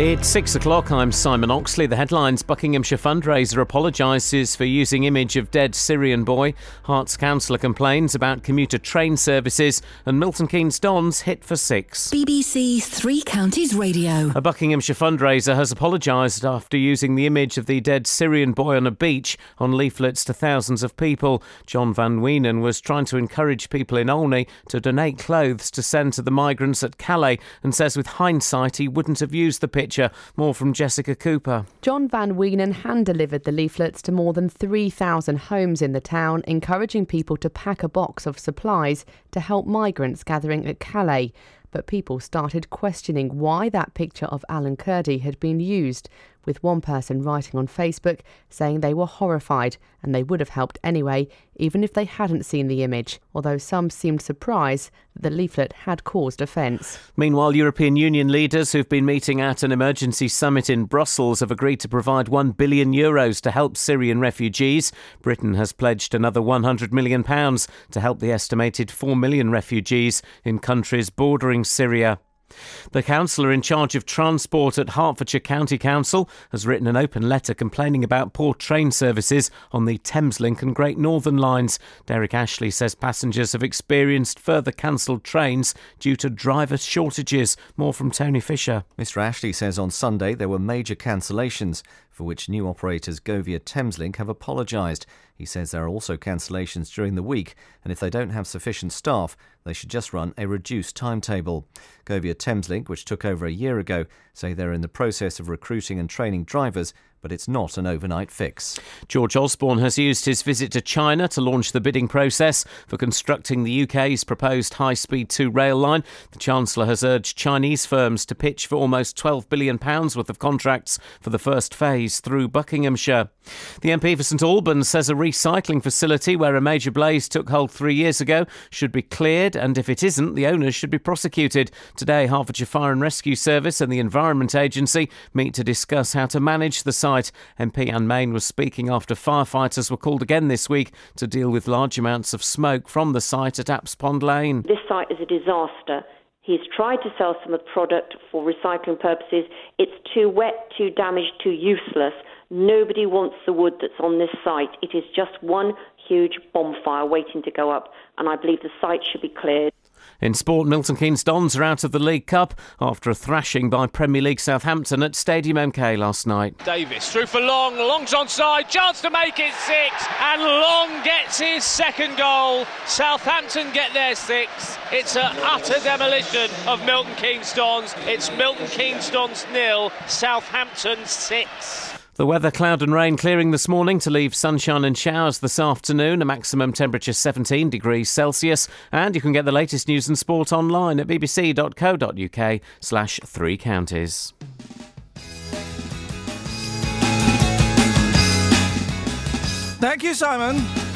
It's six o'clock. I'm Simon Oxley. The headlines Buckinghamshire fundraiser apologises for using image of dead Syrian boy. Herts councillor complains about commuter train services. And Milton Keynes Dons hit for six. BBC Three Counties Radio. A Buckinghamshire fundraiser has apologised after using the image of the dead Syrian boy on a beach on leaflets to thousands of people. John Van Wienen was trying to encourage people in Olney to donate clothes to send to the migrants at Calais and says with hindsight he wouldn't have used the picture picture. More from Jessica Cooper. John Van Wienen hand delivered the leaflets to more than 3,000 homes in the town, encouraging people to pack a box of supplies to help migrants gathering at Calais. But people started questioning why that picture of Alan Kurdi had been used with one person writing on Facebook saying they were horrified and they would have helped anyway, even if they hadn't seen the image, although some seemed surprised that the leaflet had caused offence. Meanwhile, European Union leaders who've been meeting at an emergency summit in Brussels have agreed to provide 1 billion euros to help Syrian refugees. Britain has pledged another 100 million pounds to help the estimated 4 million refugees in countries bordering Syria. The councillor in charge of transport at Hertfordshire County Council has written an open letter complaining about poor train services on the Thameslink and Great Northern lines. Derek Ashley says passengers have experienced further cancelled trains due to driver shortages. More from Tony Fisher. Mr Ashley says on Sunday there were major cancellations, for which new operators Govia Thameslink have apologised. He says there are also cancellations during the week, and if they don't have sufficient staff, they should just run a reduced timetable. Govia Thameslink, which took over a year ago, say they're in the process of recruiting and training drivers but it's not an overnight fix. George Osborne has used his visit to China to launch the bidding process for constructing the UK's proposed high speed 2 rail line. The Chancellor has urged Chinese firms to pitch for almost £12 billion worth of contracts for the first phase through Buckinghamshire. The MP for St Albans says a recycling facility where a major blaze took hold three years ago should be cleared, and if it isn't, the owners should be prosecuted. Today, Hertfordshire Fire and Rescue Service and the Environment Agency meet to discuss how to manage the site. MP Anne Main was speaking after firefighters were called again this week to deal with large amounts of smoke from the site at Apps Pond Lane. This site is a disaster. He's tried to sell some of the product for recycling purposes. It's too wet, too damaged, too useless. Nobody wants the wood that's on this site. It is just one huge bonfire waiting to go up, and I believe the site should be cleared. In sport, Milton Keynes Dons are out of the League Cup after a thrashing by Premier League Southampton at Stadium MK last night. Davis through for Long, Long's onside, chance to make it six, and Long gets his second goal. Southampton get their six. It's an utter demolition of Milton Keynes Dons. It's Milton Keynes Dons nil, Southampton six. The weather, cloud and rain clearing this morning to leave sunshine and showers this afternoon, a maximum temperature 17 degrees Celsius. And you can get the latest news and sport online at bbc.co.uk slash three counties. Thank you, Simon.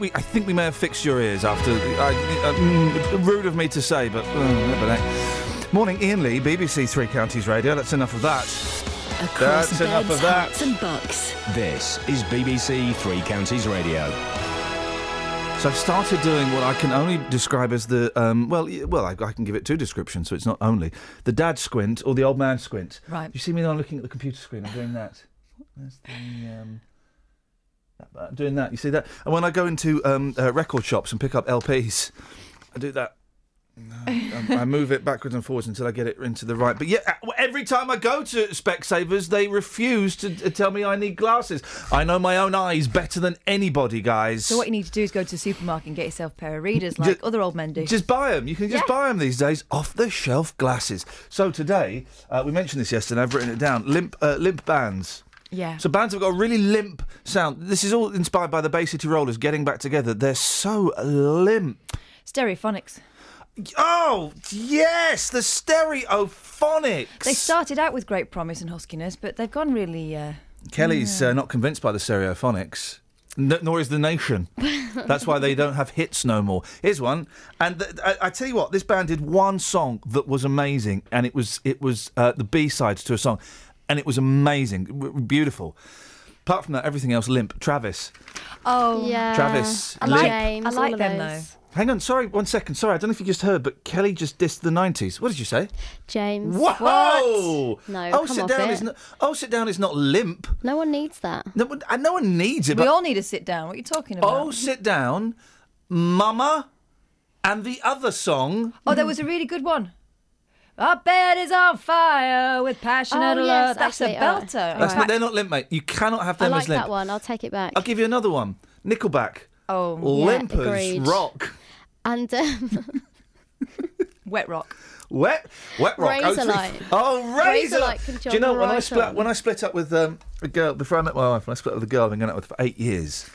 Think we I think we may have fixed your ears after. I, uh, mm, rude of me to say, but. Uh, but uh, morning, Iain Lee, BBC Three Counties Radio. That's enough of that. Across That's enough of that. Herts and bucks. This is BBC Three Counties Radio. So I've started doing what I can only describe as the um, well, well, I, I can give it two descriptions, so it's not only the dad squint or the old man squint. Right. You see me now looking at the computer screen. I'm doing that. There's the um, that- that- doing that. You see that? And when I go into um, uh, record shops and pick up LPs, I do that. I move it backwards and forwards until I get it into the right. But yeah, uh, every time I go to Specsavers, they refuse to uh, tell me I need glasses. I know my own eyes better than anybody, guys. So what you need to do is go to the supermarket and get yourself a pair of readers like Ju- other old men do. Just buy them. You can just Yeah. buy them these days off the shelf glasses. So today, uh, we mentioned this yesterday. I've written it down. Limp, uh, limp bands. Yeah. So bands have got a really limp sound. This is all inspired by the Bay City Rollers getting back together. They're so limp. Stereophonics. Oh yes, the stereophonics. They started out with great promise and huskiness, but they've gone really. Uh, Kelly's uh, not convinced by the stereophonics. N- nor is the nation. That's why they don't have hits no more. Here's one, and th- I, I tell you what, this band did one song that was amazing, and it was it was uh, the B sides to a song, and it was amazing, beautiful. Apart from that, everything else limp. Travis, oh, Yeah. Travis, I like. James, I like them those. though. Hang on, sorry, one second. Sorry, I don't know if you just heard, but Kelly just dissed the '90s. What did you say? James. Whoa! No, oh, come sit off down it. is not. Oh, sit down is not limp. No one needs that. No, one- no one needs it. We all need to sit down. What are you talking about? Oh, sit down, Mama, and the other song. Oh, there was a really good one. Our bed is on fire with passionate Oh, love. yes, That's actually, a alright. belter. That's not, they're not limp, mate. You cannot have I them like as limp. that one. I'll take it back. I'll give you another one. Nickelback. Oh, limp as agreed. rock. And um, wet rock. Wet, wet rock. Oh, three- Razorlight. Oh, razor. Razorlight can Do you know jump when I split on. when I split up with um, a girl before I met my wife? When I split up with a girl I've been going out with for eight years.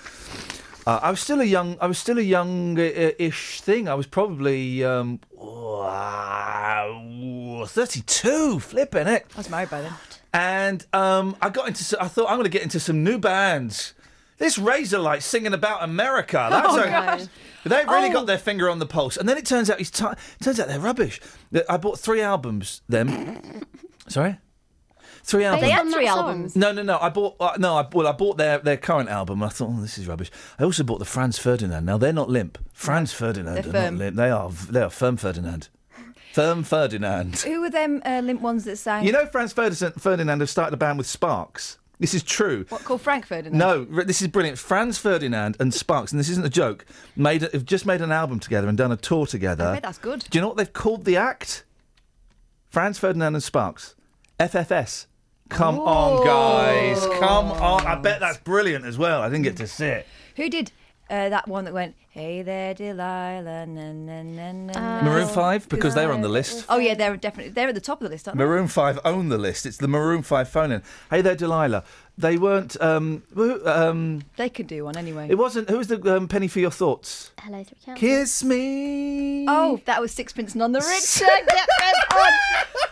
Uh, I was still a young, I was still a young-ish thing. I was probably um, wow, thirty-two, flipping it. I was married by then. And um, I got into. I thought I'm going to get into some new bands. This Razorlight singing about America. That's Oh, a- gosh. They really Oh. got their finger on the pulse. And then it turns out he's ti turns out they're rubbish. I bought three albums. Them. Sorry. Three albums. They had three albums. No, no, no. I bought uh, no. I, well, I bought their, their current album. I thought, oh, this is rubbish. I also bought the Franz Ferdinand. Now they're not limp. Franz Ferdinand They're are firm. not limp. They are. They are firm Ferdinand. Firm Ferdinand. Who were them uh, limp ones that sang? You know, Franz Ferdinand, Ferdinand have started a band with Sparks. This is true. what called Frank Ferdinand? No, this is brilliant. Franz Ferdinand and Sparks, and this isn't a joke, Made have just made an album together and done a tour together. I bet that's good. Do you know what they've called the act? Franz Ferdinand and Sparks. FFS. Come on, guys. Come on. I bet that's brilliant as well. I didn't get to see it. Who did uh, that one that went, Hey there, Delilah? Na, na, na, na, na." Maroon 5, because they're on the list. Oh, yeah, they're definitely they're at the top of the list, aren't they? Maroon 5 own the list. It's the Maroon 5 phone in. Hey there, Delilah. They weren't. Um, um, They could do one anyway. it wasn't. Who was the um, Penny for Your Thoughts? Hello, three counties. Kiss me. Oh, that was Sixpence None the Richer. Get them on.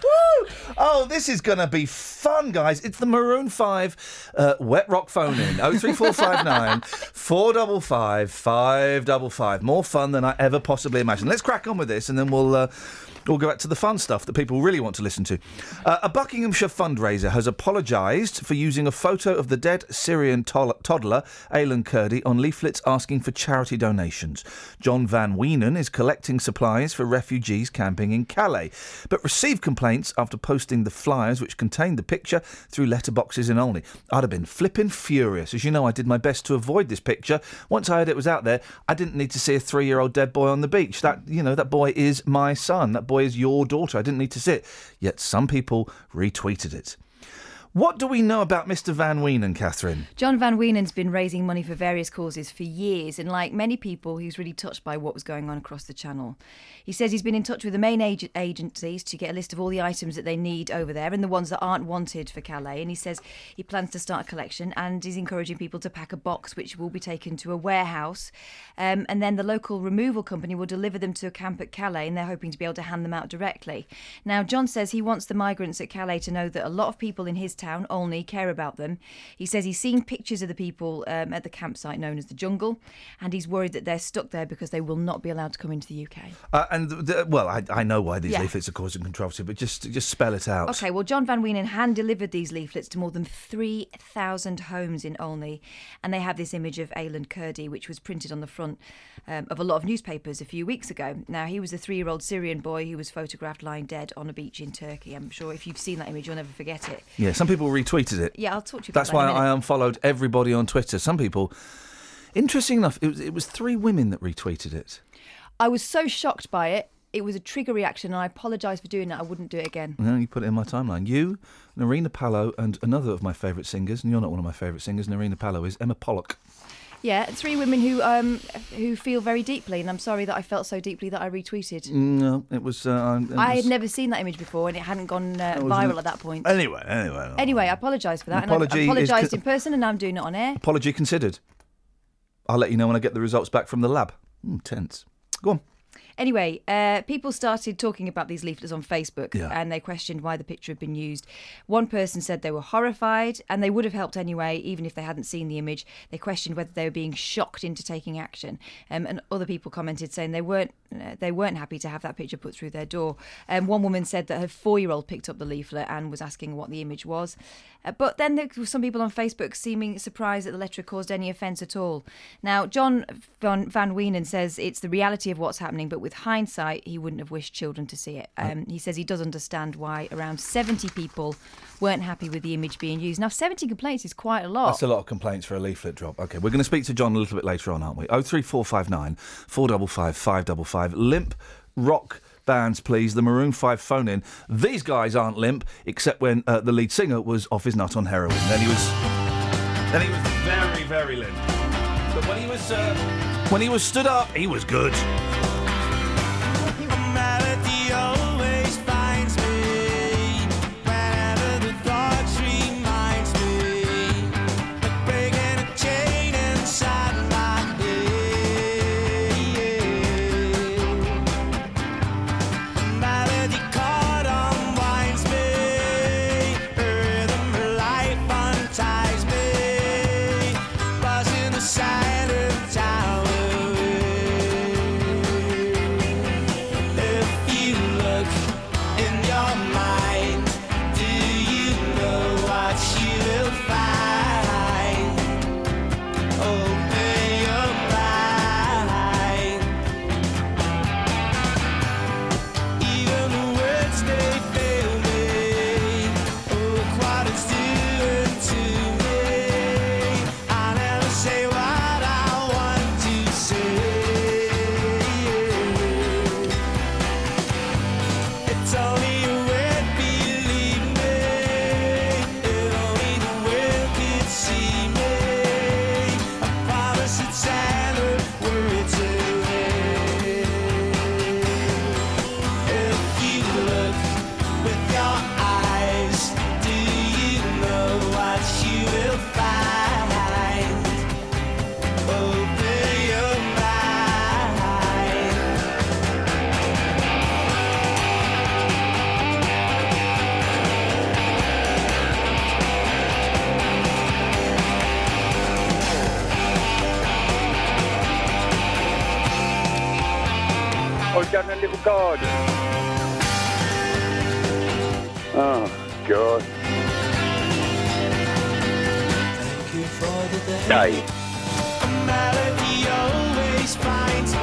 Woo! Oh, this is going to be fun, guys. It's the Maroon 5 uh, Wet Rock phone in 03459 455 555. More fun than I ever possibly imagined. Let's crack on with this and then we'll. Uh, We'll go back to the fun stuff that people really want to listen to. Uh, a Buckinghamshire fundraiser has apologised for using a photo of the dead Syrian tol- toddler, Aylan Kurdi, on leaflets asking for charity donations. John Van Wienen is collecting supplies for refugees camping in Calais, but received complaints after posting the flyers which contained the picture through letterboxes in Olney. I'd have been flipping furious. As you know, I did my best to avoid this picture. Once I heard it was out there, I didn't need to see a three-year-old dead boy on the beach. That, you know, that boy is my son. That boy is your daughter. I didn't need to see it. Yet some people retweeted it. What do we know about Mr. Van Wienen, Catherine? John Van Wienen's been raising money for various causes for years, and like many people, he was really touched by what was going on across the channel. He says he's been in touch with the main ag- agencies to get a list of all the items that they need over there and the ones that aren't wanted for Calais. And he says he plans to start a collection and is encouraging people to pack a box, which will be taken to a warehouse. Um, and then the local removal company will deliver them to a camp at Calais, and they're hoping to be able to hand them out directly. Now, John says he wants the migrants at Calais to know that a lot of people in his town, Olney, care about them. He says he's seen pictures of the people um, at the campsite known as the jungle, and he's worried that they're stuck there because they will not be allowed to come into the UK. Uh, and the, well, I, I know why these Yeah. leaflets are causing controversy, but just just spell it out. Okay, well, John Van Wienen hand delivered these leaflets to more than 3,000 homes in Olney, and they have this image of Aylan Kurdi, which was printed on the front um, of a lot of newspapers a few weeks ago. Now, he was a three year old Syrian boy who was photographed lying dead on a beach in Turkey. I'm sure if you've seen that image, you'll never forget it. Yeah, some people retweeted it. Yeah, I'll talk to you about That's why. I unfollowed everybody on Twitter. Some people, interesting enough, it was, it was three women that retweeted it. I was so shocked by it. It was a trigger reaction, and I apologise for doing that. I wouldn't do it again. No, you put it in my timeline. You, Narina Palo, and another of my favourite singers, and you're not one of my favourite singers, Narina Palo, is Emma Pollock. Yeah, three women who um who feel very deeply, and I'm sorry that I felt so deeply that I retweeted. No, it was. Uh, it I had never seen that image before, and it hadn't gone uh, viral at that point. Anyway, anyway. Anyway, I apologise for that. An and I apology apologised co- in person, and now I'm doing it on air. Apology considered. I'll let you know when I get the results back from the lab. Mm, tense. Go on. Anyway, uh, people started talking about these leaflets on Facebook Yeah. and they questioned why the picture had been used. One person said they were horrified and they would have helped anyway, even if they hadn't seen the image. They questioned whether they were being shocked into taking action. Um, and other people commented saying they weren't they weren't happy to have that picture put through their door. Um, one woman said that her four year old picked up the leaflet and was asking what the image was. Uh, but then there were some people on Facebook seeming surprised that the letter caused any offence at all. Now, John Van, Van Wienen says it's the reality of what's happening, but with hindsight, he wouldn't have wished children to see it. Um, he says he does understand why around 70 people weren't happy with the image being used. Now, 70 complaints is quite a lot. That's a lot of complaints for a leaflet drop. Okay, we're going to speak to John a little bit later on, aren't we? Oh three four five nine four double five five double five. Limp rock bands, please. The Maroon Five phone in. These guys aren't limp, except when uh, the lead singer was off his nut on heroin. Then he was, then he was very, very limp. But when he was, uh, when he was stood up, he was good. Done a little garden. Oh, God. Dave. melody always finds me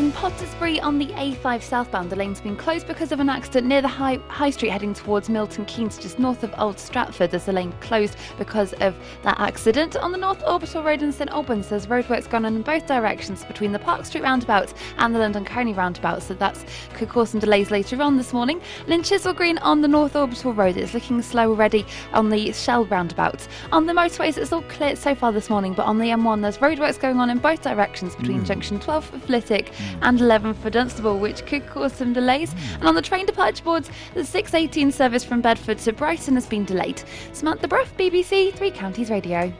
In Potterspury on the A5 southbound, the lane's been closed because of an accident near the High, high Street heading towards Milton Keynes, just north of Old Stratford. There's a lane closed because of that accident. On the North Orbital Road in St Albans, there's roadworks going on in both directions between the Park Street roundabout and the London Colney roundabout, so that could cause some delays later on this morning. And in Chiswell Green on the North Orbital Road, it's looking slow already on the Shell roundabout. On the motorways, it's all clear so far this morning, but on the M1, there's roadworks going on in both directions between Mm. junction 12 for Flitwick Hmm. and 11 for Dunstable, which could cause some delays. Hmm. And on the train departure boards, the 618 service from Bedford to Brighton has been delayed. Samantha Bruff, BBC Three Counties Radio.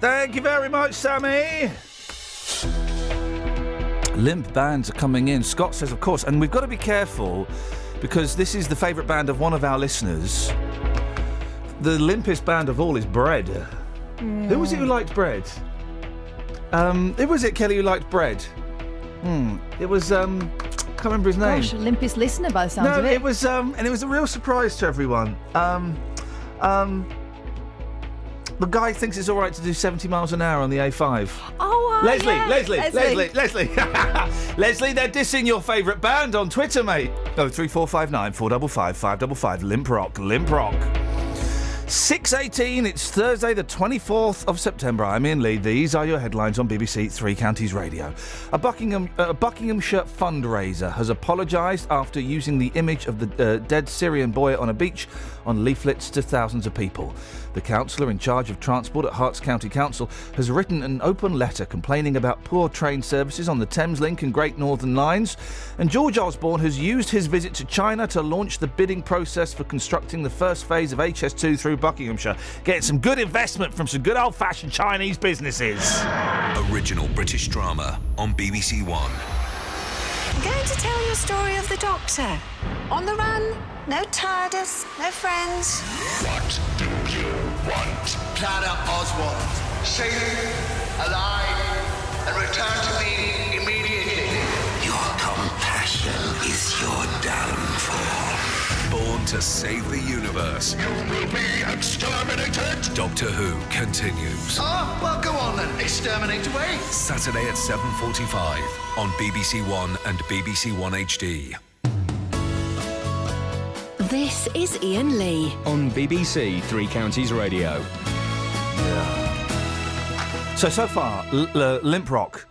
Thank you very much, Sammy. Limp bands are coming in. Scott says, of course, and we've got to be careful because this is the favourite band of one of our listeners. The limpest band of all is Bread. Who was it who hmm. liked Bread? Um, who was it, Kelly, who liked Bread? Hmm. It was um, can't remember his name. Gosh, Olympus listener by the sounds no, of it. it was um, and it was a real surprise to everyone. Um, um, the guy thinks it's all right to do 70 miles an hour on the A5. Oh, uh, Leslie, yeah. Leslie, Leslie, Leslie, Leslie, they're dissing your favourite band on Twitter, mate. Oh, three four five nine four double five five double five. Limp Rock, Limp Rock. 6.18, it's Thursday the 24th of September. I'm Iain Lee. These are your headlines on BBC Three Counties Radio. A, Buckingham, uh, a Buckinghamshire fundraiser has apologised after using the image of the uh, dead Syrian boy on a beach on leaflets to thousands of people. The councillor in charge of transport at Herts County Council has written an open letter complaining about poor train services on the Thameslink and Great Northern Lines. And George Osborne has used his visit to China to launch the bidding process for constructing the first phase of HS2 through Buckinghamshire, getting some good investment from some good old fashioned Chinese businesses. Original British drama on BBC One. I'm going to tell you a story of the Doctor. On the run, no TARDIS, no friends. What do you want? Clara Oswald, safe, alive, and return to me to save the universe. You will be exterminated. Doctor Who continues. Ah, well, go on then. Exterminate away. Saturday at 7.45 on BBC One and BBC One HD. This is Iain Lee. On BBC Three Counties Radio. So, so far, L- uh, Limp Rock.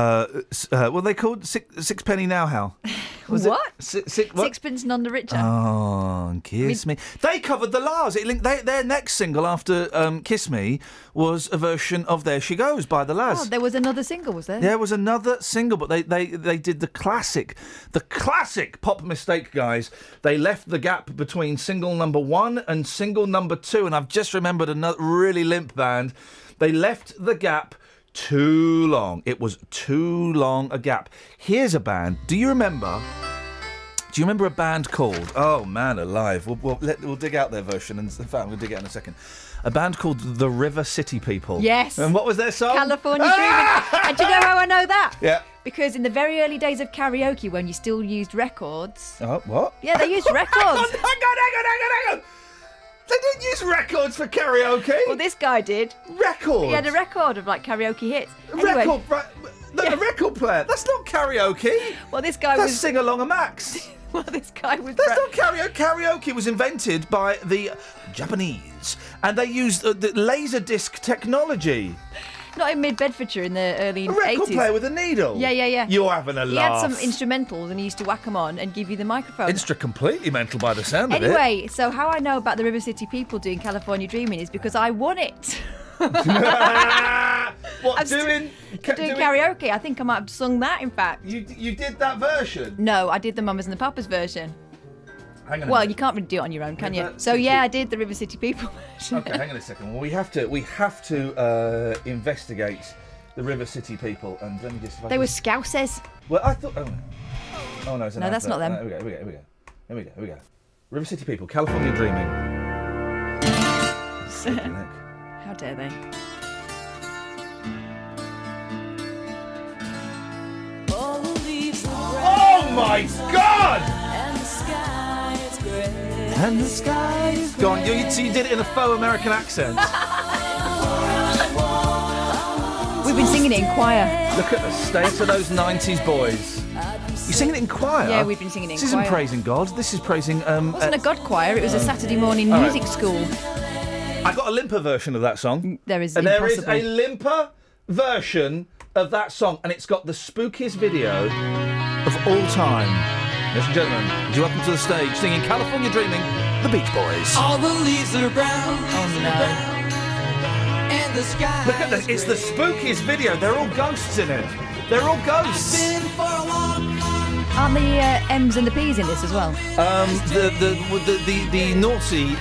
Uh, uh, what they called? Six, sixpenny now, Hal? Was it- what? Si- six, what? Sixpence none the richer. Oh, kiss me. They covered the La's. It linked, they, their next single after um, Kiss Me was a version of There She Goes by the La's. Oh, there was another single, was there? There was another single, but they, they, they did the classic, the classic pop mistake, guys. They left the gap between single number one and single number two, and I've just remembered another really limp band. They left the gap too long. It was too long a gap. Here's a band. Do you remember? Do you remember a band called? Oh man, alive! We'll, we'll, let, we'll dig out their version, and in fact, we'll dig it out in a second. A band called the River City People. Yes. And what was their song? California Dreaming. Ah! and do you know how I know that? Yeah. Because in the very early days of karaoke, when you still used records. Oh, what? Yeah, they used records. hang on, hang on, hang on, hang on. They didn't use records for karaoke. Well, this guy did. Record. He had a record of like karaoke hits. Anyway, record, right, no, a record player. That's not karaoke. Well, this guy That's was. sing along a max. well, this guy was. That's not karaoke. Karaoke was invented by the Japanese, and they used uh, the laser disc technology. Not in mid Bedfordshire in the early A record 80s. player with a needle. Yeah, yeah, yeah. You're having a he laugh. He had some instrumentals and he used to whack them on and give you the microphone. Insta completely mental by the sound of it. Anyway, so how I know about the River City people doing California Dreaming is because I won it. what I'm doing? ca- doing karaoke. I think I might have sung that, in fact. You you did that version. No, I did the Mamas and the Papas version. Hang on. Well, you can't really do it on your own, can you? River So yeah, I did the River City people version. Okay, hang on a second. Well, we have to we have to uh, investigate the River City people, and let me just. They were Scousers. Well, I thought. Oh, no. oh no, it's an No, that's advert. not them. No, here we go. Here we go. Here we go. Here we go. Here we go. River City people, California dreaming. Sneaky. How dare they? Oh my God! And the sky is Go on, you, so you did it in a faux American accent. We've been singing it in choir. Look at the state of those 90s boys. You're singing it in choir? Yeah, we've been singing it in choir. This isn't choir. praising God. This is praising. Um, It wasn't uh, a God choir, it was a um, Saturday morning all right. music school. I got a limper version of that song. There is And there is a limper version of that song, and it's got the spookiest video of all time. Ladies and gentlemen, would you welcome to the stage singing California Dreaming, the Beach Boys. All the leaves are brown. Oh no. And the sky. Look at this, it's the spookiest video. They're all ghosts in it. They're all ghosts. Aren't the uh, M's and the P's in this as well? Um, the, the, the, the, the naughty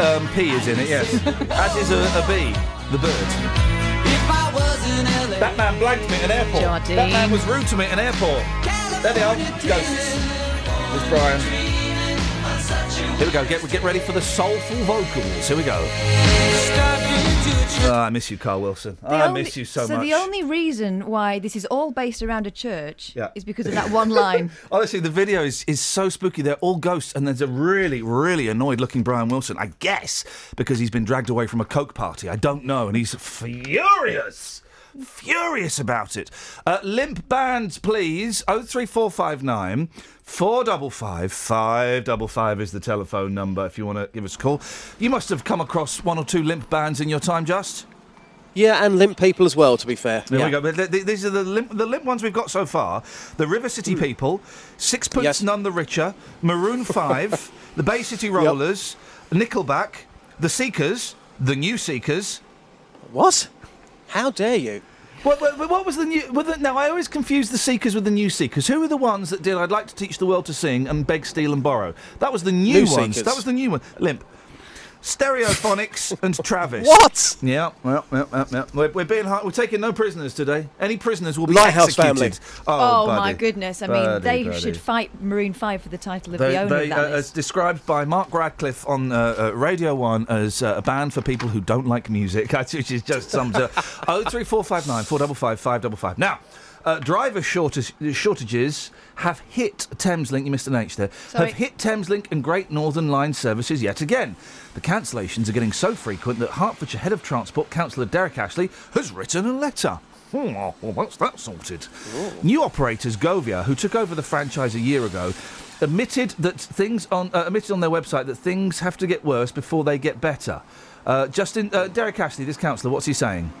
um, P is in it, yes. As is a, a bee, the bird. That man blanked me at an airport. Jardine. That man was rude to me at an airport. There they are, ghosts. There's Brian. Here we go. Get get ready for the soulful vocals. Here we go. Oh, I miss you, Carl Wilson. The ah, I only- miss you so, so much. So the only reason why this is all based around a church Yeah. is because of that one line. Honestly, the video is, is so spooky. They're all ghosts, and there's a really, really annoyed looking Brian Wilson, I guess, because he's been dragged away from a Coke party. I don't know, and he's furious. Furious about it. Uh, limp bands, please. 03459 455 555 is the telephone number if you want to give us a call. You must have come across one or two limp bands in your time, Just. Yeah, and limp people as well, to be fair. There yeah. we go. But th- th- these are the limp, the limp ones we've got so far. The River City Hmm. People, Sixpence None the Richer, Maroon 5, the Bay City Rollers, Nickelback, The Seekers, The New Seekers. What? How dare you? What, what, what was the new... The, now, I always confuse the Seekers with the New Seekers. Who were the ones that did I'd Like to Teach the World to Sing and Beg, Steal and Borrow? That was the new, New ones. Seekers. That was the new one. Limp. Stereophonics and Travis. What? Yeah, well, well, well, well. We're, we're being hard. We're taking no prisoners today. Any prisoners will be Lighthouse executed. Family. Oh, Oh, my goodness! I mean, Buddy, they buddy. should fight Maroon Five for the title of They, the owner they, of that uh, list. as described by Mark Radcliffe on uh, uh, Radio One as uh, a band for people who don't like music, which is just sums up. Oh three four five nine four double five five double five. Now. Uh, driver shortage, shortages have hit Thameslink. You missed an H there. Sorry. Have hit Thameslink and Great Northern Line services yet again. The cancellations are getting so frequent that Hertfordshire Head of Transport Councillor Derek Ashley has written a letter. Hmm, well, what's that sorted? New operators Govia, who took over the franchise a year ago, admitted that things on uh, admitted on their website that things have to get worse before they get better. Uh, Justin uh, Derek Ashley, this councillor, what's he saying?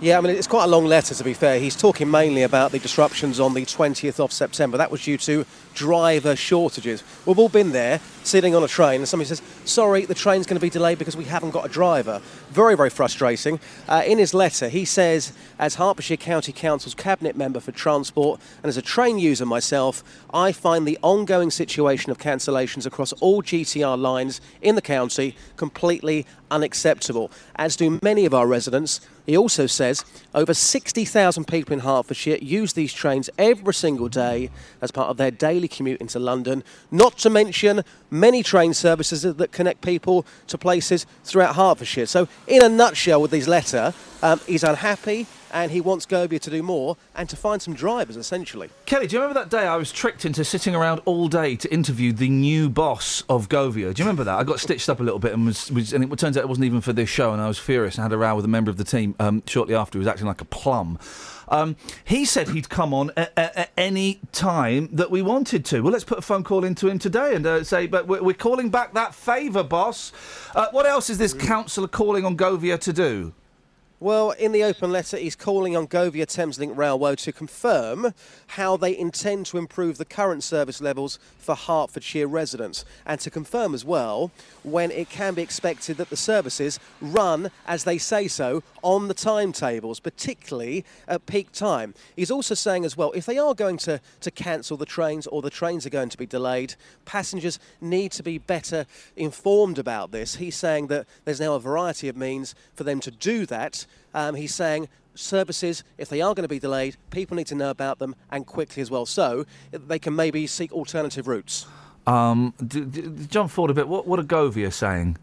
Yeah, I mean, it's quite a long letter, to be fair. He's talking mainly about the disruptions on the 20th of September. That was due to driver shortages. We've all been there, sitting on a train, and somebody says, Sorry, the train's going to be delayed because we haven't got a driver. Very, very frustrating. Uh, in his letter, he says, As Hertfordshire County Council's Cabinet Member for Transport and as a train user myself, I find the ongoing situation of cancellations across all GTR lines in the county completely unacceptable, as do many of our residents. He also says over 60,000 people in Hertfordshire use these trains every single day as part of their daily commute into London, not to mention many train services that connect people to places throughout Hertfordshire. So, in a nutshell, with his letter, um, he's unhappy and he wants Govia to do more and to find some drivers, essentially. Kelly, do you remember that day I was tricked into sitting around all day to interview the new boss of Govia? Do you remember that? I got stitched up a little bit and was, was and it turns out it wasn't even for this show, and I was furious and had a row with a member of the team um, shortly after. He was acting like a plum. Um, he said he'd come on at, at, at any time that we wanted to. Well, let's put a phone call into him today and uh, say, but we're, we're calling back that favour, boss. Uh, what else is this councillor calling on Govia to do? Well, in the open letter, he's calling on Govia Thameslink Railway to confirm how they intend to improve the current service levels for Hertfordshire residents and to confirm as well when it can be expected that the services run as they say so on the timetables, particularly at peak time. He's also saying as well if they are going to, to cancel the trains or the trains are going to be delayed, passengers need to be better informed about this. He's saying that there's now a variety of means for them to do that. Um, he's saying services, if they are going to be delayed, people need to know about them and quickly as well, so they can maybe seek alternative routes. Um, d- d- John Ford a bit. What, what are Govia saying?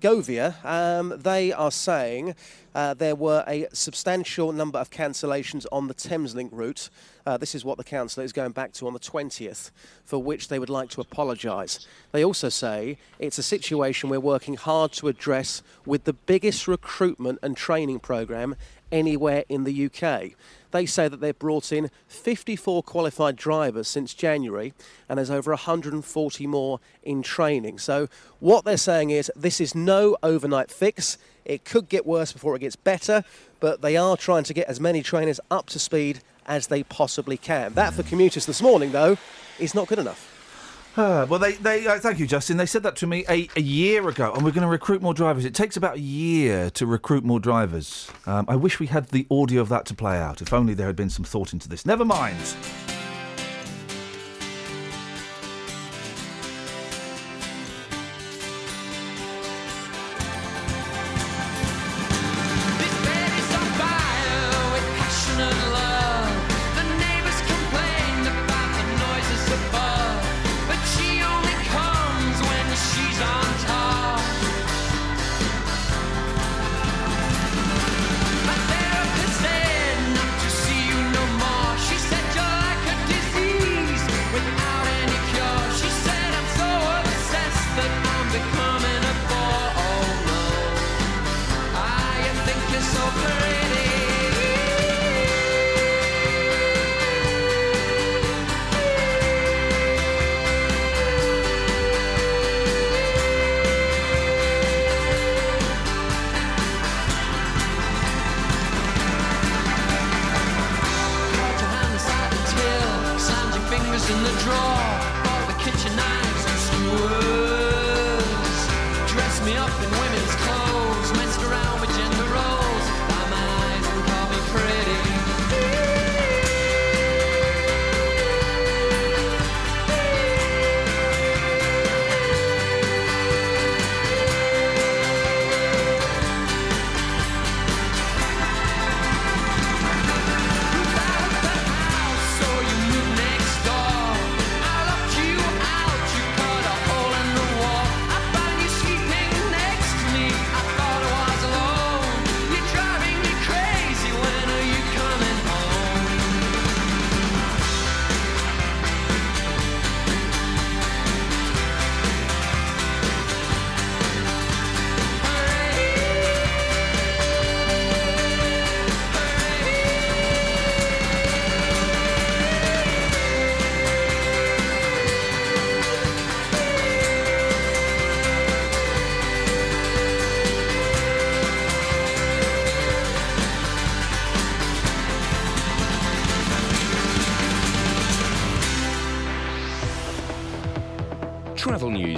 Govia, um, they are saying uh, there were a substantial number of cancellations on the Thameslink route. Uh, this is what the council is going back to on the 20th, for which they would like to apologise. They also say it's a situation we're working hard to address with the biggest recruitment and training programme anywhere in the UK. They say that they've brought in 54 qualified drivers since January, and there's over 140 more in training. So, what they're saying is this is no overnight fix. It could get worse before it gets better, but they are trying to get as many trainers up to speed as they possibly can. That for commuters this morning, though, is not good enough. Ah, well, they, they uh, thank you, Justin. They said that to me a, a year ago, and we're going to recruit more drivers. It takes about a year to recruit more drivers. Um, I wish we had the audio of that to play out. If only there had been some thought into this. Never mind.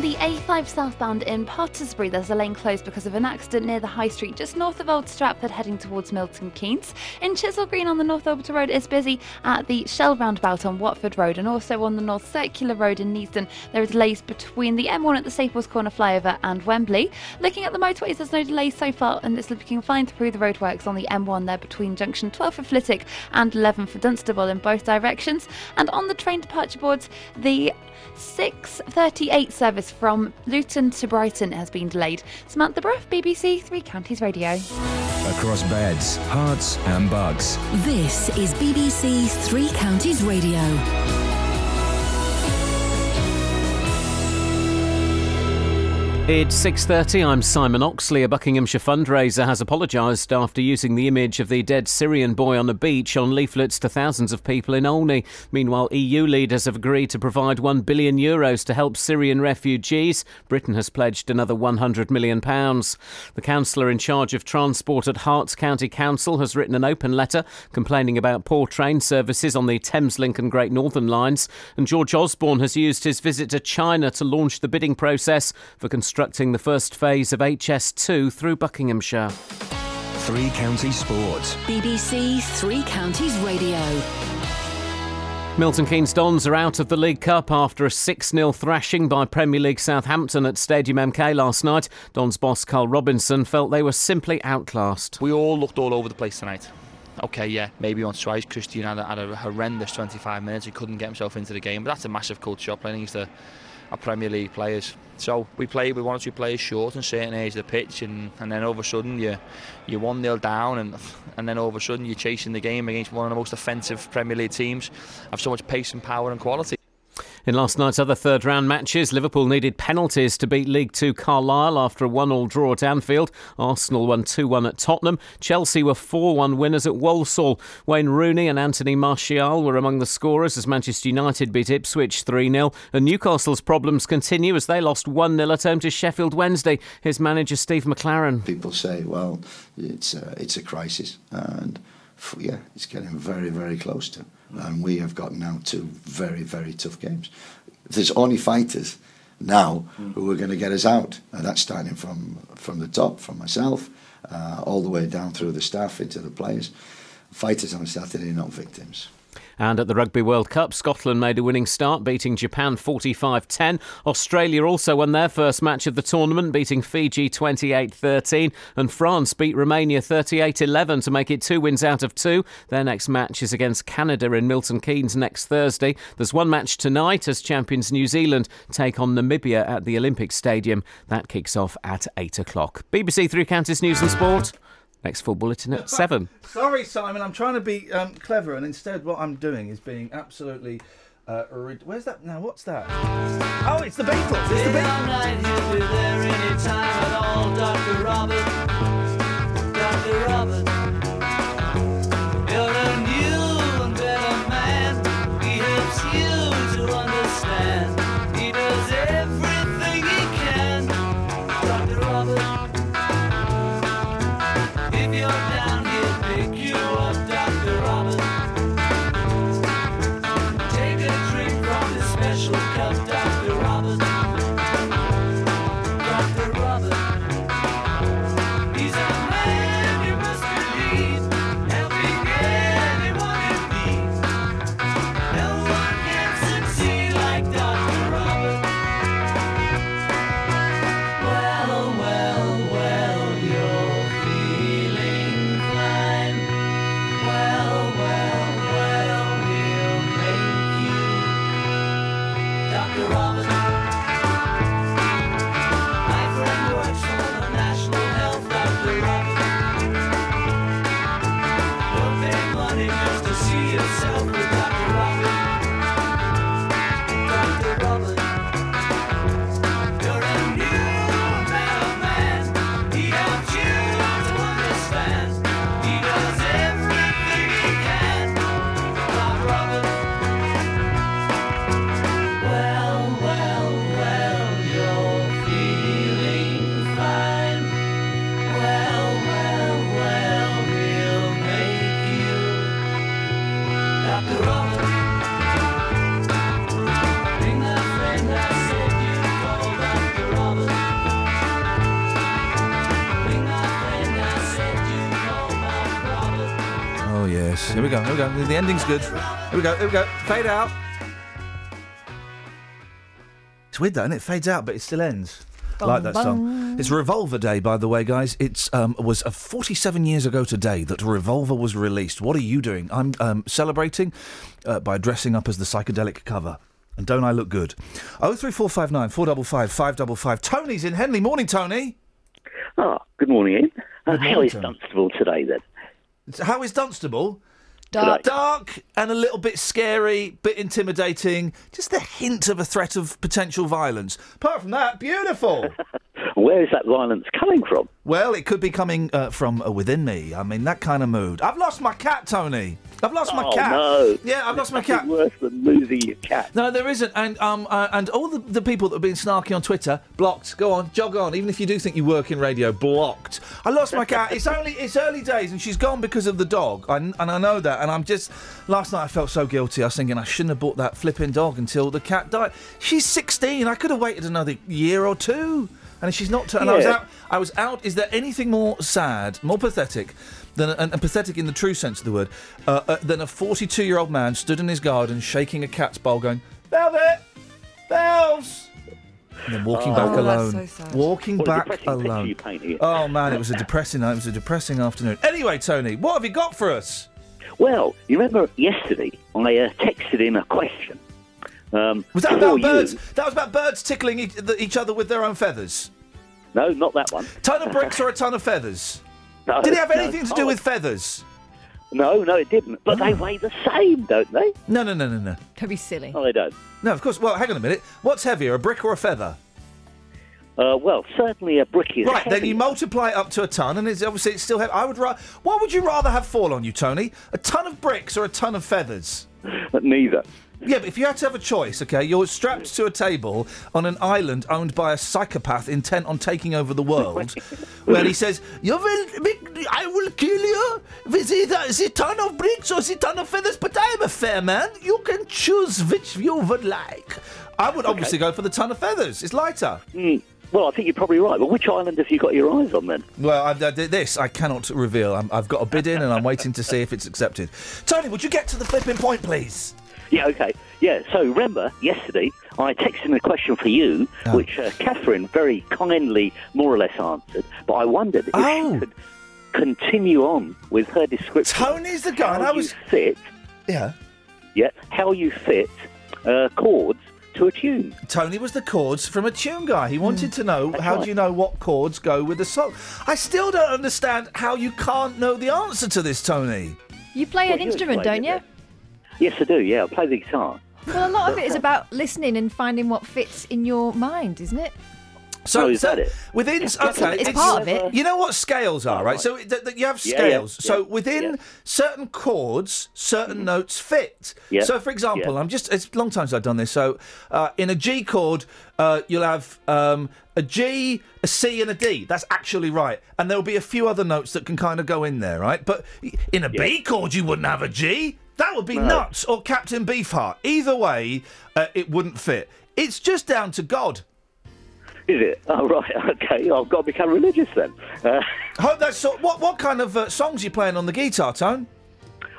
The A5 southbound in Potterspury, there's a lane closed because of an accident near the High Street, just north of Old Stratford, heading towards Milton Keynes. In Chiswell Green on the North Orbital Road, it's busy at the Shell roundabout on Watford Road, and also on the North Circular Road in Neasden, there are delays between the M1 at the Staples Corner flyover and Wembley. Looking at the motorways, there's no delays so far, and it's looking fine through the roadworks on the M1 there between junction 12 for Flitwick and 11 for Dunstable in both directions. And on the train departure boards, the 6:38 service from Luton to Brighton has been delayed. Samantha Bruff, BBC Three Counties Radio. Across beds, Herts, and Bucks. This is BBC Three Counties Radio. It's 6:30. I'm Simon Oxley. A Buckinghamshire fundraiser has apologised after using the image of the dead Syrian boy on a beach on leaflets to thousands of people in Olney. Meanwhile, EU leaders have agreed to provide 1 billion euros to help Syrian refugees. Britain has pledged another 100 million pounds. The councillor in charge of transport at Herts County Council has written an open letter complaining about poor train services on the Thameslink and Great Northern lines. And George Osborne has used his visit to China to launch the bidding process for constructing the first phase of HS2 through Buckinghamshire. Three Counties Sports. BBC Three Counties Radio. Milton Keynes Dons are out of the League Cup after a 6 0 thrashing by Premier League Southampton at Stadium MK last night. Dons boss Carl Robinson felt they were simply outclassed. We all looked all over the place tonight. Okay, yeah, maybe on strikes. Christian had a, had a horrendous 25 minutes. He couldn't get himself into the game, but that's a massive culture shock playing against a, are Premier League players. So we played with one or two players short in certain areas of the pitch, and, and then all of a sudden you you're one 0 down, and and then all of a sudden you're chasing the game against one of the most offensive Premier League teams, have so much pace and power and quality. In last night's other third round matches, Liverpool needed penalties to beat League Two Carlisle after a 1 all draw at Anfield. Arsenal won 2 1 at Tottenham. Chelsea were 4 1 winners at Walsall. Wayne Rooney and Anthony Martial were among the scorers as Manchester United beat Ipswich 3 0. And Newcastle's problems continue as they lost 1 0 at home to Sheffield Wednesday. His manager Steve McClaren. People say, well, it's a, it's a crisis. And yeah, it's getting very, very close to. And we have got now two very, very tough games. There's only fighters now who are going to get us out. And that's starting from, from the top, from myself, uh, all the way down through the staff into the players. Fighters on Saturday, not victims. And at the Rugby World Cup, Scotland made a winning start, beating Japan 45 10. Australia also won their first match of the tournament, beating Fiji 28 13. And France beat Romania 38 11 to make it two wins out of two. Their next match is against Canada in Milton Keynes next Thursday. There's one match tonight as champions New Zealand take on Namibia at the Olympic Stadium. That kicks off at 8 o'clock. BBC Three Counties News and Sport. Next full bulletin at 7. Sorry, Simon. I'm trying to be um, clever, and instead, what I'm doing is being absolutely. Uh, rid- Where's that now? What's that? Oh, it's the Beatles. It's the Beatles. The ending's good. Here we go. Here we go. Fade out. It's weird though, and it fades out, but it still ends. I like that song. It's Revolver Day, by the way, guys. It's um, was uh, 47 years ago today that Revolver was released. What are you doing? I'm um, celebrating uh, by dressing up as the psychedelic cover. And don't I look good? Oh three four five nine four double five five double five. Tony's in Henley. Morning, Tony. Oh, good morning, Iain. Uh, Good morning, is Tony. Dunstable today then? How is Dunstable? Dark. Dark and a little bit scary, bit intimidating. Just a hint of a threat of potential violence. Apart from that, beautiful. Where is that violence coming from? well, it could be coming uh, from uh, within me. I mean, that kind of mood. I've lost my cat, Tony. I've lost my oh, cat. no. Yeah, I've lost my cat. worse than losing your cat. No, there isn't, and um, uh, and all the, the people that have been snarky on Twitter blocked. Go on, jog on. Even if you do think you work in radio, blocked. I lost my cat. It's only it's early days, and she's gone because of the dog, I, and I know that. And I'm just last night I felt so guilty. I was thinking I shouldn't have bought that flipping dog until the cat died. She's 16. I could have waited another year or two. And she's not. And I was out. I was out. Is there anything more sad, more pathetic, than and, and pathetic in the true sense of the word, uh, uh, than a 42-year-old man stood in his garden shaking a cat's bowl, going, "Velvet, Bells," and then walking Oh. back Oh, alone. so. Walking What back alone. Oh man, it was a depressing. Night. It was a depressing afternoon. Anyway, Tony, what have you got for us? Well, you remember yesterday I uh, texted in a question Um, Was that for about you- birds? That was about birds tickling each, each other with their own feathers. No, not that one. Ton of bricks or a ton of feathers? No, Did it have no. anything to do Oh, with feathers? No, no, it didn't. But they weigh the same, don't they? No, no, no, no, no. Don't be silly. No, they don't. No, of course. Well, hang on a minute. What's heavier, a brick or a feather? Uh, well, certainly a brick is Right, then you multiply it up to a ton, and it's obviously it's still heavy. I would ra- What would you rather have fall on you, Tony? A ton of bricks or a ton of feathers? Neither. Yeah, but if you had to have a choice, okay, you're strapped to a table on an island owned by a psychopath intent on taking over the world, where he says, "You will, I will kill you. with either a, is ton of bricks or it ton of feathers? But I am a fair man. You can choose which you would like." I would obviously go for the ton of feathers. It's lighter. Mm, well, I think you're probably right. But which island have you got your eyes on then? Well, I, I, this I cannot reveal. I'm, I've got a bid in, and I'm waiting to see if it's accepted. Tony, would you get to the flipping point, please? Yeah, okay. Yeah, so remember, yesterday I texted in a question for you, Oh. which uh, Catherine very kindly more or less answered, but I wondered if Oh. she could continue on with her description. Tony's the guy, how and I you was- fit, Yeah. yeah, how you fit uh, chords to a tune. Tony was the chords from a tune guy. He wanted to know how right. do you know what chords go with the song. I still don't understand how you can't know the answer to this, Tony. You play Well, an you instrument, don't it you? Yes, I do. Yeah, I play the guitar. Well, a lot of it is about listening and finding what fits in your mind, isn't it? So Oh, is so that it? Within It's- okay, it's part of it. You know what scales are, right? So th- th- you have Yeah, scales. yeah, so yeah, within yeah. certain chords, certain notes fit. Yeah, So for example, yeah. I'm just it's a long time since I've done this. So uh, in a G chord, uh, you'll have um, a G, a C, and a D. That's actually right. And there'll be a few other notes that can kind of go in there, right? But in a B chord, you wouldn't have a G. That would be No. nuts. Or Captain Beefheart. Either way, uh, it wouldn't fit. It's just down to God. Is it? Oh, right. Okay. I've got to become religious then. Uh, Hope that's so, what. What kind of uh, songs are you playing on the guitar, Tone?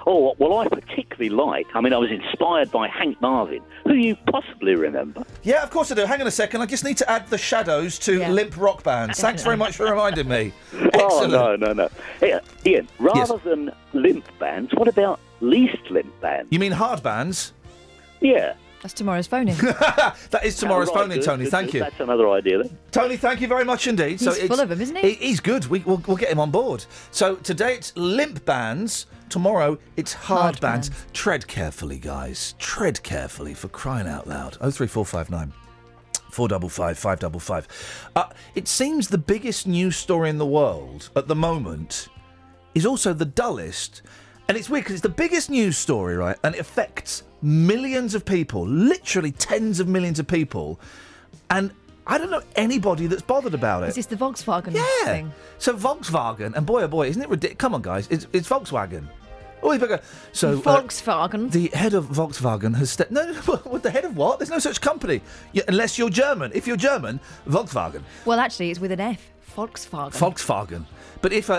oh, well, I particularly like. I mean, I was inspired by Hank Marvin, who you possibly remember. Yeah, of course I do. Hang on a second. I just need to add the shadows to Yeah. limp rock bands. Thanks very much for reminding me. Oh no, no, no. Hey, Iain, rather than limp bands, what about least limp bands? You mean hard bands? Yeah. That's tomorrow's phoning. That is tomorrow's Oh, right, phoning, good, Tony. good, Thank good. you. That's another idea then. Tony, thank you very much indeed. He's it's- full of 'em, isn't he? He's good. We, we'll, we'll get him on board. So today it's limp bands. Tomorrow it's hard, Hard bands. Tread carefully, guys. Tread carefully for crying out loud. Oh three four five nine. Four double five, five double five. Uh, it seems the biggest news story in the world at the moment is also the dullest. And it's weird because it's the biggest news story, right? And it affects millions of people, literally tens of millions of people. And I don't know anybody that's bothered about it. Is this the Volkswagen yeah. thing? So Volkswagen, and boy oh boy, isn't it ridiculous? Come on, guys, it's, it's Volkswagen. Oh, bigger. So uh, Volkswagen. the head of Volkswagen has stepped. No, no, no, what the head of what? There's no such company. Unless you're German. If you're German, Volkswagen. Well, actually, it's with an F. Volkswagen. Volkswagen. But if uh, uh,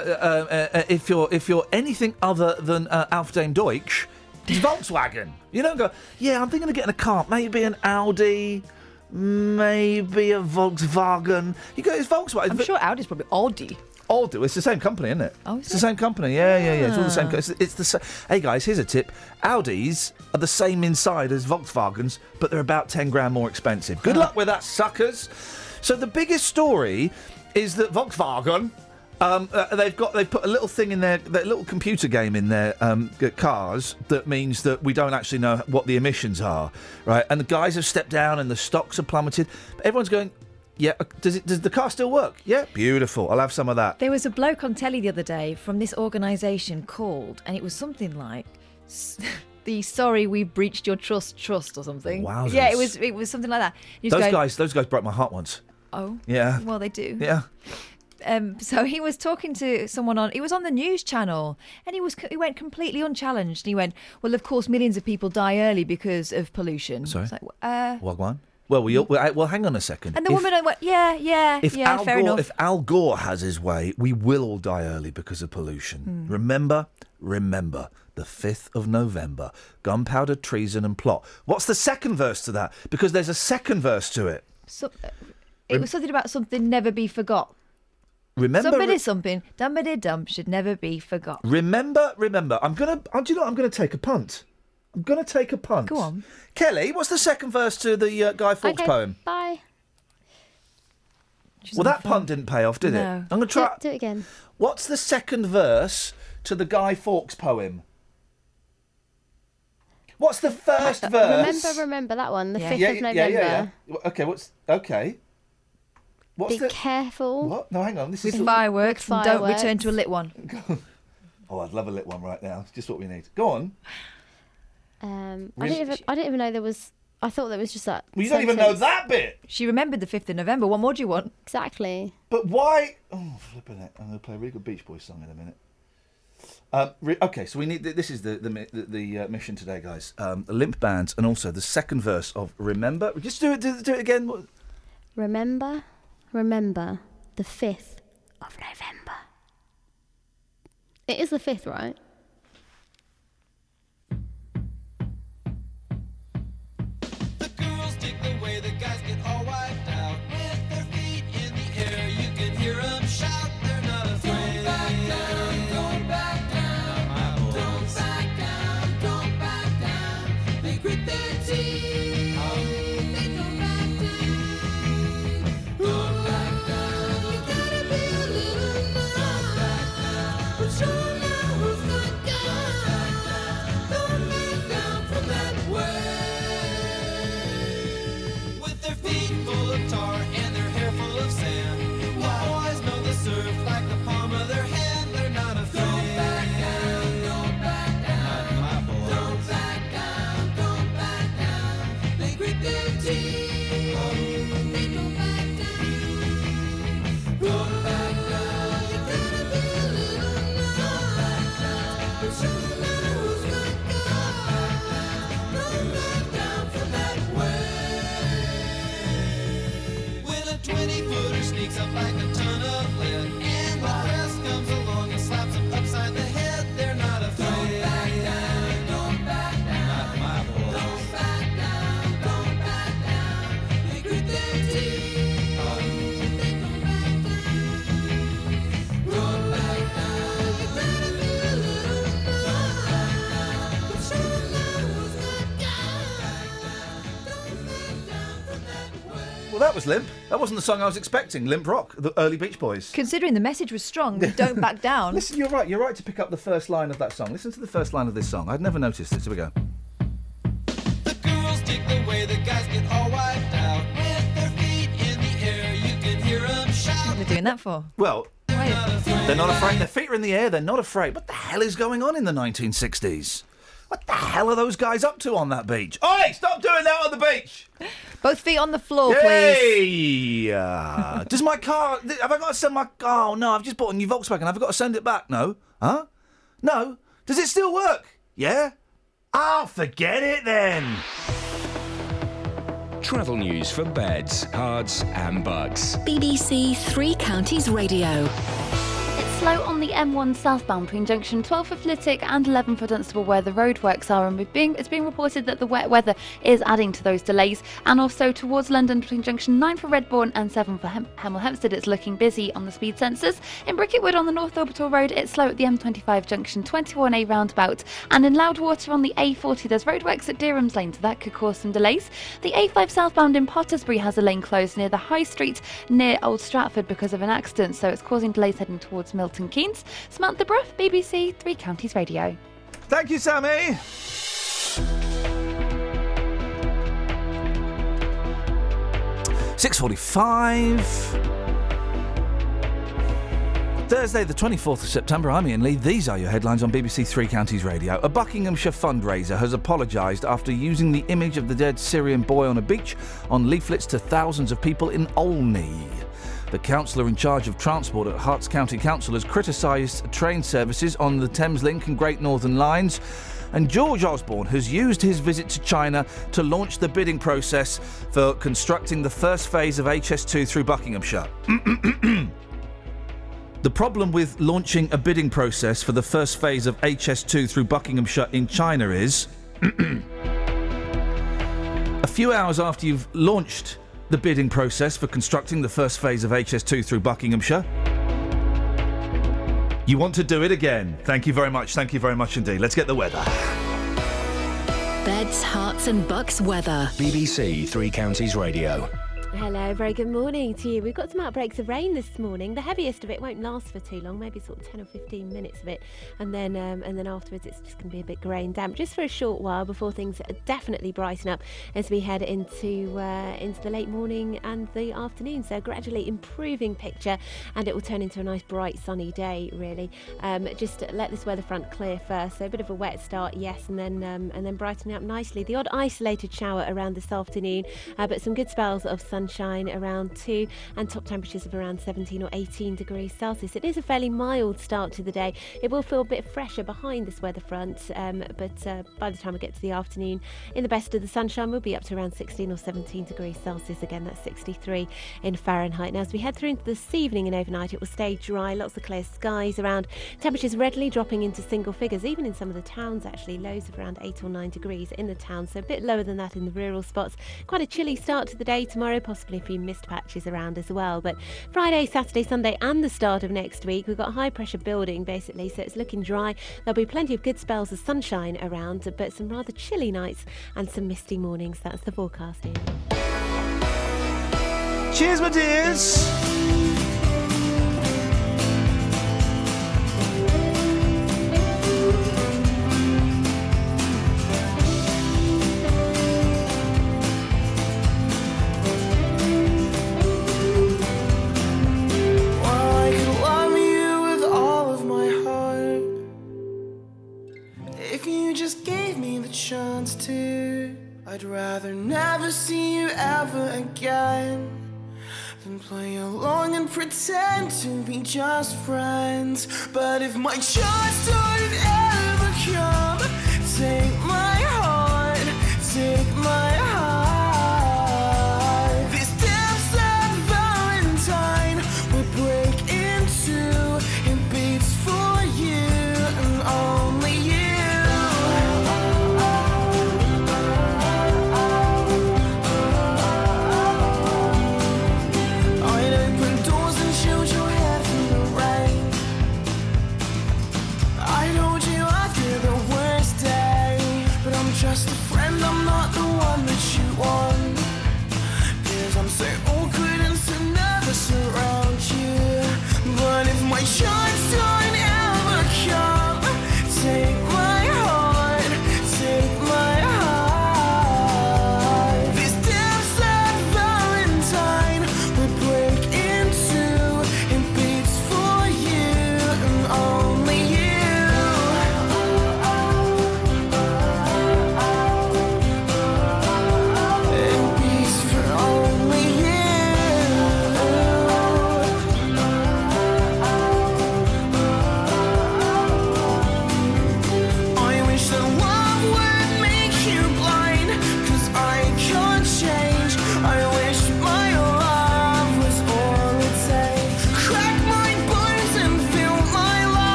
uh, uh, if you're if you're anything other than uh, Auf dem Deutsch, it's Volkswagen. You don't go. Yeah, I'm thinking of getting a car. Maybe an Audi. Maybe a Volkswagen. You go. It's Volkswagen. I'm sure Audi's probably Audi. Audi. It's the same company, isn't it? Oh, is it's the same company. Yeah, yeah, yeah. It's all the same. co- It's, it's the same. Hey guys, here's a tip. Audis are the same inside as Volkswagens, but they're about ten grand more expensive. Good luck with that, suckers. So the biggest story is that Volkswagen. Um, uh, they've got they've put a little thing in their, their little computer game in their um, cars that means that we don't actually know what the emissions are, right? And the guys have stepped down and the stocks have plummeted. But everyone's going, yeah. uh, Does it? Does the car still work? Yeah, beautiful. I'll have some of that. There was a bloke on telly the other day from this organisation called, and it was something like the "Sorry We Breached Your Trust" trust or something. Wowzers. Yeah, it was. It was something like that. Those going, guys, those guys broke my heart once. Oh. Yeah. Well, they do. Yeah. Um, so he was talking to someone on. He was on the news channel, and he was he went completely unchallenged. And he went, "Well, of course, millions of people die early because of pollution." Sorry? It's like, uh, Wagwan. Well, we, well, well, hang on a second. and the if, woman went, "Yeah, yeah, if yeah, Al fair Gore, enough." if Al Gore has his way, we will all die early because of pollution. Hmm. Remember, remember, the fifth of November, gunpowder, treason, and plot. What's the second verse to that? Because there's a second verse to it. So- uh, it was something about something never be forgot. Remember, Somebody something dumbity dump should never be forgot. remember, remember. I'm gonna. uh, Do you know? what? I'm gonna take a punt. I'm going to take a punt. Go on. Kelly, what's the second verse to the uh, Guy Fawkes okay, poem? Bye. well, that punt didn't pay off, did it? I'm going to try. Do, do it again. What's the second verse to the Guy Fawkes poem? What's the first verse? Remember, remember that one, the yeah. 5th yeah, of yeah, yeah, yeah. Okay, what's okay? What's Be the careful. what? No, hang on. This With is fireworks, and don't fireworks. return to a lit one. Oh, I'd love a lit one right now. It's just what we need. Go on. Um, I didn't even. I didn't even know there was. I thought there was just that. Well, you don't even know that bit. She remembered the 5th of November. What more do you want? Exactly. But why? Oh, flipping it! I'm going to play a really good Beach Boys song in a minute. Um, re- okay, so we need. This is the the, the, the uh, mission today, guys. Um, the limp bands, and also the second verse of "Remember." Just do it. Do, do it again. Remember, remember the fifth of November. It is the fifth, right? That was limp. That wasn't the song I was expecting. Limp Rock, the early Beach Boys. Considering the message was strong, don't back down. Listen, you're right. You're right to pick up the first line of that song. Listen to the first line of this song. I'd never noticed this. Here we go. Girls dig the way the guys get all wiped out with their feet in the air. You can hear 'em shout. What are they doing that for? Well, they're not afraid. Their feet are in the air. They're not afraid. What the hell is going on in the 1960s? What the hell are those guys up to on that beach? Oi, stop doing that on the beach! Both feet on the floor, please. Hey! uh, does my car. Have I got to send my. Oh, no, I've just bought a new Volkswagen. Have I got to send it back? No. Huh? No. Does it still work? Yeah? Oh, forget it then. Travel news for beds, cards, and Bucks. BBC Three Counties Radio. Slow on the M1 southbound between junction 12 for Flitwick and 11 for Dunstable where the roadworks are and being, it's being reported that the wet weather is adding to those delays and also towards London between junction 9 for Redbourn and 7 for Hem- Hemel Hempstead it's looking busy on the speed sensors. In Bricket Wood on the North Orbital Road it's slow at the M25 junction 21A roundabout and in Loudwater on the A40 there's roadworks at Derehams Lane so that could cause some delays. The A5 southbound in Potterspury has a lane closed near the High Street near Old Stratford because of an accident so it's causing delays heading towards Milton Keynes. Samantha Bruff, BBC Three Counties Radio. Thank you, Sammy. Six forty-five. Thursday, the 24th of September, I'm Iain Lee. These are your headlines on BBC Three Counties Radio. A Buckinghamshire fundraiser has apologised after using the image of the dead Syrian boy on a beach on leaflets to thousands of people in Olney. The councillor in charge of transport at Herts County Council has criticised train services on the Thameslink and Great Northern Lines. And George Osborne has used his visit to China to launch the bidding process for constructing the first phase of HS2 through Buckinghamshire. The problem with launching a bidding process for the first phase of HS2 through Buckinghamshire in China is a few hours after you've launched the bidding process for constructing the first phase of HS2 through Buckinghamshire, you want to do it again. Thank you very much. Thank you very much indeed. Let's get the weather. Beds, Herts, and bucks weather. BBC Three Counties Radio. Hello, very good morning to you. We've got some outbreaks of rain this morning. The heaviest of it won't last for too long, maybe sort of 10 or 15 minutes of it, and then um, and then afterwards it's just going to be a bit grey and damp, just for a short while before things definitely brighten up as we head into uh, into the late morning and the afternoon. So gradually improving picture, and it will turn into a nice bright sunny day. Really, um, just let this weather front clear first. So a bit of a wet start, yes, and then um, and then brightening up nicely. The odd isolated shower around this afternoon, uh, but some good spells of sunshine around 2 and top temperatures of around 17 or 18 degrees Celsius. It is a fairly mild start to the day. It will feel a bit fresher behind this weather front, um, but uh, by the time we get to the afternoon, in the best of the sunshine, we'll be up to around 16 or 17 degrees Celsius. Again, that's 63 in Fahrenheit. Now, as we head through into this evening and overnight, it will stay dry, lots of clear skies around. Temperatures readily dropping into single figures, even in some of the towns, actually, lows of around 8 or 9 degrees in the town, so a bit lower than that in the rural spots. Quite a chilly start to the day tomorrow, possibly a few mist patches around as well. But Friday, Saturday, Sunday, and the start of next week, we've got high pressure building basically, so it's looking dry. There'll be plenty of good spells of sunshine around, but some rather chilly nights and some misty mornings. That's the forecast. Cheers, my dears. Just gave me the chance to, I'd rather never see you ever again than play along and pretend to be just friends. But if my chance don't ever come, take my heart, take my heart.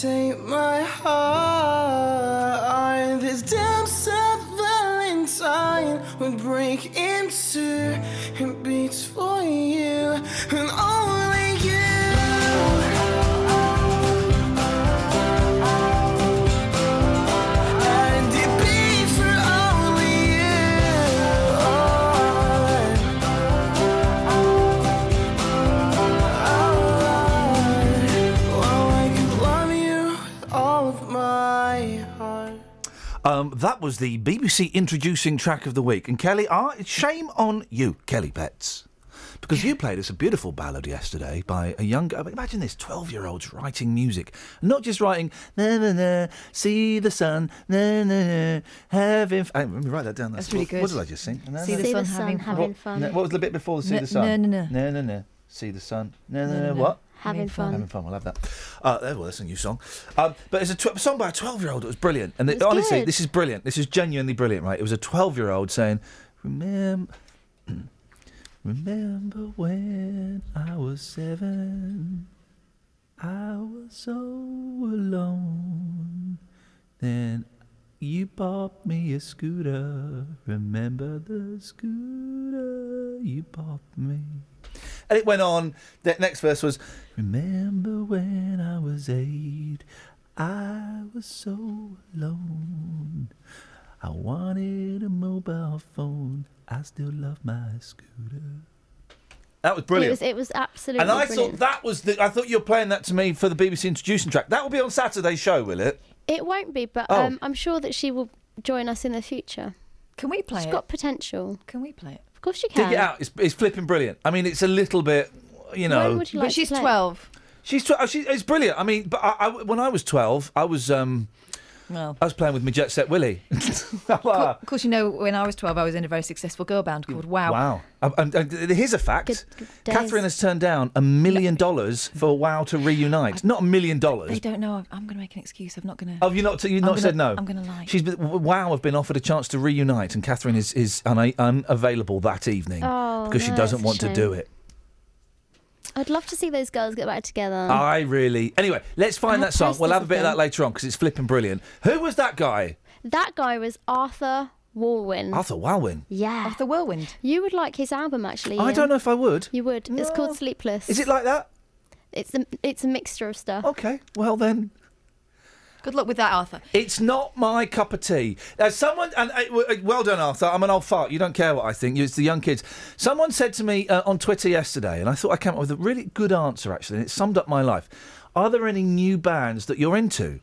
Take my heart. Um, that was the BBC introducing track of the week. And Kelly, ah, shame on you, Kelly Betts. Because you played us a beautiful ballad yesterday by a young. I Imagine this: twelve-year-olds writing music, not just writing na na na, see the sun, na na na, having. F-. Let me write that down. That's really what, good. What did I just sing? Na, See na, the na. sun, having fun. having What, fun. no, what was the bit before the see No- the sun? no, no, no. no, no, no. See the sun. No. no, no. What? Having fun. Having fun. We'll have that. Uh, there, well, that's a new song. Um, but it's a tw- song by a 12 year old. It was brilliant. And It the- honestly, good. this is brilliant. This is genuinely brilliant, right? It was a 12 year old saying, Remember, remember when I was seven? I was so alone. Then you bought me a scooter. Remember the scooter you bought me? And it went on. The next verse was Remember when I was eight? I was so alone. I wanted a mobile phone. I still love my scooter. That was brilliant. It was, it was absolutely and I brilliant. thought that was the. I thought you were playing that to me for the BBC introducing track. That will be on Saturday's show, will it? It won't be, but Oh. um, I'm sure that she will join us in the future. Can we play She's it? got potential. Can we play it? Of course you can. Dig it out. It's, it's flipping brilliant. I mean, it's a little bit, you know. When would you like but she's to play? 12. She's tw- oh, she, it's brilliant. I mean, but I, I, when I was twelve, I was um, Well. I was playing with my Jet Set Willy. Of course, you know, when I was 12, I was in a very successful girl band called Wow. Wow. Um, um, and, and here's a fact: days. Catherine has turned down a million dollars for Wow to reunite. Not a million dollars. They don't know. I'm going to make an excuse. I'm not going to. Oh, you not you I'm not gonna- said no. I'm gonna lie. She's been, Wow have been offered a chance to reunite, and Catherine is is una- unavailable that evening Oh, because she no, doesn't a want to shame. do it. I'd love to see those girls get back together. I really. Anyway, let's find that song. We'll have a bit of that later on because it's flipping brilliant. Who was that guy? That guy was Arthur Walwyn. Arthur Walwyn. Yeah. Arthur Whirlwind. You would like his album, actually. I Iain. don't know if I would. You would. It's called Sleepless. Is it like that? It's a, it's a mixture of stuff. Okay. Well then. Good luck with that, Arthur. It's not my cup of tea. Uh, someone, and uh, uh, well done, Arthur. I'm an old fart. You don't care what I think. It's the young kids. Someone said to me uh, on Twitter yesterday, and I thought I came up with a really good answer actually, and it summed up my life. Are there any new bands that you're into?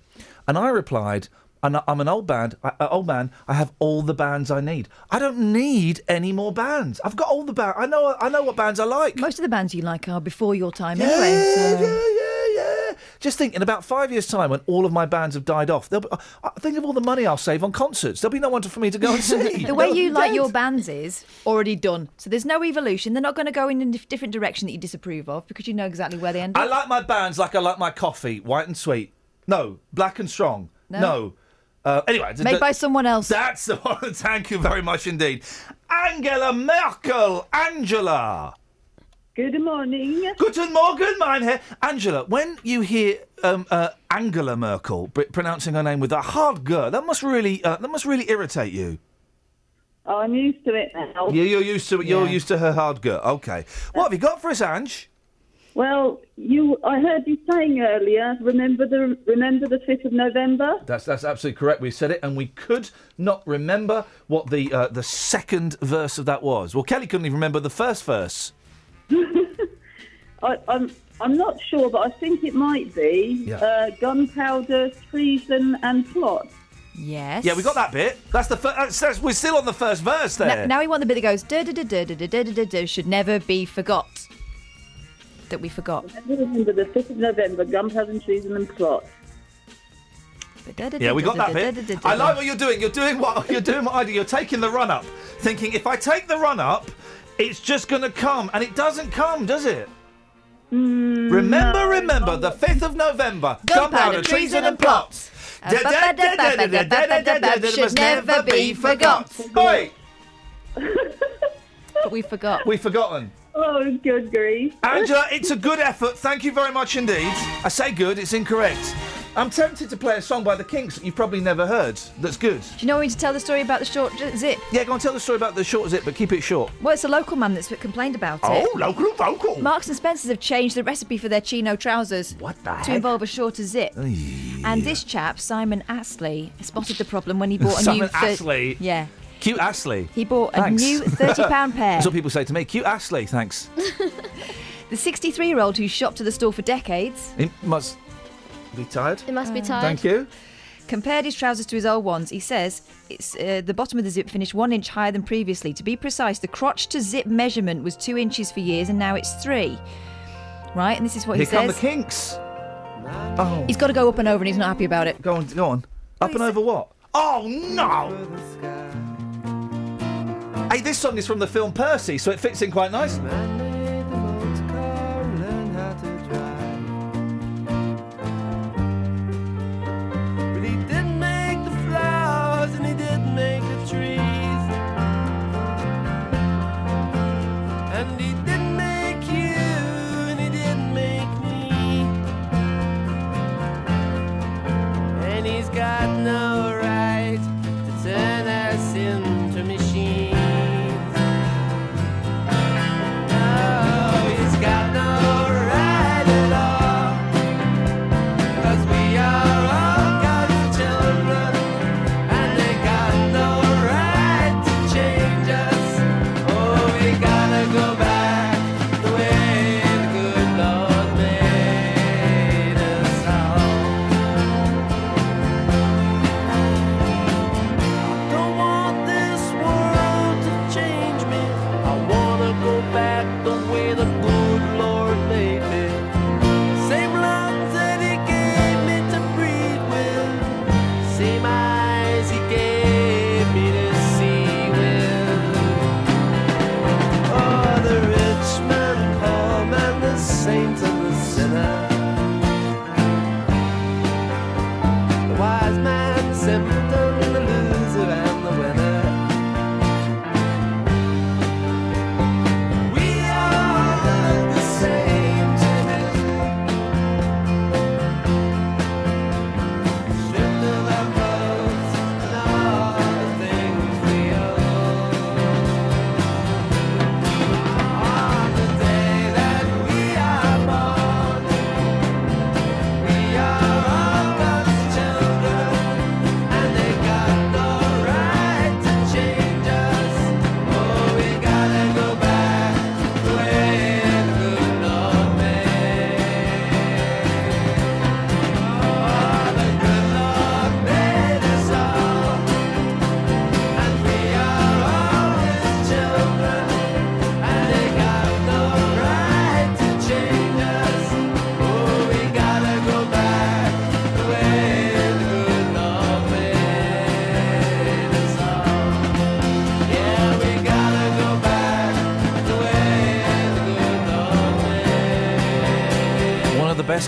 And I replied, "And I'm an old band, I, uh, old man. I have all the bands I need. I don't need any more bands. I've got all the bands. I know. I know what bands I like. Most of the bands you like are before your time Yeah, anyway. yeah, yeah, yeah. Just think, in about five years' time, when all of my bands have died off, there'll be, uh, think of all the money I'll save on concerts. There'll be no one for me to go and see. the way They'll you like dead. your bands is already done. So there's no evolution. They're not going to go in a different direction that you disapprove of because you know exactly where they end up. I like my bands like I like my coffee, white and sweet. No, black and strong. No. No. Uh, anyway, Made th- by someone else. That's the one. Thank you very much indeed. Angela Merkel. Angela. Good morning. Guten Morgen, mein Herr. Angela, when you hear um, uh, Angela Merkel pr- pronouncing her name with a hard g, that must really uh, that must really irritate you. Oh, I'm used to it now. Yeah, you're used to it. You're Yeah. used to her hard g. Okay. What have you got for us, Ange? Well, you, I heard you saying earlier. Remember the remember the fifth of November. That's that's absolutely correct. We said it, and we could not remember what the uh, the second verse of that was. Well, Kelly couldn't even remember the first verse. I, I'm I'm not sure, but I think it might be Yeah. uh, gunpowder, treason, and plot. Yes. Yeah, we got that bit. That's the fir- that's, that's, we're still on the first verse there. Now, now we want the bit that goes da da da da da da da da da da should never be forgot. That we forgot. Remember the fifth of November, gunpowder, treason, and plot. Yeah, we got that bit. I like what you're doing. You're doing what you're doing. What I do. You're taking the run up, thinking if I take the run up, it's just going to come, and it doesn't come, does it? Mm, remember, no. remember, the 5th of November, gunpowder, treason and plots. Should never be forgot. Oi! But we forgot. We've forgotten. Oh, good grief. Angela, it's a good effort. Thank you very much indeed. I say good, it's incorrect. I'm tempted to play a song by the Kinks that you've probably never heard. That's good. Do you know me to tell the story about the short zip? Yeah, go on, tell the story about the short zip, but keep it short. Well, it's a local man that's complained about it. Oh, local vocal. Marks and Spencers have changed the recipe for their chino trousers What the to heck? involve a shorter zip. And this chap, Simon Astley, spotted the problem when he bought a Simon new. thir- Astley? Yeah. Cute Astley. He bought a new £30 pair. That's what people say to me. Cute Astley, thanks. The 63 year old who shopped at the store for decades He must be tired. It must be tired. Thank you. compared his trousers to his old ones. He says it's uh, the bottom of the zip finished one inch higher than previously. To be precise, the crotch to zip measurement was two inches for years, and now it's three. Right, and this is what he says. Here he come says. the Kinks. Oh. He's got to go up and over, and he's not happy about it. Go on, go on. Up and over what? Oh no! Hey, this song is from the film Percy, so it fits in quite nicely. got no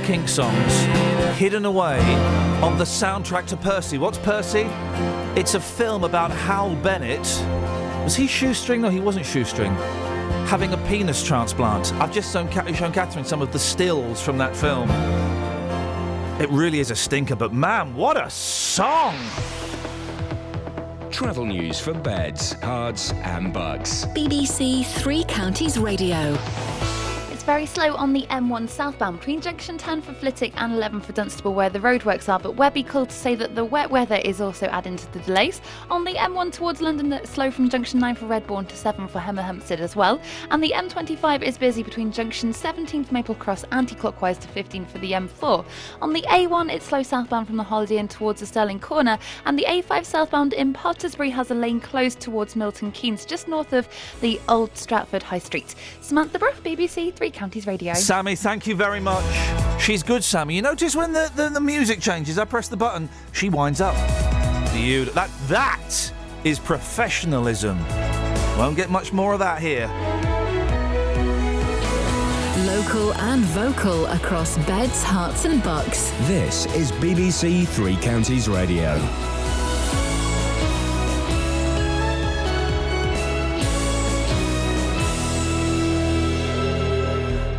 Kink songs hidden away on the soundtrack to Percy. What's Percy? It's a film about Hywel Bennett. Was he shoestring? No, he wasn't shoestring. Having a penis transplant. I've just shown, shown Catherine some of the stills from that film. It really is a stinker, but man, what a song! Travel news for beds, cards, and Bucks. BBC Three Counties Radio. Slow on the M1 southbound between junction 10 for Flitwick and 11 for Dunstable where the roadworks are, but Webby called to say that the wet weather is also adding to the delays. On the M1 towards London, it's slow from junction 9 for Redbourn to 7 for Hemel Hempstead as well. And the M25 is busy between junction 17 for Maple Cross anti-clockwise to 15 for the M4. On the A1, it's slow southbound from the Holiday Inn towards the Stirling Corner, and the A5 southbound in Potterspury has a lane closed towards Milton Keynes, just north of the Old Stratford High Street. Samantha Bruff, BBC Three Counties Radio. Sammy, thank you very much. She's good, Sammy. You notice when the, the, the music changes, I press the button, she winds up. You, that, that is professionalism. Won't get much more of that here. Local and vocal across beds, Herts, and bucks. This is BBC Three Counties Radio.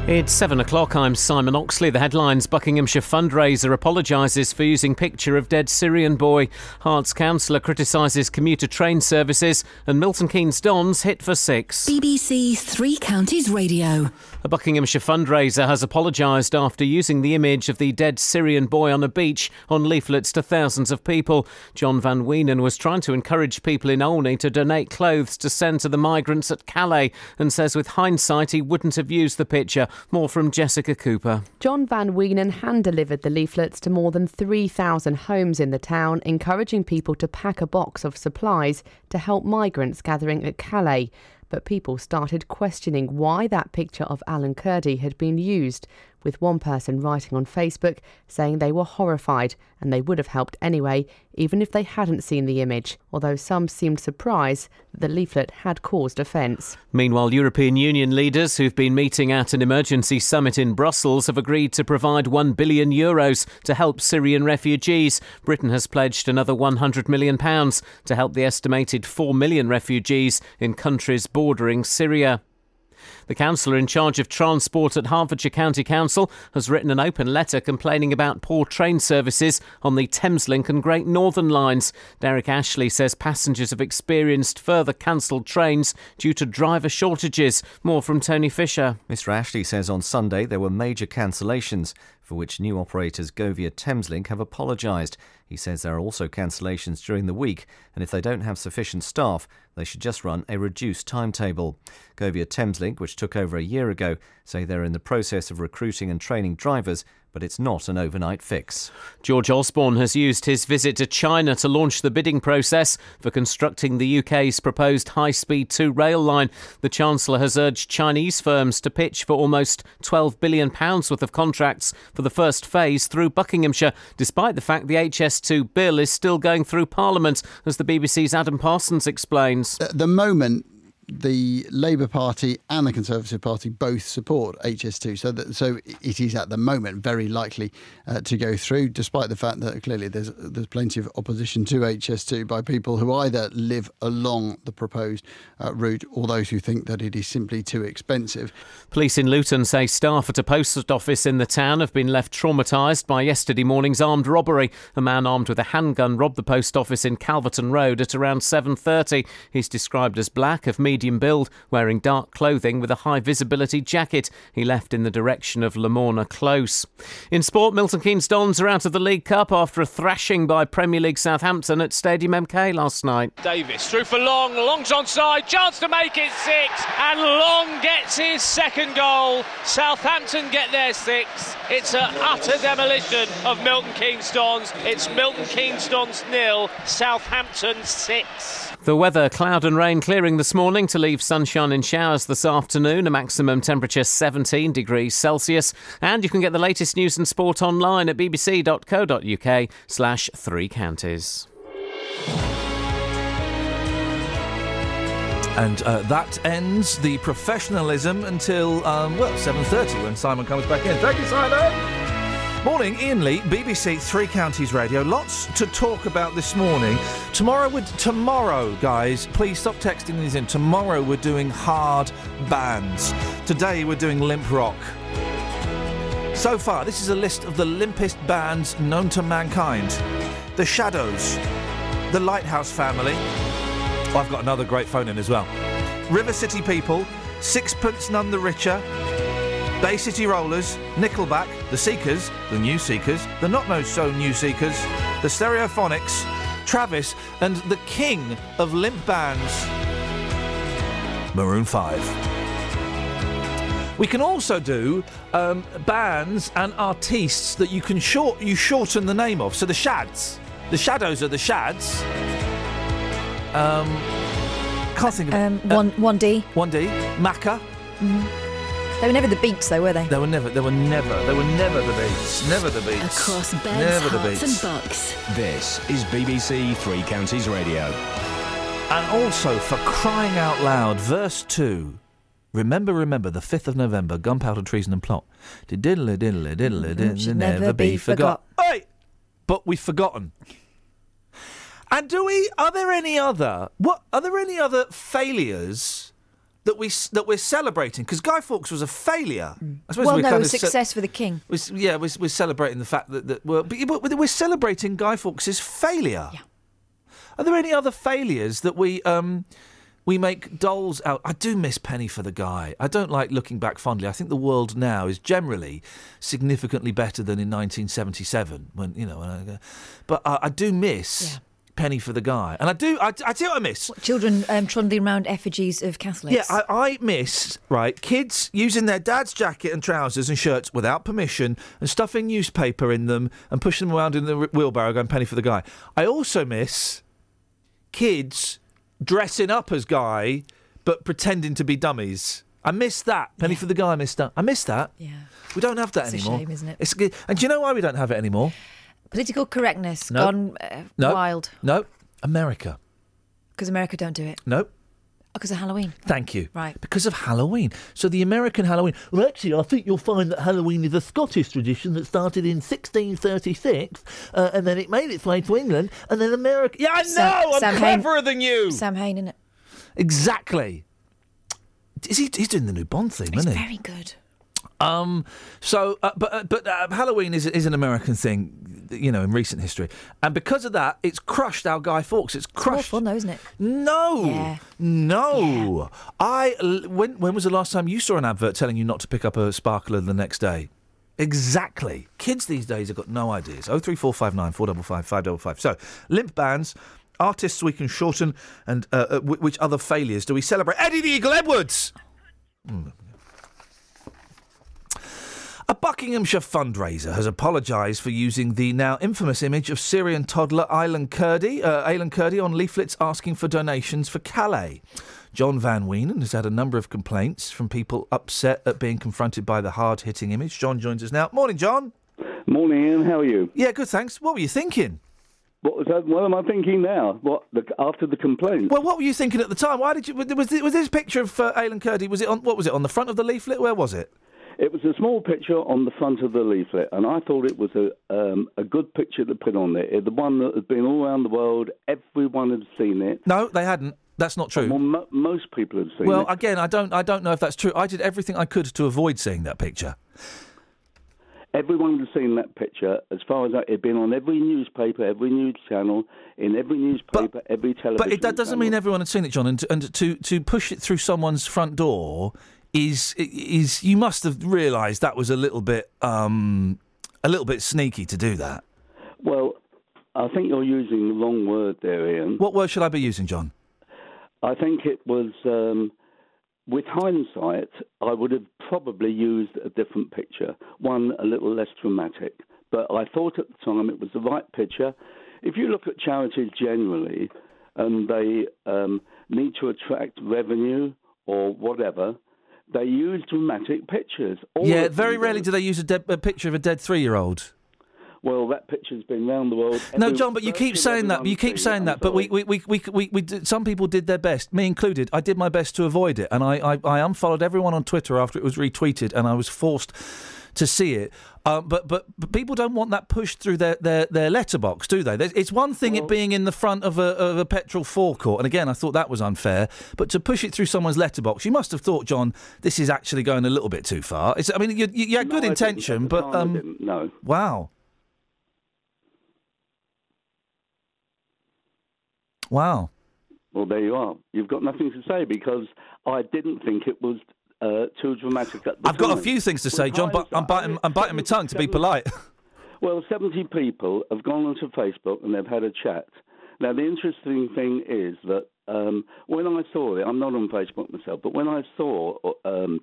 It's seven o'clock. I'm Simon Oxley. The headlines Buckinghamshire fundraiser apologises for using picture of dead Syrian boy. Herts councillor criticises commuter train services. And Milton Keynes Dons hit for six. BBC Three Counties Radio. A Buckinghamshire fundraiser has apologised after using the image of the dead Syrian boy on a beach on leaflets to thousands of people. John Van Weenen was trying to encourage people in Olney to donate clothes to send to the migrants at Calais and says with hindsight he wouldn't have used the picture. More from Jessica Cooper. John Van Weenen hand delivered the leaflets to more than 3,000 homes in the town, encouraging people to pack a box of supplies to help migrants gathering at Calais. But people started questioning why that picture of Alan Kurdi had been used, with one person writing on Facebook saying they were horrified and they would have helped anyway, even if they hadn't seen the image, although some seemed surprised that the leaflet had caused offence. Meanwhile, European Union leaders who've been meeting at an emergency summit in Brussels have agreed to provide 1 billion euros to help Syrian refugees. Britain has pledged another 100 million pounds to help the estimated 4 million refugees in countries bordering Syria. The councillor in charge of transport at Hertfordshire County Council has written an open letter complaining about poor train services on the Thameslink and Great Northern lines. Derek Ashley says passengers have experienced further cancelled trains due to driver shortages. More from Tony Fisher. Mr. Ashley says on Sunday there were major cancellations, for which new operators Govia Thameslink have apologised. He says there are also cancellations during the week, and if they don't have sufficient staff, they should just run a reduced timetable. Govia Thameslink, which took over a year ago, say they're in the process of recruiting and training drivers, but it's not an overnight fix. George Osborne has used his visit to China to launch the bidding process for constructing the UK's proposed high speed 2 rail line. The Chancellor has urged Chinese firms to pitch for almost £12 billion worth of contracts for the first phase through Buckinghamshire, despite the fact the HS2 bill is still going through Parliament, as the BBC's Adam Parsons explains. At the moment, the Labour Party and the Conservative Party both support HS2, so that so it is at the moment very likely uh, to go through, despite the fact that clearly there's there's plenty of opposition to HS2 by people who either live along the proposed uh, route or those who think that it is simply too expensive. Police in Luton say staff at a post office in the town have been left traumatised by yesterday morning's armed robbery. A man armed with a handgun robbed the post office in Calverton Road at around 7:30. He's described as black, of medium build, wearing dark clothing with a high visibility jacket. He left in the direction of Lamorna Close. In sport, Milton Keynes Dons are out of the League Cup after a thrashing by Premier League Southampton at Stadium MK last night. Davis through for Long. Long's onside. Chance to make it six. And Long gets his second goal. Southampton get their six. It's an utter demolition of Milton Keynes Dons. It's Milton Keynes Dons nil. Southampton six. The weather, cloud and rain clearing this morning to leave sunshine and showers this afternoon, a maximum temperature 17 degrees Celsius. And you can get the latest news and sport online at bbc.co.uk slash three counties. And uh, that ends the professionalism until, um, well, 7.30 when Simon comes back in. Thank you, Simon! Morning, Iain Lee, BBC Three Counties Radio. Lots to talk about this morning. Tomorrow, would tomorrow, guys, please stop texting these in. Tomorrow we're doing hard bands. Today we're doing limp rock. So far, this is a list of the limpest bands known to mankind: The Shadows, The Lighthouse Family. Oh, I've got another great phone in as well. River City People, Sixpence None the Richer, Bay City Rollers, Nickelback, The Seekers, The New Seekers, The Not No So New Seekers, The Stereophonics, Travis, and the king of limp bands, Maroon 5. We can also do um, bands and artists that you can short you shorten the name of. So the Shads, the Shadows are the Shads. Um, can't think of Um, one one D. One D. Macca. They were never the Beats, though, were they? They were never. They were never. They were never the beats. Never the beats. Across Beds, Never the Herts, beats. and Bucks. This is BBC Three Counties Radio. And also, for crying out loud, verse 2. Remember, remember, the 5th of November, gunpowder, treason, and plot. Diddle, diddle, diddle, mm, diddle, should never, never be be forgot. Hey! But we've forgotten. And do we? Are there any other? What are there any other failures that we that we're celebrating? Because Guy Fawkes was a failure. I suppose Well, we're no, kind of ce- success for the king. we're, yeah, we're, we're celebrating the fact that, that we're, but, we're celebrating Guy Fawkes' failure. Yeah. Are there any other failures that we um, we make dolls out? I do miss Penny for the Guy. I don't like looking back fondly. I think the world now is generally significantly better than in 1977 when you know. When I, but I, I do miss Penny for the Guy, and I do. I, I tell you what I miss. Children um, trundling around effigies of Catholics. Yeah, I, I miss right kids using their dad's jacket and trousers and shirts without permission and stuffing newspaper in them and pushing them around in the wheelbarrow going penny for the guy. I also miss kids dressing up as guy but pretending to be dummies. I miss that. Penny for the guy. I miss that. I miss that. Yeah. We don't have that It's a anymore. shame, isn't it? It's good. And do you know why we don't have it anymore? Political correctness No. gone uh, No. wild No. America. because America don't do it No. because of Halloween. Thank you. Right. Because of Halloween. So the American Halloween. Well, actually, I think you'll find that Halloween is a Scottish tradition that started in 1636, uh, and then it made its way to England, and then America. Yeah, I know. Sam- I'm Sam Hain- cleverer than you. Sam Hain, innit? Exactly. Is he? He's doing the new Bond theme, It's isn't he? very good. Um. So, uh, but uh, but uh, Halloween is is an American thing, you know, in recent history, and because of that, it's crushed our Guy Fawkes. It's crushed. More fun, though, isn't it? No, Yeah. no. I l- when when was the last time you saw an advert telling you not to pick up a sparkler the next day? Exactly. Kids these days have got no ideas. Oh three four five nine four double five five double five. So limp bands. Artists we can shorten, and uh, uh, which other failures do we celebrate? Eddie the Eagle Edwards! Hmm. A Buckinghamshire fundraiser has apologised for using the now infamous image of Syrian toddler Aylan Kurdi, uh, Aylan Kurdi on leaflets asking for donations for Calais. John Van Weenen has had a number of complaints from people upset at being confronted by the hard hitting image. John joins us now. Morning, John. Morning, Iain. How are you? Yeah, good, thanks. What were you thinking? What was that? What am I thinking now? What the, after the complaint? Well, what were you thinking at the time? Why did you? Was, this- was this picture of uh, Aylan Kurdi? Was it on? What was it on the front of the leaflet? Where was it? It was a small picture on the front of the leaflet, and I thought it was a um, a good picture to put on there. It- The one that has been all around the world. Everyone has seen it. No, they hadn't. That's not true. Well, mo- most people have seen Well, it. Well, again, I don't. I don't know if that's true. I did everything I could to avoid seeing that picture. Everyone has seen that picture. As far as I, it's been on every newspaper, every news channel, in every newspaper, every television. But it, that doesn't mean everyone had seen it, John. And, to, and to to push it through someone's front door is is you must have realised that was a little bit um a little bit sneaky to do that. Well, I think you're using the wrong word there, Iain. What word should I be using, John? I think it was, um, with hindsight, I would have probably used a different picture, one a little less dramatic. But I thought at the time it was the right picture. If you look at charities generally, and they um, need to attract revenue or whatever, they use dramatic pictures. All yeah, very rarely do they use a, dead, a picture of a dead three-year-old. Well, that picture's been round the world. No, John, but you keep saying that. You keep saying that. But we, we, we, we, we, we did, some people did their best, me included. I did my best to avoid it, and I, I, I unfollowed everyone on Twitter after it was retweeted, and I was forced to see it. Um, but, but but people don't want that pushed through their, their, their letterbox, do they? There's, it's one thing it being in the front of a, of a petrol forecourt, and again, I thought that was unfair. But to push it through someone's letterbox, you must have thought, John, this is actually going a little bit too far. It's, I mean, you, you, you had good I intention, but um, no. wow, wow. Well, there you are. You've got nothing to say because I didn't think it was uh, too dramatic at the I've got a few things to say, John, but I'm biting, I'm biting my tongue to be polite. Well, 70 people have gone onto Facebook and they've had a chat. Now, the interesting thing is that um, when I saw it, I'm not on Facebook myself, but when I saw um,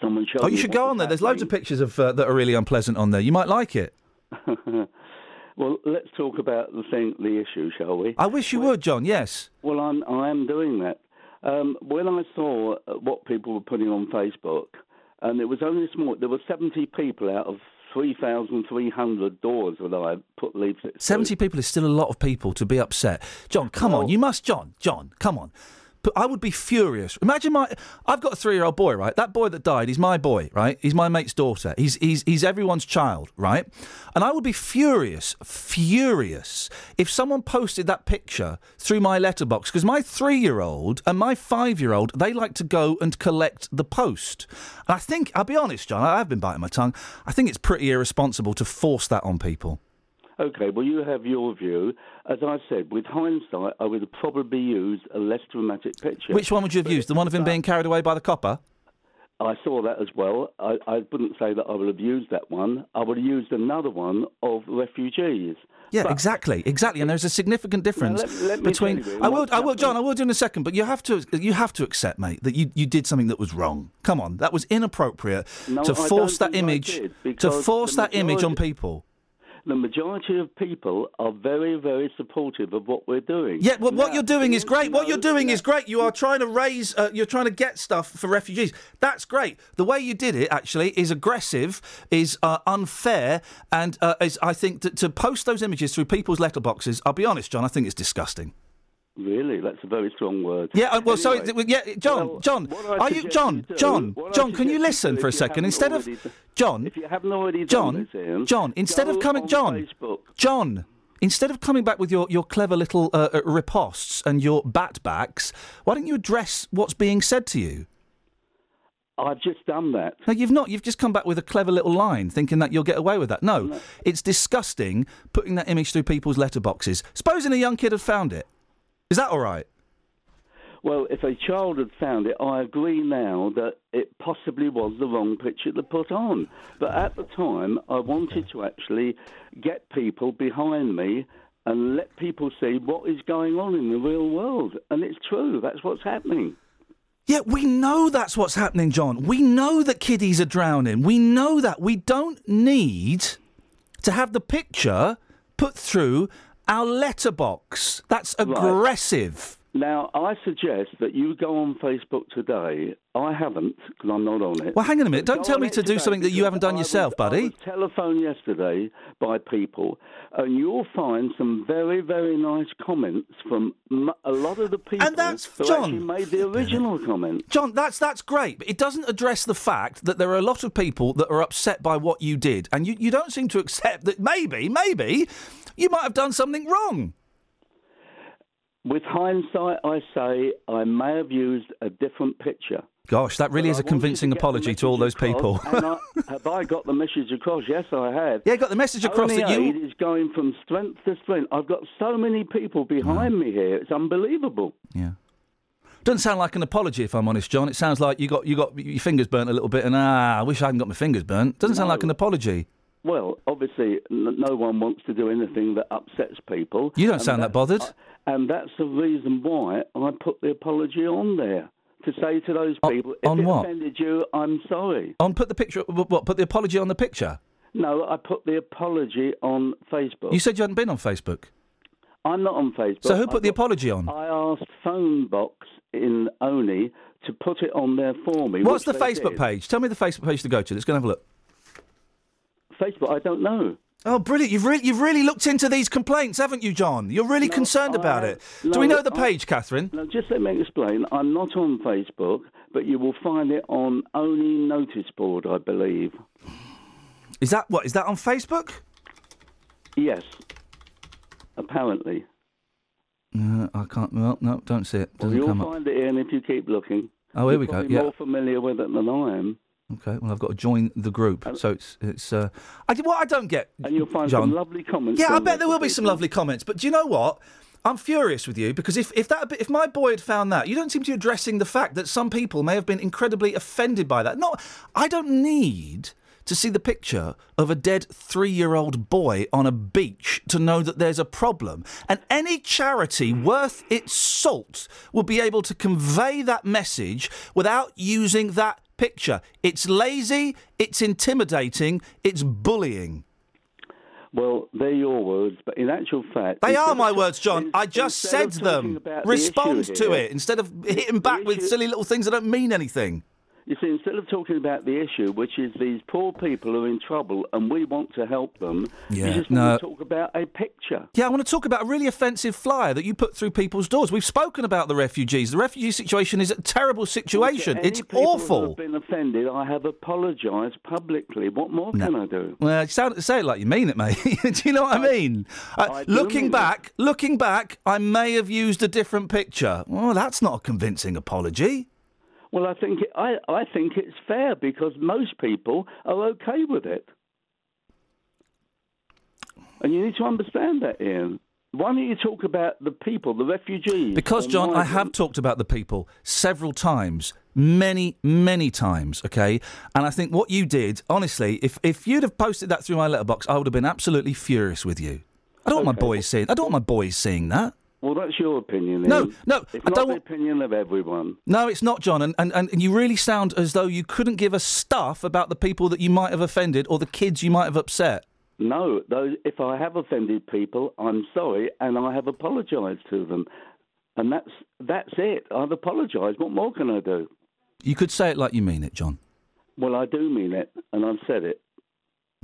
someone showed Oh, you should go on there. There's loads of pictures of uh, that are really unpleasant on there. You might like it. well, let's talk about the thing, the issue, shall we? I wish you would, John. Yes. Well, I'm, I am doing that. Um, when I saw uh, what people were putting on Facebook, and it was only small, there were 70 people out of 3,300 doors that I put leaflets. to. 70 people is still a lot of people to be upset. John, come on. You must, John, John, come on. I would be furious. Imagine my. I've got a three year old boy, right? That boy that died, he's my boy, right? He's my mate's daughter. He's, he's, he's everyone's child, right? And I would be furious, furious, if someone posted that picture through my letterbox because my three year old and my five year old, they like to go and collect the post. And I think, I'll be honest, John, I have been biting my tongue. I think it's pretty irresponsible to force that on people. Okay, well, you have your view. As I said, with hindsight, I would have probably used a less dramatic picture. Which one would you have used? The one of him being carried away by the copper? I saw that as well. I, I wouldn't say that I would have used that one. I would have used another one of refugees. Yeah, But- exactly, exactly. And there's a significant difference let- let between. I will, I will, John. I will do in a second. But you have to, you have to accept, mate, that you, you did something that was wrong. Come on, that was inappropriate No, to force that image, to force that image on people. The majority of people are very, very supportive of what we're doing. Yeah, well, what you're doing is great. What you're doing is great. You are trying to raise, uh, you're trying to get stuff for refugees. That's great. The way you did it, actually, is aggressive, is uh, unfair, and uh, is, I think that to post those images through people's letterboxes, I'll be honest, John, I think it's disgusting. Really, that's a very strong word. Yeah, uh, well, Anyway, yeah, John, well, John, are you, John, you do- John, what John? Can you listen for a second instead of d- John? If you haven't already John, done this, Iain, John, instead of coming, John, Facebook. John, instead of coming back with your, your clever little uh, uh, riposts and your batbacks, why don't you address what's being said to you? I've just done that. No, you've not. You've just come back with a clever little line, thinking that you'll get away with that. No, it's disgusting putting that image through people's letterboxes. Supposing a young kid had found it, is that all right? Well, if a child had found it, I agree now that it possibly was the wrong picture to put on. But at the time, I wanted to actually get people behind me and let people see what is going on in the real world. And it's true, that's what's happening. Yeah, we know that's what's happening, John. We know that kiddies are drowning. We know that. We don't need to have the picture put through our letterbox. That's aggressive. Now, I suggest that you go on Facebook today. I haven't, because I'm not on it. Well, hang on a minute. Don't go tell me to do something that you haven't done yourself, buddy. was telephoned yesterday by people, and you'll find some very, very nice comments from a lot of the people And that's- who John. actually made the original comment. John, that's that's great, but it doesn't address the fact that there are a lot of people that are upset by what you did, and you, you don't seem to accept that maybe, maybe, you might have done something wrong. With hindsight, I say I may have used a different picture. Gosh, that really But is I a convincing to apology to all those message people. I, have I got the message across? Yes, I have. Yeah, got the message across Only that you- Aid is going from strength to strength. I've got so many people behind me here. It's unbelievable. Yeah. Doesn't sound like an apology, if I'm honest, John. It sounds like you got you got your fingers burnt a little bit, and ah, I wish I hadn't got my fingers burnt. Doesn't sound like an apology. Well, obviously, no one wants to do anything that upsets people. You don't sound that bothered. And that's the reason why I put the apology on there to say to those people, if on it what? offended you, I'm sorry. On put the picture. What? Put the apology on the picture. No, I put the apology on Facebook. You said you hadn't been on Facebook. I'm not on Facebook. So who I put the apology on? I asked Phonebox in Olney to put it on there for me. What's the Facebook did. page? Tell me the Facebook page to go to. Let's go and have a look. Facebook, I don't know. Oh, brilliant! You've really, you've really looked into these complaints, haven't you, John? You're really No, concerned I about have- it. Do we know the I- page, Catherine? Now, just let me explain. I'm not on Facebook, but you will find it on Olney Notice Board, I believe. Is that what? Is that on Facebook? Yes. Apparently. Uh, I can't. Well, no, don't see it. Well, Doesn't you'll come up. find it, Iain, if you keep looking. Oh, here we go, yeah. more familiar with it than I am. Okay. Well, I've got to join the group. So it's it's. Uh, I what I don't get. And you'll find John. some lovely comments. Yeah, I bet there will be some lovely comments. But do you know what? I'm furious with you because if, if that if my boy had found that, you don't seem to be addressing the fact that some people may have been incredibly offended by that. No, I don't need to see the picture of a dead three-year-old boy on a beach to know that there's a problem. And any charity worth its salt will be able to convey that message without using that picture. It's lazy, it's intimidating, it's bullying. Well, they're your words, but in actual fact, They are my words, John. in- I just said them. about the Respond to here- it instead of hitting back with silly little things that don't mean anything. You see, instead of talking about the issue, which is these poor people who are in trouble and we want to help them, Yeah, you just no. want to talk about a picture. Yeah, I want to talk about a really offensive flyer that you put through people's doors. We've spoken about the refugees. The refugee situation is a terrible situation. It's awful. have been offended, I have apologised publicly. What more can I do? Well, you sound, say it like you mean it, mate. Do you know what I, mean? Uh, I do looking mean it. back, looking back, I may have used a different picture. Well, that's not a convincing apology. Well, I think I I think it's fair because most people are okay with it, and you need to understand that, Iain. Why don't you talk about the people, the refugees? Because, John, I have talked about the people several times, many, many times, okay? And I think what you did, honestly, if, if you'd have posted that through my letterbox, I would have been absolutely furious with you. I don't want my boys seeing. I don't want my boys seeing that. Well, that's your opinion. No, Iain. no, it's I not don't the opinion of everyone. No, it's not, John. And, and, and you really sound as though you couldn't give a stuff about the people that you might have offended or the kids you might have upset. No, those, if I have offended people, I'm sorry, and I have apologised to them, and that's that's it. I've apologised. What more can I do? You could say it like you mean it, John. Well, I do mean it, and I've said it.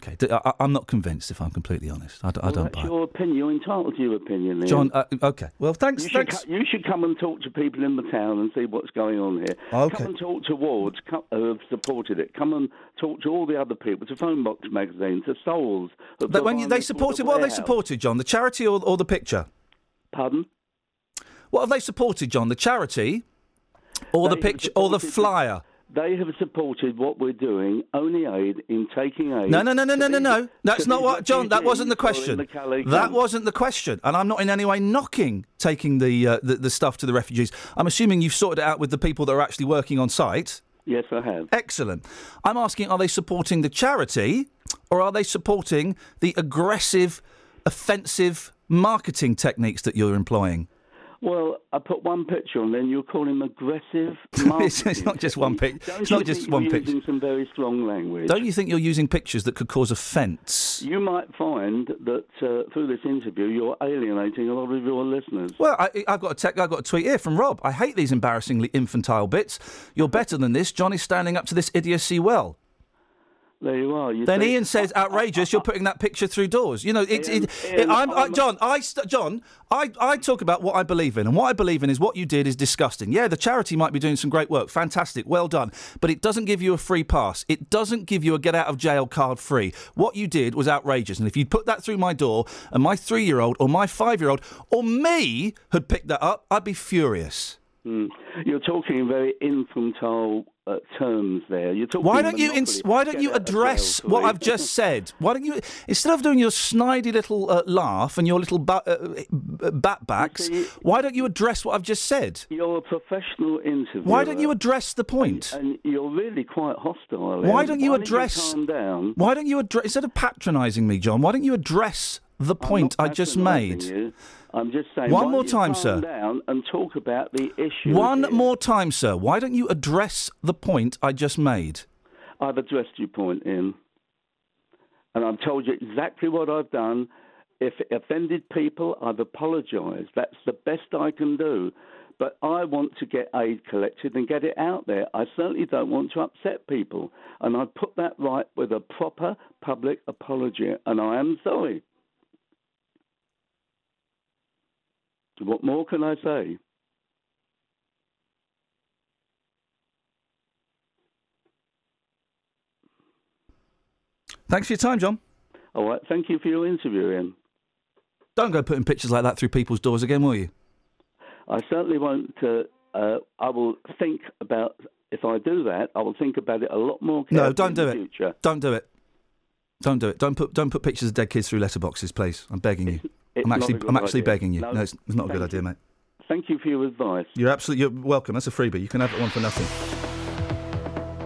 Okay, I, am not convinced, if I'm completely honest. I, d- I Well, don't that's buy it. your opinion. You're entitled to your opinion. Iain. John, uh, okay. Well, thanks. You should, co- you should come and talk to people in the town and see what's going on here. Okay. Come and talk to wards who have supported it. Come and talk to all the other people, to Phone Box magazine, to Souls. But when you, they supported, a what have they supported, John? The charity or, or the picture? Pardon? What have they supported, John? The charity or the They have picture or the flyer? They have supported what we're doing, Olney Aid in taking aid. No, no, no, no, no, no, no. That's not what, John. That wasn't the refugees who are in question. That wasn't the question, and I'm not in any way knocking taking the, uh, the the stuff to the refugees. I'm assuming you've sorted it out with the people that are actually working on site. Yes, I have. Excellent. I'm asking: Are they supporting the charity, or are they supporting the aggressive, offensive marketing techniques that you're employing? Well, I put one picture on, then you're calling aggressive. It's- not just one pic- Don't it's you not just one you're picture. Using some very strong language. Don't you think you're using pictures that could cause offence? You might find that uh, through this interview, you're alienating a lot of your listeners. Well, I, I've got a tech, I've got a tweet here from Rob. I hate these embarrassingly infantile bits. You're better than this. John is standing up to this idiocy well. There you are. You Then Iain says, "Outrageous! You're putting that picture through doors." You know, it's Iain- it, it, Iain, I'm, I, I'm- John. I st- John. I, I talk about what I believe in, and what I believe in is what you did is disgusting. Yeah, the charity might be doing some great work, fantastic, well done, but it doesn't give you a free pass. It doesn't give you a get out of jail card free. What you did was outrageous, and if you put that through my door, and my three year old or my five year old or me had picked that up, I'd be furious. Hmm. You're talking very infantile uh, terms there. Why don't you ins- Why don't you address what. I've just said? Why don't you instead of doing your snidey little uh, laugh and your little ba- uh, uh, bat backs? Why don't you address what I've just said? You're a professional interviewer. Why don't you address the point? And you're really quite hostile. Why don't you Why address? calm down? Why don't you address instead of patronising me, John? Why don't you address the point I just made? you. I'm just saying. One more time, sir. Down and talk about the issue. One here? more time, sir. Why don't you address the point I just made? I've addressed your point, Iain, and I've told you exactly what I've done. If it offended people, I've apologised. That's the best I can do. But I want to get aid collected and get it out there. I certainly don't want to upset people. And I put that right with a proper public apology. And I am sorry. What more can I say? Thanks for your time, John. All right. Thank you for your interview, Iain. Don't go putting pictures like that through people's doors again, will you? I certainly won't. Uh, uh, I will think about if I do that. I will think about it a lot more. No, don't in do the it. Future. Don't do it. Don't do it. Don't put don't put pictures of dead kids through letterboxes, please. I'm begging you. it's I'm actually I'm actually idea. begging you. No, No, it's, it's not a good idea, mate. Thank you for your advice. You're absolutely you're welcome. That's a freebie. You can have it one for nothing.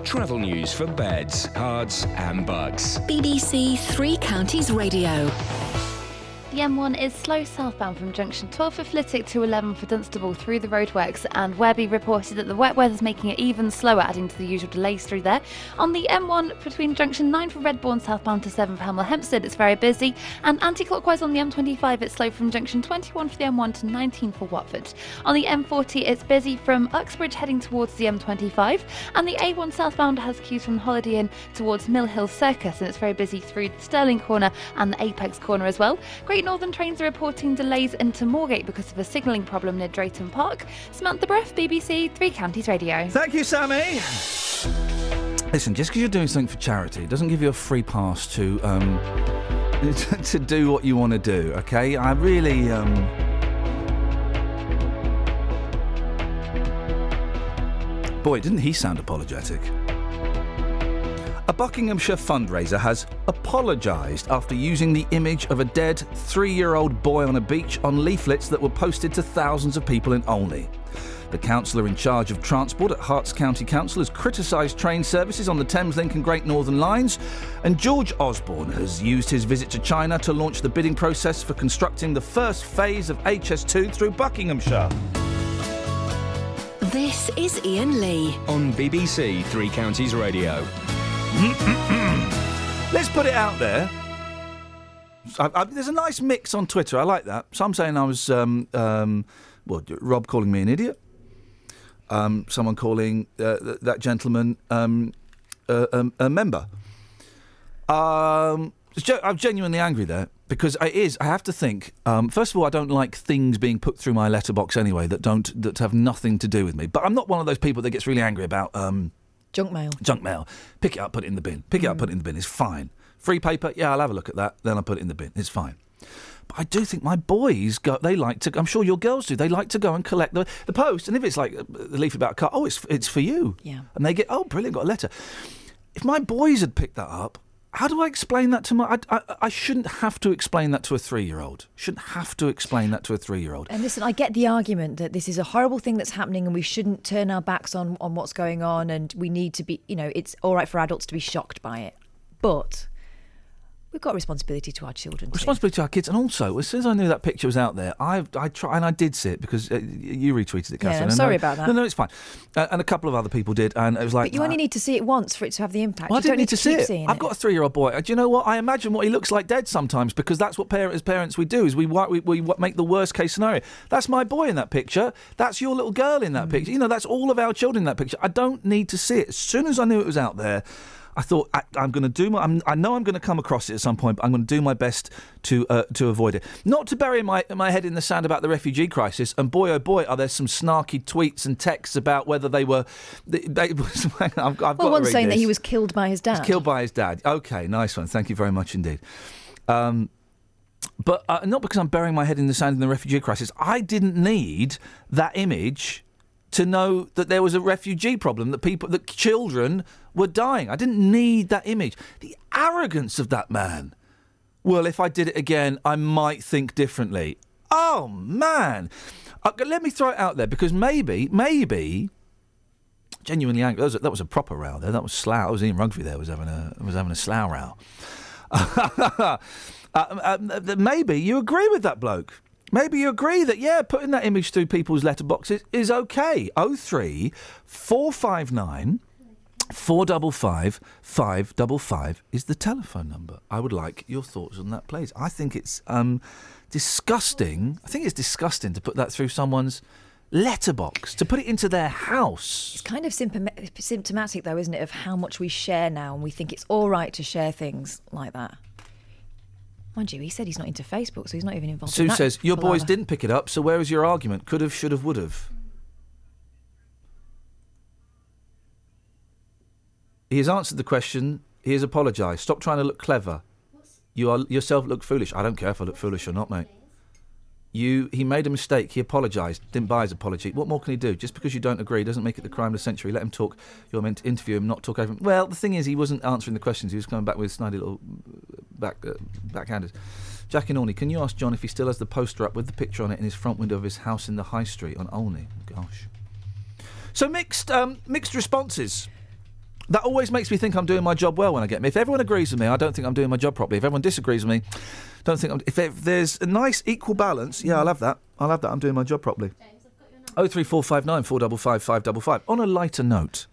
Travel news for Beds, cards, and Bucks. BBC Three Counties Radio. The M1 is slow southbound from junction 12 for Flitwick to 11 for Dunstable through the roadworks, and Webby reported that the wet weather's making it even slower, adding to the usual delays through there. On the M1 between junction 9 for Redbourn southbound to 7 for Hemel Hempstead, it's very busy, and anti-clockwise on the M25, it's slow from junction 21 for the M1 to 19 for Watford. On the M40, it's busy from Uxbridge heading towards the M25, and the A1 southbound has queues from Holiday Inn towards Mill Hill Circus, and it's very busy through the Stirling Corner and the Apex Corner as well. Great Northern trains are reporting delays into Moorgate because of a signalling problem near Drayton Park. Samantha Breff, BBC Three Counties Radio. Thank you, Sammy. Listen, just because you're doing something for charity doesn't give you a free pass to um, to do what you want to do. Okay, I really um. Boy, didn't he sound apologetic? A Buckinghamshire fundraiser has apologised after using the image of a dead three year old boy on a beach on leaflets that were posted to thousands of people in Olney. The councillor in charge of transport at Herts County Council has criticised train services on the Thameslink and Great Northern lines, and George Osborne has used his visit to China to launch the bidding process for constructing the first phase of HS2 through Buckinghamshire. This is Iain Lee. On BBC Three Counties Radio. Let's put it out there. I, I, there's a nice mix on Twitter. I like that. Some saying I was, um, um, well, Rob calling me an idiot. Um, someone calling uh, th- that gentleman um, a, a, member. Um, I'm genuinely angry there because it is. I have to think. Um, first of all, I don't like things being put through my letterbox anyway that don't that have nothing to do with me. But I'm not one of those people that gets really angry about. Um, Junk mail. Junk mail. Pick it up, put it in the bin. Pick it up, mm. put it in the bin. It's fine. Free paper, yeah, I'll have a look at that. Then I'll put it in the bin. It's fine. But I do think my boys go. They like to. I'm sure your girls do. They like to go and collect the, the post. And if it's like uh, the leaf about a car, oh, it's it's for you. Yeah. And they get, oh, brilliant, got a letter. If my boys had picked that up, how do I explain that to my? I, I, I shouldn't have to explain that to a three-year-old. Shouldn't have to explain that to a three-year-old. And listen, I get the argument that this is a horrible thing that's happening and we shouldn't turn our backs on, on what's going on and we need to be, you know, it's all right for adults to be shocked by it. But we've got a responsibility to our children. too. responsibility to our kids, and also as soon as I knew that picture was out there, I I try and I did see it because uh, you retweeted it, Yeah, Catherine. I'm sorry I- about that. No, no, it's fine. Uh, and a couple of other people did, and it was like. But you only need to see it once for it to have the impact. Well, I didn't don't need to see it. I've it. got a three-year-old boy. Uh, Do you know what? I imagine what he looks like dead sometimes because that's what parent, as parents we do is we we, we make the worst case scenario. That's my boy in that picture. That's your little girl in Mm. that picture. You know, that's all of our children in that picture. I don't need to see it. As soon as I knew it was out there. I thought I, I'm going to do my. I'm, I know I'm going to come across it at some point, but I'm going to do my best to uh, to avoid it. Not to bury my my head in the sand about the refugee crisis. And boy, oh boy, are there some snarky tweets and texts about whether they were. They, they, I've, I've got well, read saying that he was killed by his dad. Killed by his dad. Okay, nice one. Thank you very much indeed. Um, but uh, not because I'm burying my head in the sand in the refugee crisis. I didn't need that image to know that there was a refugee problem, that people, that children were dying. I didn't need that image. The arrogance of that man. Well, if I did it again, I might think differently. Oh man! Uh, let me throw it out there because maybe, maybe genuinely angry. That was a, that was a proper row there. That was slough. That was Ian Rugby there was having a was having a slough row. uh, um, uh, maybe you agree with that bloke. Maybe you agree that yeah, putting that image through people's letterboxes is okay. Oh three four five nine. Four double five five double five is the telephone number. I would like your thoughts on that, please. I think it's um, disgusting. I think it's disgusting to put that through someone's letterbox, to put it into their house. It's kind of symptomatic, though, isn't it, of how much we share now, and we think it's all right to share things like that. Mind you, he said he's not into Facebook, so he's not even involved. Sue in that Sue says your boys didn't pick it up, so where is your argument? Could have, should have, would have. He has answered the question He has apologised. Stop trying to look clever. You are yourself look foolish. I don't care if I look foolish or not, mate. You, he made a mistake. He apologised. Didn't buy his apology. What more can he do? Just because you don't agree doesn't make it the crime of the century. Let him talk. You're meant to interview him, not talk over him. Well, the thing is, he wasn't answering the questions. He was coming back with snidey little uh, back uh, backhanders. Jack in Olney, can you ask John if he still has the poster up with the picture on it in his front window of his house in the High Street on Olney? Gosh. So mixed, um, mixed responses. That always makes me think I'm doing my job well when I get me. If everyone agrees with me, I don't think I'm doing my job properly. If everyone disagrees with me, don't think I'm. If, if there's a nice equal balance, yeah, I'll have that. I'll have that. I'm doing my job properly. Oh three four five nine four double five five double five. On a lighter note,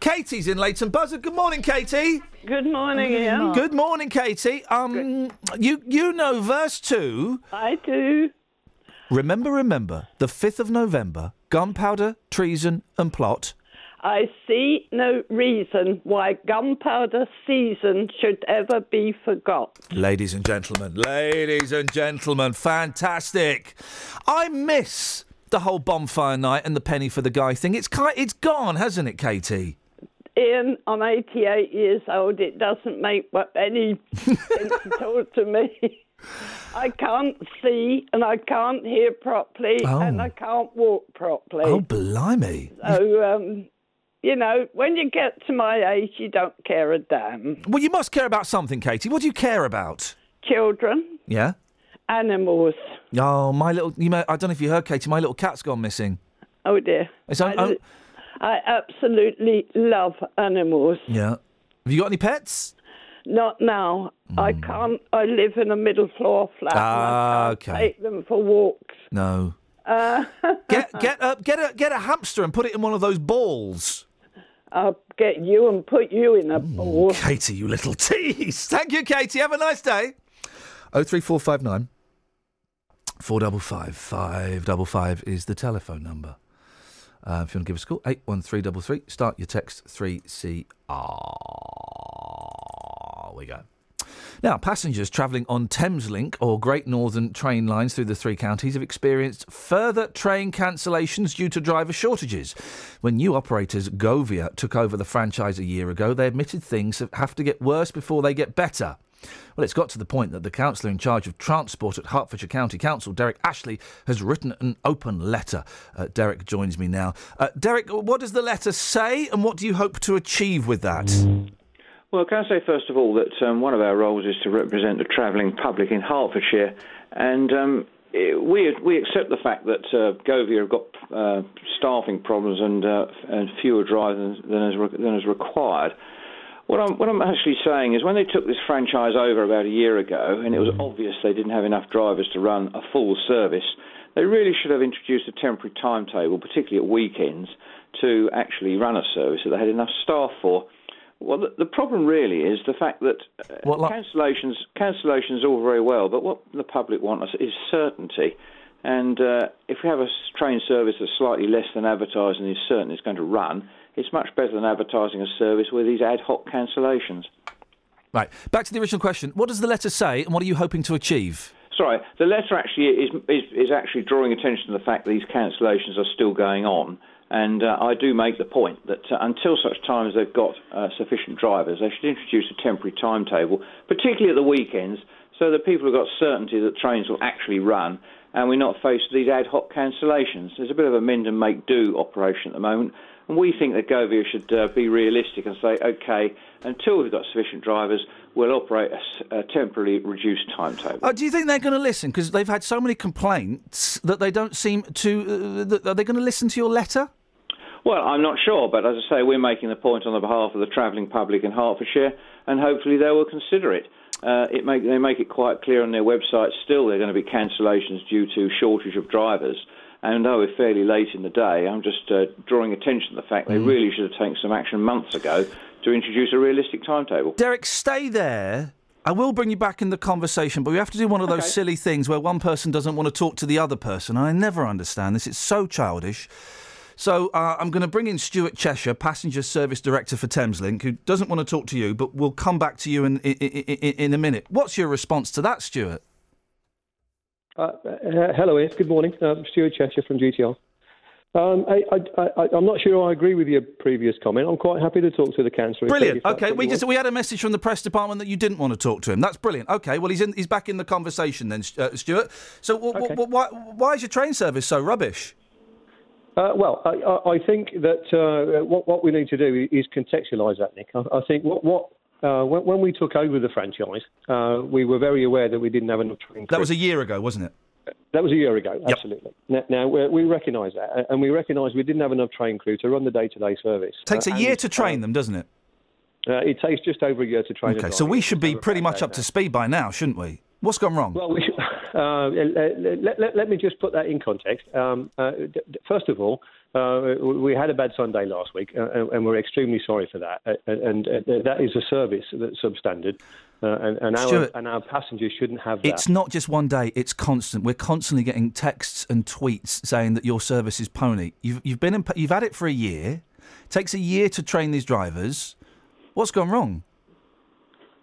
Katie's in Leighton Buzzard. Good morning, Katie. Good morning, Iain. Good morning, Katie. Um, you you know verse two. I do. Remember, remember, the fifth of November, gunpowder, treason, and plot. I see no reason why gunpowder season should ever be forgot. Ladies and gentlemen, ladies and gentlemen, fantastic. I miss the whole bonfire night and the penny for the guy thing. It's ki- it's gone, hasn't it, Katie? Iain, I'm 88 years old. It doesn't make any sense at all to me. I can't see and I can't hear properly Oh. and I can't walk properly. Oh, blimey. So, um, you know, when you get to my age, you don't care a damn. Well, you must care about something, Katie. What do you care about? Children, Yeah. animals. Oh, my little. You may, I don't know if you heard, Katie. My little cat's gone missing. Oh dear. It's I, oh. I absolutely love animals. Yeah. Have you got any pets? Not now. I can't. I live in a middle floor flat. Hmm. Ah, okay. Take them for walks. No. Uh, Get get a get a get a hamster and put it in one of those balls. I'll get you and put you in a ball. Katie, you little tease. Thank you, Katie. Have a nice day. Oh three four five nine four double five five double five is the telephone number. Uh, if you want to give us a call, eight one three double three. Start your text three C R. We go. Now, passengers travelling on Thameslink or Great Northern train lines through the three counties have experienced further train cancellations due to driver shortages. When new operators Govia took over the franchise a year ago, they admitted things have to get worse before they get better. Well, it's got to the point that the councillor in charge of transport at Hertfordshire County Council, Derek Ashley, has written an open letter. Uh, Derek joins me now. Uh, Derek, what does the letter say and what do you hope to achieve with that? Well, can I say first of all that um, one of our roles is to represent the travelling public in Hertfordshire, and um, we we accept the fact that uh, Govia have got uh, staffing problems and uh, and fewer drivers than is re- than is required. What I'm what I'm actually saying is when they took this franchise over about a year ago, and it was obvious they didn't have enough drivers to run a full service, they really should have introduced a temporary timetable, particularly at weekends, to actually run a service that they had enough staff for. Well, the, the problem really is the fact that uh, What li- cancellations cancellations are all very well, but what the public want us is certainty. And uh, if we have a train service that's slightly less than advertising and is certain it's going to run, it's much better than advertising a service with these ad hoc cancellations. Right, back to the original question. What does the letter say and what are you hoping to achieve? Sorry, the letter actually is, is is actually drawing attention to the fact that these cancellations are still going on, and uh, I do make the point that uh, until such time as they've got uh, sufficient drivers, they should introduce a temporary timetable, particularly at the weekends, so that people have got certainty that trains will actually run, and we're not faced with these ad hoc cancellations. There's a bit of a mend and make do operation at the moment. And we think that Govia should uh, be realistic and say, okay, until we've got sufficient drivers, we'll operate a temporarily reduced timetable. Uh, do you think they're going to listen? Because they've had so many complaints that they don't seem to. Uh, that, are they going to listen to your letter? Well, I'm not sure, but as I say, we're making the point on the behalf of the travelling public in Hertfordshire, and hopefully they will consider it. Uh, it make, they make it quite clear on their website still there are going to be cancellations due to shortage of drivers. And though we're fairly late in the day, I'm just uh, drawing attention to the fact they Mm. really should have taken some action months ago to introduce a realistic timetable. Derek, stay there. I will bring you back in the conversation, but we have to do one of those Okay. silly things where one person doesn't want to talk to the other person. I never understand this. It's so childish. So uh, I'm going to bring in Stuart Cheshire, Passenger Service Director for Thameslink, who doesn't want to talk to you, but will come back to you in, in, in, in a minute. What's your response to that, Stuart? Uh, uh, hello, Iain. Good morning. Um, Stuart Cheshire from GTR. Um, I, I, I, I'm not sure I agree with your previous comment. I'm quite happy to talk to the councillor. Brilliant. Okay, we just we had a message from the press department that you didn't want to talk to him. That's brilliant. Okay, well he's in, he's back in the conversation then, uh, Stuart. So w- w- w- why why is your train service so rubbish? Uh, well, I, I- think that uh, what, what we need to do is contextualise that, Nick. I, I think what, what uh, when, when we took over the franchise, uh, we were very aware that we didn't have enough train That was a year ago, wasn't it? That was a year ago, absolutely. Now, now we, we recognise that, and we recognise we didn't have enough train crew to run the day-to-day service. It Takes Uh, a year to train them, doesn't it? Uh, it takes just over a year to train. Okay, so we should be pretty much up to speed by now, shouldn't we? What's gone wrong? Well, we should, uh, let, let, let, me just put that in context. Um, uh, d- first of all, uh, we had a bad Sunday last week, uh, and we're extremely sorry for that. Uh, and uh, that is a service that's substandard, uh, and, and, our, Stuart, and our passengers shouldn't have that. It's not just one day; it's constant. We're constantly getting texts and tweets saying that your service is pony. You've you've been in, you've had it for a year. It takes a year to train these drivers. What's gone wrong?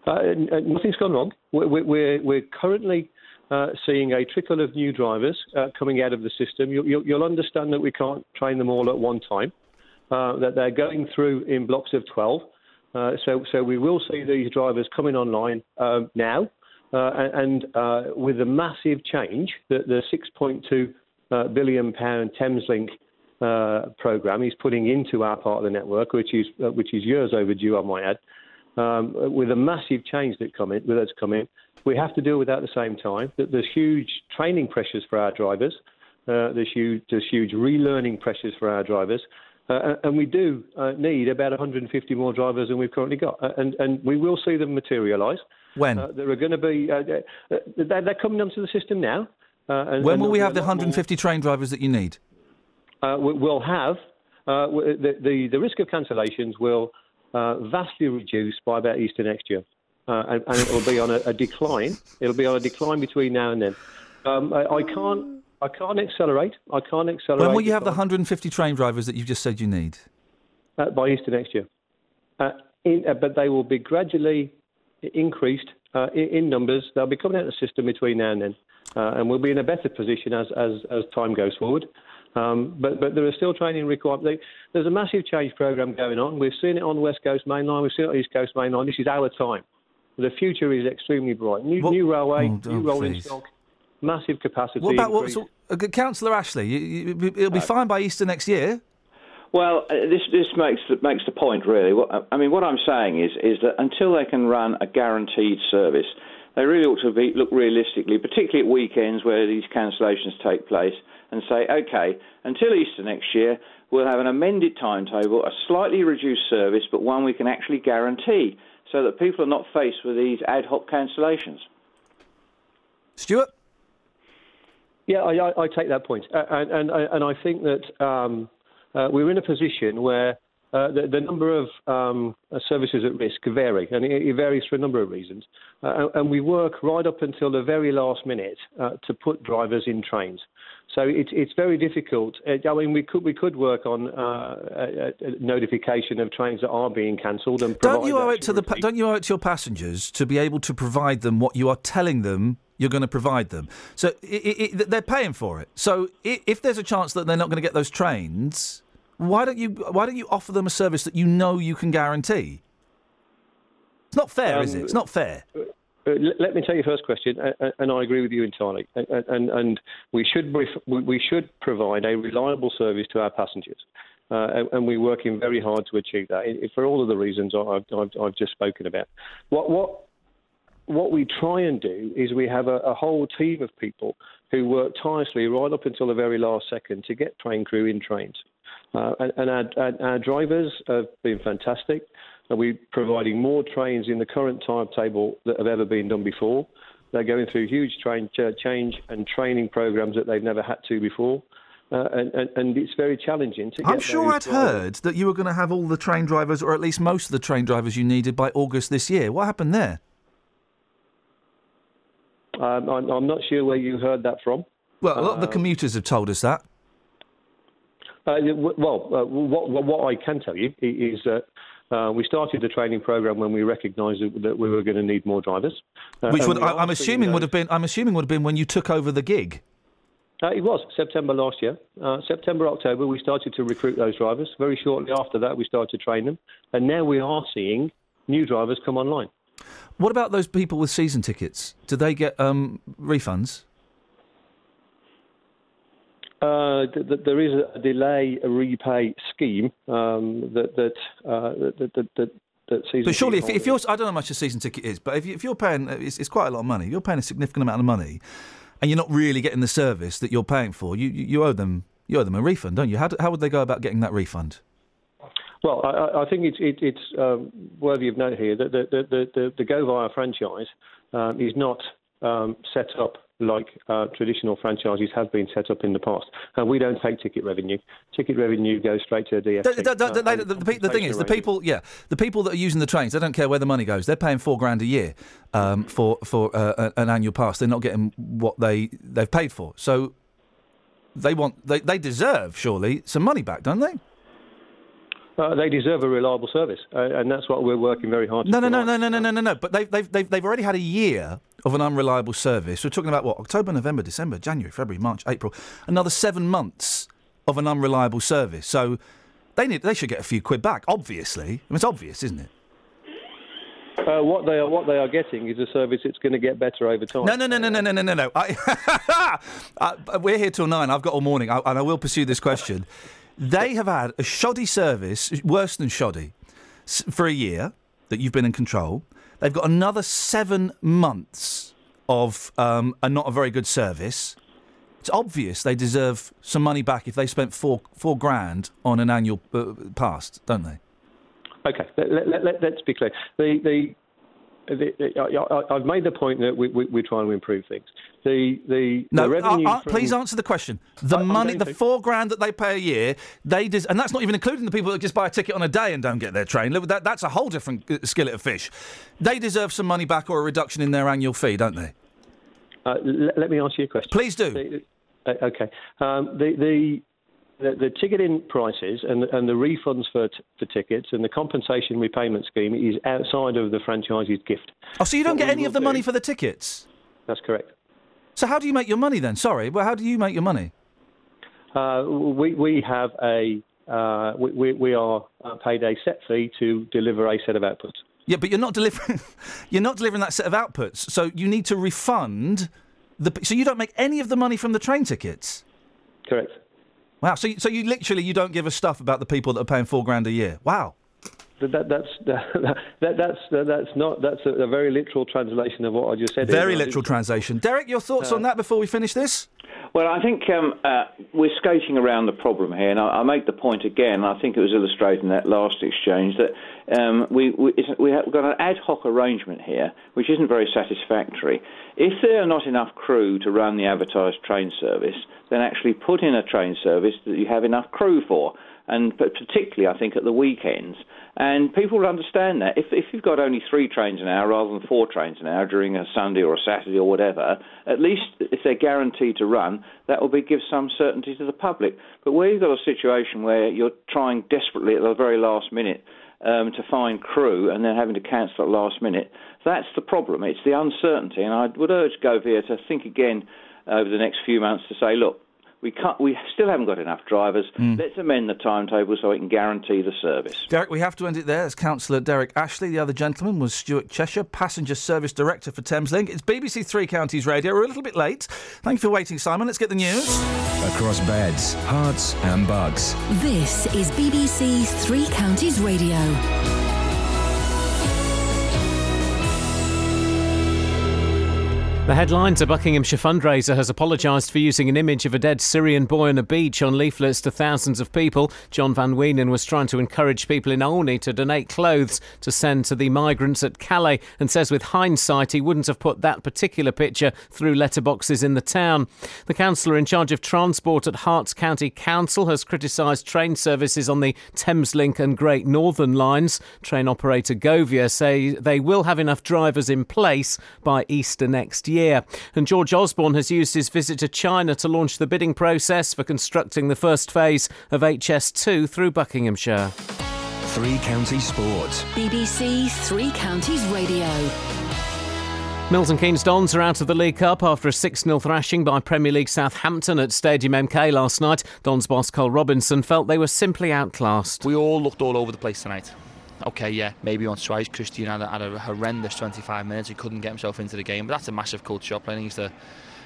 Nothing's gone wrong. We're, we're, we're currently uh, seeing a trickle of new drivers uh, coming out of the system. You, you, you'll understand that we can't train them all at one time, uh, that they're going through in blocks of 12. Uh, so, so we will see these drivers coming online um, now. Uh, and uh, with the massive change that the 6.2 uh, billion pound Thameslink uh, program is putting into our part of the network, which is uh, which is years overdue, I might add. Um, with a massive change that come in, that's come in, we have to deal with that at the same time. That there's huge training pressures for our drivers. Uh, there's huge there's huge relearning pressures for our drivers. Uh, and we do uh, need about 150 more drivers than we've currently got, uh, and and we will see them materialise. When? Uh, there are going to be uh, uh, they're, they're coming onto the system now. Uh, and, when and will we have the be a lot more. 150 train drivers that you need? Uh, we- we'll have uh, the, the the risk of cancellations will uh, vastly reduced by about Easter next year, uh, and, and it will be on a, a decline. It'll be on a decline between now and then. Um, I, I can't I can't accelerate. I can't accelerate. When will you have the 150 train drivers that you've just said you need? uh, by Easter next year. Uh, in, uh, but they will be gradually increased uh, in, in numbers. They'll be coming out of the system between now and then, uh, and we'll be in a better position as as, as time goes forward. Um, but but there are still training requirements. There's a massive change program going on. We've seen it on the West Coast Main Line. We've seen it on the East Coast Main Line. This is our time. The future is extremely bright. New, new railway, Oh, new rolling please. stock, massive capacity. What about what? So, uh, Councillor Ashley, you, you, it'll be fine by Easter next year. Well, uh, this this makes the, makes the point really. What, I mean, what I'm saying is is that until they can run a guaranteed service, they really ought to be, look realistically, particularly at weekends where these cancellations take place, and say, okay, until Easter next year, we'll have an amended timetable, a slightly reduced service, but one we can actually guarantee, so that people are not faced with these ad hoc cancellations. Stuart. Yeah, I, I, I take that point, uh, and and I- and I think that um, uh, we're in a position where uh, the, the number of um, uh, services at risk vary, and it, it varies for a number of reasons. Uh, and- and we work right up until the very last minute uh, to put drivers in trains. So it's it's very difficult. Uh, I mean, we could we could work on uh, a, a notification of trains that are being cancelled and Don't you owe it to the pa- don't you owe it to your passengers to be able to provide them what you are telling them you're going to provide them? So i i i they're paying for it. So if there's a chance that they're not going to get those trains, why don't you why don't you offer them a service that you know you can guarantee? It's not fair, is it? Um, It's not fair. Uh, let me take your first question, and I agree with you entirely. And, and, we should we should provide a reliable service to our passengers, uh, and- and we're working very hard to achieve that for all of the reasons I've, I've, I've just spoken about. What what what we try and do is we have a, a whole team of people who work tirelessly right up until the very last second to get train crew in trains. Uh, and and our, our, our drivers have been fantastic. And we're providing more trains in the current timetable that have ever been done before. They're going through huge train change and training programs that they've never had to before. Uh, and, and, and it's very challenging to get I'm sure I'd drivers. heard that you were going to have all the train drivers, or at least most of the train drivers you needed by August this year. What happened there? Um, I'm, I'm not sure where you heard that from. Well, a lot of the Uh, commuters have told us that. Uh, well, uh, what, what, what I can tell you is that uh, we started the training program when we recognised that, we were going to need more drivers. Uh, Which would, I, I'm assuming would have been. I'm assuming would have been when you took over the gig. Uh, it was September last year. Uh, September, October, we started to recruit those drivers. Very shortly after that, we started to train them. And now we are seeing new drivers come online. What about those people with season tickets? Do they get um, refunds? Uh, th- th- there is a delay a repay scheme um, that that, uh, that that that. But surely, if, if you're, I don't know how much a season ticket is, but if, you, if you're paying, uh, it's, it's quite a lot of money. You're paying a significant amount of money, and you're not really getting the service that you're paying for. You you, owe them you owe them a refund, don't you? How, do, how would they go about getting that refund? Well, I- I, I think it's it, it's um, worthy of note here that the the the, the, the Go Via franchise um, is not um, set up like uh, traditional franchises have been set up in the past, and we don't take ticket revenue. Ticket revenue goes straight to the DfT. The, the- the- uh, the- the the thing is, the people, yeah, the people that are using the trains, they don't care where the money goes. They're paying four grand a year um, for for uh, an annual pass. They're not getting what they they've paid for. So they want they, they deserve surely some money back, don't they? Uh, they deserve a reliable service, uh, and that's what we're working very hard to No, no, no, no, no, no, no, no, no. But they've, they've, they've, they've already had a year of an unreliable service. We're talking about what? October, November, December, January, February, March, April. Another seven months of an unreliable service. So they need, they should get a few quid back. Obviously, I mean, it's obvious, isn't it? Uh, what they are what they are getting is a service that's going to get better over time. No, no, no, no, no, no, no, no, no. I, uh, we're here till nine. I've got all morning, I, and I will pursue this question. They have had a shoddy service, worse than shoddy, for a year that you've been in control. They've got another seven months of um, a not a very good service. It's obvious they deserve some money back if they spent four four grand on an annual uh, pass, don't they? Okay, let, let, let, let's be clear. The, the, the, the, I, I've made the point that we, we, we're trying to improve things. The, the, No, the revenue uh, uh, from- please answer the question. The I- money, the to. four grand that they pay a year, they des- and that's not even including the people that just buy a ticket on a day and don't get their train. That, that's a whole different uh, skillet of fish. They deserve some money back or a reduction in their annual fee, don't they? Uh, let, let me answer your question. Please do. Uh, okay. Um, the, the, the, the ticketing prices and, and the refunds for, t- for tickets and the compensation repayment scheme is outside of the franchisee's gift. Oh, so you don't What get any of the do- money for the tickets? That's correct. So how do you make your money then? Sorry, well, how do you make your money? Uh, we, we have a uh, we, we, we are uh, paid a set fee to deliver a set of outputs. Yeah, but you're not delivering. you're not delivering that set of outputs. So you need to refund the. So you don't make any of the money from the train tickets. Correct. Wow. So so you literally you don't give a stuff about the people that are paying four grand a year. Wow. That, that, that's that, that, that's that, that's not that's a, a very literal translation of what I just said. Very I literal translation. Derek, your thoughts Uh, on that before we finish this? Well, I think um, uh, we're skating around the problem here, and I, I make the point again. I think it was illustrated in that last exchange that um, we we, it's, we we've got an ad hoc arrangement here, which isn't very satisfactory. If there are not enough crew to run the advertised train service, then actually put in a train service that you have enough crew for, and particularly I think at the weekends. And people understand that. If, if you've got only three trains an hour rather than four trains an hour during a Sunday or a Saturday or whatever, at least if they're guaranteed to run, that will be, give some certainty to the public. But where you've got a situation where you're trying desperately at the very last minute um, to find crew and then having to cancel at last minute, that's the problem. It's the uncertainty. And I would urge Govia to think again over the next few months to say, look, we can't, we still haven't got enough drivers. Mm. Let's amend the timetable so we can guarantee the service. Derek, we have to end it there. As Councillor Derek Ashley, the other gentleman was Stuart Cheshire, Passenger Service Director for Thameslink. It's BBC Three Counties Radio. We're a little bit late. Thank you for waiting, Simon. Let's get the news. Across beds, Herts, and Bucks. This is BBC Three Counties Radio. The headlines: A Buckinghamshire fundraiser has apologised for using an image of a dead Syrian boy on a beach on leaflets to thousands of people. John Van Weenen was trying to encourage people in Olney to donate clothes to send to the migrants at Calais and says with hindsight he wouldn't have put that particular picture through letterboxes in the town. The councillor in charge of transport at Herts County Council has criticised train services on the Thameslink and Great Northern lines. Train operator Govia say they will have enough drivers in place by Easter next year. And George Osborne has used his visit to China to launch the bidding process for constructing the first phase of HS2 through Buckinghamshire. Three Counties Sport. BBC Three Counties Radio. Milton Keynes Dons are out of the League Cup after a 6 0 thrashing by Premier League Southampton at Stadium MK last night. Dons boss Karl Robinson felt they were simply outclassed. We all looked all over the place tonight. Okay, yeah, maybe once twice. Christian had a, had a horrendous 25 minutes. He couldn't get himself into the game, but that's a massive culture shock playing against the,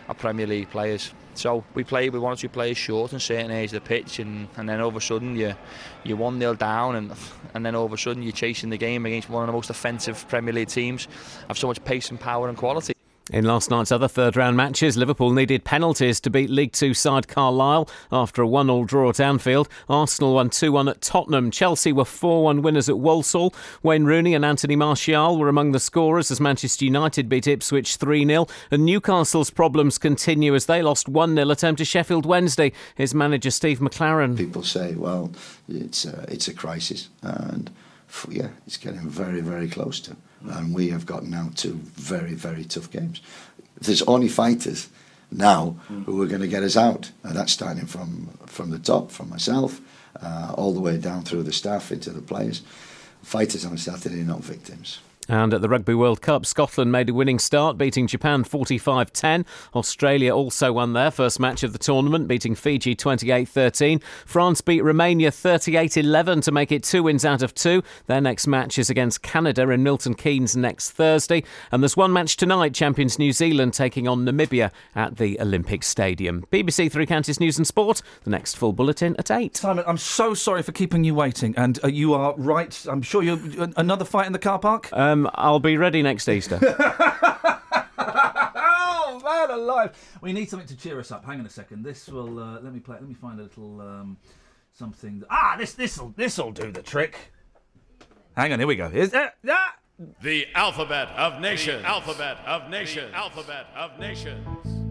our Premier League players. So we played with one or two players short in certain areas of the pitch, and, and then all of a sudden you you're one 0 down, and and then all of a sudden you're chasing the game against one of the most offensive Premier League teams, have so much pace and power and quality. In last night's other third round matches, Liverpool needed penalties to beat League Two side Carlisle after a 1 0 draw at Anfield. Arsenal won 2 1 at Tottenham. Chelsea were 4 1 winners at Walsall. Wayne Rooney and Anthony Martial were among the scorers as Manchester United beat Ipswich 3 0. And Newcastle's problems continue as they lost 1 0 at home to Sheffield Wednesday. His manager Steve McClaren. People say, well, it's a, it's a crisis. And yeah, it's getting very, very close to. And we have got now two very, very tough games. There's only fighters now who are going to get us out. And that's starting from, from the top, from myself, uh, all the way down through the staff into the players. Fighters on Saturday, not victims. And at the Rugby World Cup, Scotland made a winning start, beating Japan 45 10. Australia also won their first match of the tournament, beating Fiji 28 13. France beat Romania 38 11 to make it two wins out of two. Their next match is against Canada in Milton Keynes next Thursday. And there's one match tonight champions New Zealand taking on Namibia at the Olympic Stadium. BBC Three Counties News and Sport, the next full bulletin at 8. Simon, I'm so sorry for keeping you waiting, and uh, you are right. I'm sure you're another fight in the car park. Um, I'll be ready next Easter. oh man alive! We need something to cheer us up. Hang on a second. This will uh, let me play. Let me find a little um, something. That, ah, this this'll this'll do the trick. Hang on. Here we go. Here's uh, ah. The alphabet of nations. The alphabet of nations. The alphabet of nations.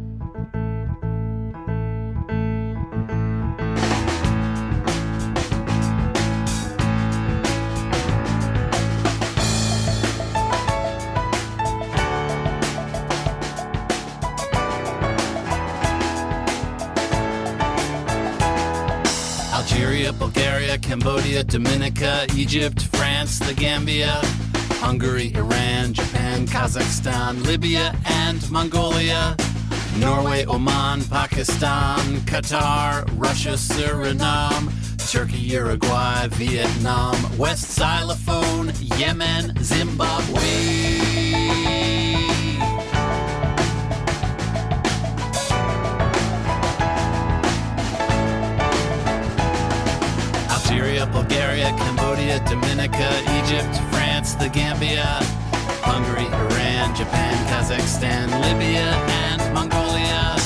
Bulgaria, Cambodia, Dominica, Egypt, France, the Gambia, Hungary, Iran, Japan, Kazakhstan, Libya, and Mongolia. Norway, Oman, Pakistan, Qatar, Russia, Suriname, Turkey, Uruguay, Vietnam, West Xylophone, Yemen, Zimbabwe. Algeria, Bulgaria, Cambodia, Dominica, Egypt, France, the Gambia, Hungary, Iran, Japan, Kazakhstan, Libya, and Mongolia,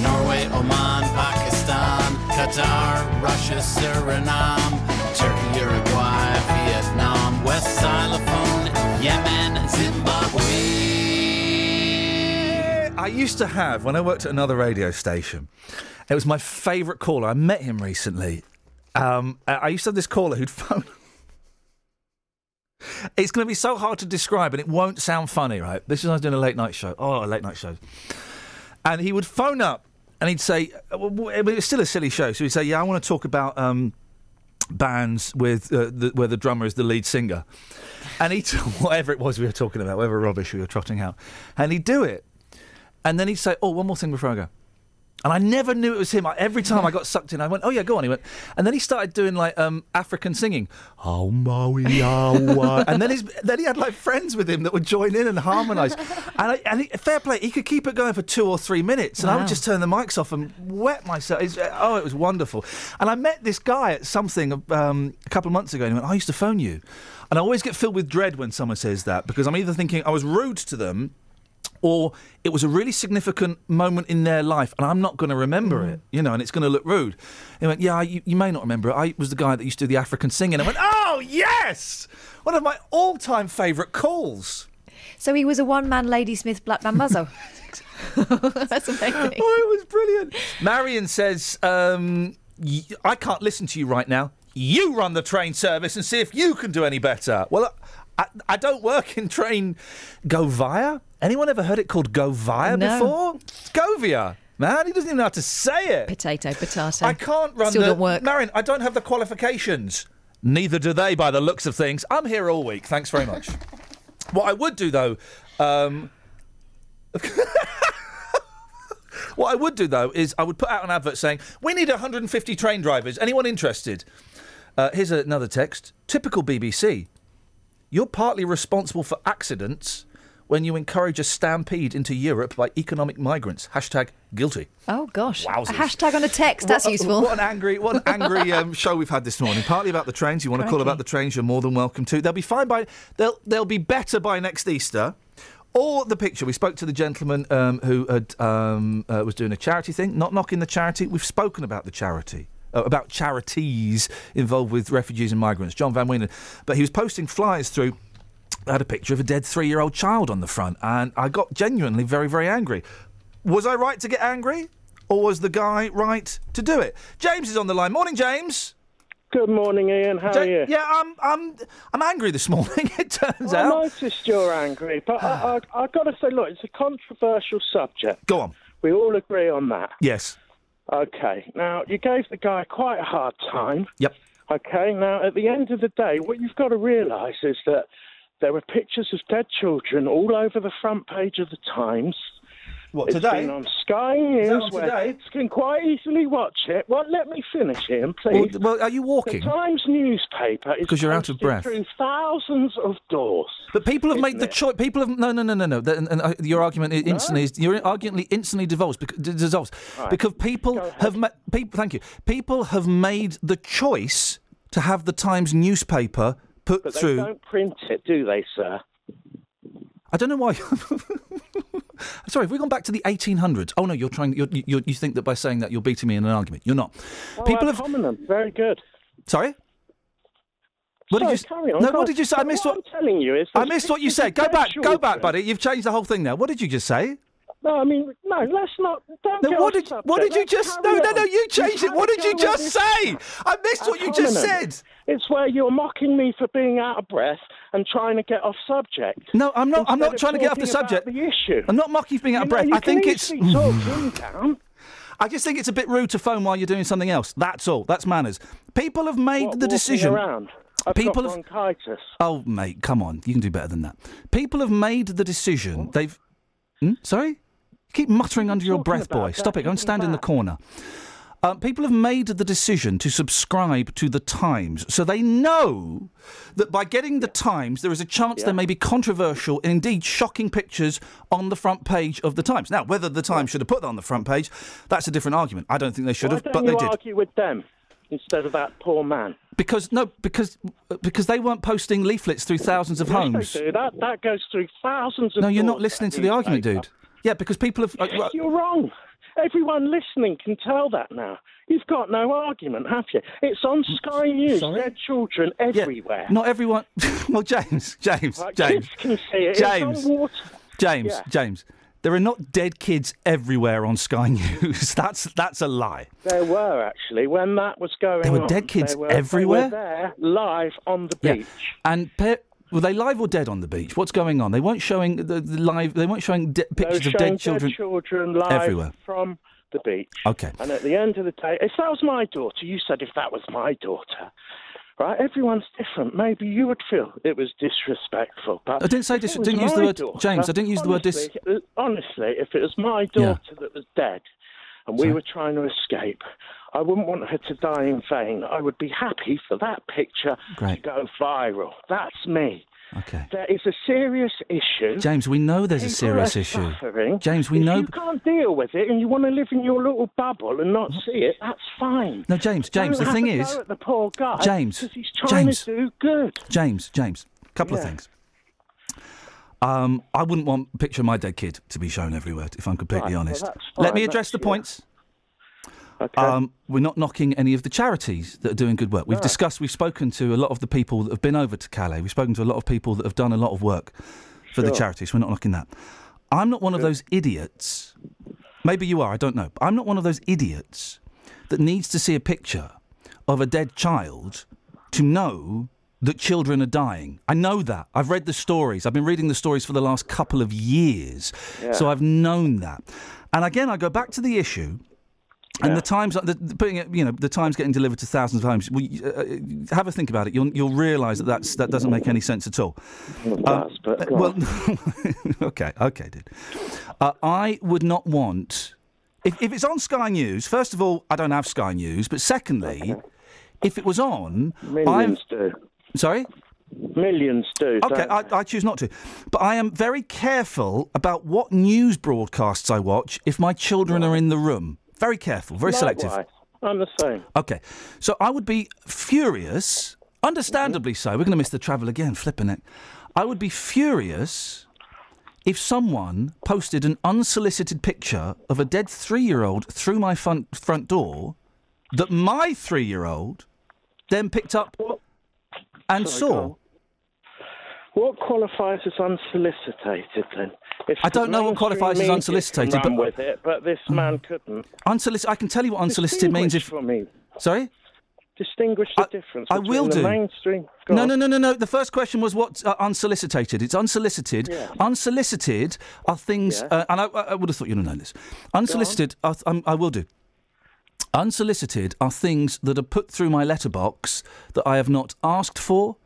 Norway, Oman, Pakistan, Qatar, Russia, Suriname, Turkey, Uruguay, Vietnam, West Xylophone, Yemen, Zimbabwe. I used to have when I worked at another radio station. It was my favourite caller. I met him recently. Um, I used to have this caller who'd phone. It's going to be so hard to describe, and it won't sound funny, right? This is I was doing a late night show. Oh, a late night show. And he would phone up and he'd say, well, well, it was still a silly show. So he'd say, Yeah, I want to talk about um, bands with uh, the, where the drummer is the lead singer. And he'd, whatever it was we were talking about, whatever rubbish we were trotting out. And he'd do it. And then he'd say, Oh, one more thing before I go. And I never knew it was him. I, every time I got sucked in, I went, "Oh yeah, go on." He went, and then he started doing like um, African singing, "Oh Maui Awa," and then his then he had like friends with him that would join in and harmonise. And, I, and he, fair play, he could keep it going for two or three minutes, and I would just turn the mics off and wet myself. It's, oh, it was wonderful. And I met this guy at something um, a couple of months ago, and he went, "I used to phone you," and I always get filled with dread when someone says that because I'm either thinking I was rude to them or it was a really significant moment in their life and I'm not going to remember it, you know, and it's going to look rude. He went, Yeah, you, you may not remember it. I was the guy that used to do the African singing. I went, Oh, yes! One of my all time favourite calls. So he was a one man Ladysmith Black Mambazo. That's amazing. Oh, it was brilliant. Marion says, um, y- I can't listen to you right now. You run the train service and see if you can do any better. Well, I, I don't work in train Go Via. Anyone ever heard it called Go Via No. before? It's Govia. Man, he doesn't even know how to say it. Potato, potato. I can't run Still the don't work. Marion, I don't have the qualifications. Neither do they by the looks of things. I'm here all week. Thanks very much. what I would do though, um, What I would do though is I would put out an advert saying we need 150 train drivers. Anyone interested? Uh, here's another text. Typical BBC. You're partly responsible for accidents when you encourage a stampede into Europe by economic migrants. Hashtag guilty. Oh gosh, Wowzers. a hashtag on a text. That's What- useful. What an angry, what an angry um, show we've had this morning. Partly about the trains. You want to call about the trains? You're more than welcome to. They'll be fine by. They'll they'll be better by next Easter. Or the picture. We spoke to the gentleman um, who had, um, uh, was doing a charity thing. Not knocking the charity. We've spoken about the charity. Uh, about charities involved with refugees and migrants. John Van Weenen. But he was posting flyers through I had a picture of a dead three year old child on the front, and I got genuinely very, very angry. Was I right to get angry, or was the guy right to do it? James is on the line. Morning, James. Good morning, Iain. How Ja- are you? Yeah, I'm, I'm, I'm angry this morning. It turns I out. I noticed you're angry, but I, I, I've got to say, look, it's a controversial subject. Go on. We all agree on that. Yes. Okay. Now, you gave the guy quite a hard time. Yep. Okay. Now, at the end of the day, what you've got to realise is that there were pictures of dead children all over the front page of the Times. What, It's today? been on Sky News, where today? can quite easily watch it. Well, let me finish, Well, please. well, are you walking? The Times newspaper is Because you're out of breath. through thousands of doors. But people have made the choice. People have no, no, no, no, no. And, and, uh, your argument i- instantly is your argument instantly dissolves because, dissolves Right. because people have ma- people. Thank you. People have made the choice to have the Times newspaper put But they don't print it, do they, sir? I don't know why. Sorry, have we gone back to the 1800s? Oh no, you're trying. You're, you you think that by saying that you're beating me in an argument? You're not. Oh, people have. hominem. Very good. Sorry. What Sorry, did you? carry on. No, what did you say? I missed what what. I'm telling you is I missed what you said. Go back, go back, buddy. You've changed the whole thing now. What did you just say? No, I mean, no, let's not. Don't what did what did you just? No, no, no. You changed it. What did you just say? I missed what you just said. It's where you're mocking me for being out of breath and trying to get off subject. No, I'm not. I'm not trying to get off the subject. The issue. I'm not mocking you for being out of breath. I think it's. easily talk down. I just think it's a bit rude to phone while you're doing something else. That's all. That's manners. People have made What, the decision. Around. I've People have- Oh, mate, come on. You can do better than that. People have made the decision. They've. Hmm? Sorry? Keep muttering under your breath, boy. Stop it. Go and isn't stand in the corner. Um, people have made the decision to subscribe to the Times, so they know that by getting the Times, there is a chance there may be controversial and indeed shocking pictures on the front page of the Times. Now, whether the Times should have put that on the front page, that's a different argument. I don't think they should Why have, don't but they did. argue with them instead of that poor man? Because no, because because they weren't posting leaflets through thousands of Yes, homes. That that goes through thousands of. No, you're not listening to the argument, newspaper. dude. Yeah, because people have. uh, well- You're wrong. Everyone listening can tell that now. You've got no argument, have you? It's on Sky News. Dead children everywhere. Not everyone. well, James, James, Like, James, kids can see it. James, It's on water. James, Yeah. James. There are not dead kids everywhere on Sky News. that's that's a lie. There were actually when that was going There were on. dead kids were, everywhere? They were there live on the Yeah. beach. And pe- were they live or dead on the beach? What's going on? They weren't showing the, the live. They weren't showing de- pictures of showing dead children. children live everywhere. from the beach. Okay. And at the end of the day, if that was my daughter, you said if that was my daughter, right? Everyone's different. Maybe you would feel it was disrespectful, but I didn't say dis- didn't use the word- daughter- James, I didn't use the word dis- honestly, uh, Honestly, if it was my Yeah. daughter that was dead, and we were trying to escape. I wouldn't want her to die in vain. I would be happy for that picture Great. to go viral. That's me. Okay. There is a serious issue. James, we know there's a serious issue. suffering. James, we if know. you can't deal with it and you want to live in your little bubble and not see it, that's fine. No, James, James. Don't The thing is, the poor guy James, he's trying James. to do good. James, James, couple of things. Um, I wouldn't want a picture of my dead kid to be shown everywhere, if I'm completely Right, honest. that's Let me address that's- the yeah. points. Okay. Um, we're not knocking any of the charities that are doing good work. We've discussed, we've spoken to a lot of the people that have been over to Calais. We've spoken to a lot of people that have done a lot of work for the charities. We're not knocking that. I'm not one of those idiots. Maybe you are, I don't know. But I'm not one of those idiots that needs to see a picture of a dead child to know that children are dying. I know that. I've read the stories. I've been reading the stories for the last couple of years. Yeah. So I've known that. And again, I go back to the issue And the times, the, the- putting it, you know, the times getting delivered to thousands of homes. Well, you- uh, uh, have a think about it. You'll you'll realise that that's that doesn't make any sense at all. Well, Uh, does, but uh, well, okay, okay, dude. Uh, I would not want if if it's on Sky News. First of all, I don't have Sky News, but secondly, if it was on, Millions I'm, do. Sorry. Millions do. Okay, I, I choose not to. But I am very careful about what news broadcasts I watch if my children are in the room. Very careful, very selective. I'm the same. Okay, so I would be furious, understandably so. We're going to miss the travel again, flipping it. I would be furious if someone posted an unsolicited picture of a dead three year old through my front, front door that my three year old then picked up and Sorry, saw. What qualifies as unsolicited then? If I don't know what qualifies as unsolicited, but- with it, but this man couldn't. Unsolicited. I can tell you what unsolicited means if. For me. Sorry. Distinguish the difference. I will the do. Mainstream. No, no, no, no, no. The first question was what uh, unsolicited. It's unsolicited. Yeah. Unsolicited are things, Yeah. uh, and I, I would have thought you'd have known this. Unsolicited, are, um, I will do. Unsolicited are things that are put through my letterbox that I have not asked for,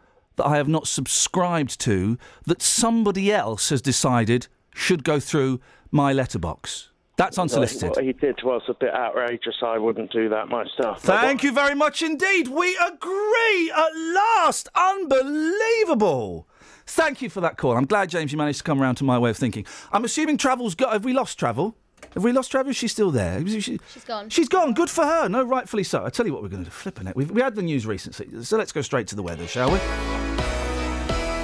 that I have not subscribed to, that somebody else has decided should go through my letterbox. That's unsolicited. What he did was a bit outrageous. I wouldn't do that myself. Thank you very much indeed. We agree at last. Unbelievable. Thank you for that call. I'm glad, James, you managed to come around to my way of thinking. I'm assuming Travel's got. Have we lost Travel? Have we lost Travel? She's still there. She... She's gone. She's gone. Good for her. No, rightfully so. I tell you what, we're going to do. Flipping it. We've, we had the news recently, so let's go straight to the weather, shall we?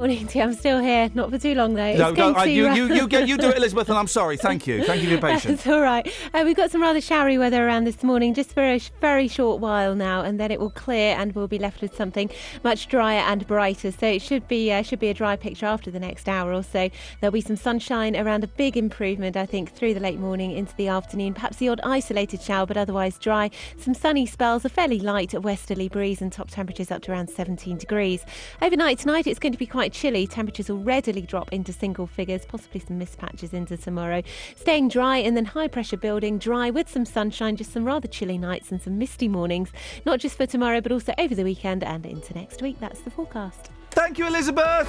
Morning, T. I'm still here. Not for too long though. No, no, I, you, you, you, get, you do it, Elizabeth, and I'm sorry. Thank you. Thank you for your patience. It's all right. Uh, we've got some rather showery weather around this morning, just for a sh- very short while now, and then it will clear, and we'll be left with something much drier and brighter. So it should be uh, should be a dry picture after the next hour or so. There'll be some sunshine around a big improvement, I think, through the late morning into the afternoon. Perhaps the odd isolated shower, but otherwise dry. Some sunny spells, a fairly light westerly breeze, and top temperatures up to around 17 degrees. Overnight tonight, it's going to be quite chilly. Temperatures will readily drop into single figures, possibly some mist patches into tomorrow. Staying dry and then high pressure building, dry with some sunshine, just some rather chilly nights and some misty mornings, not just for tomorrow, but also over the weekend and into next week. That's the forecast. Thank you, Elizabeth.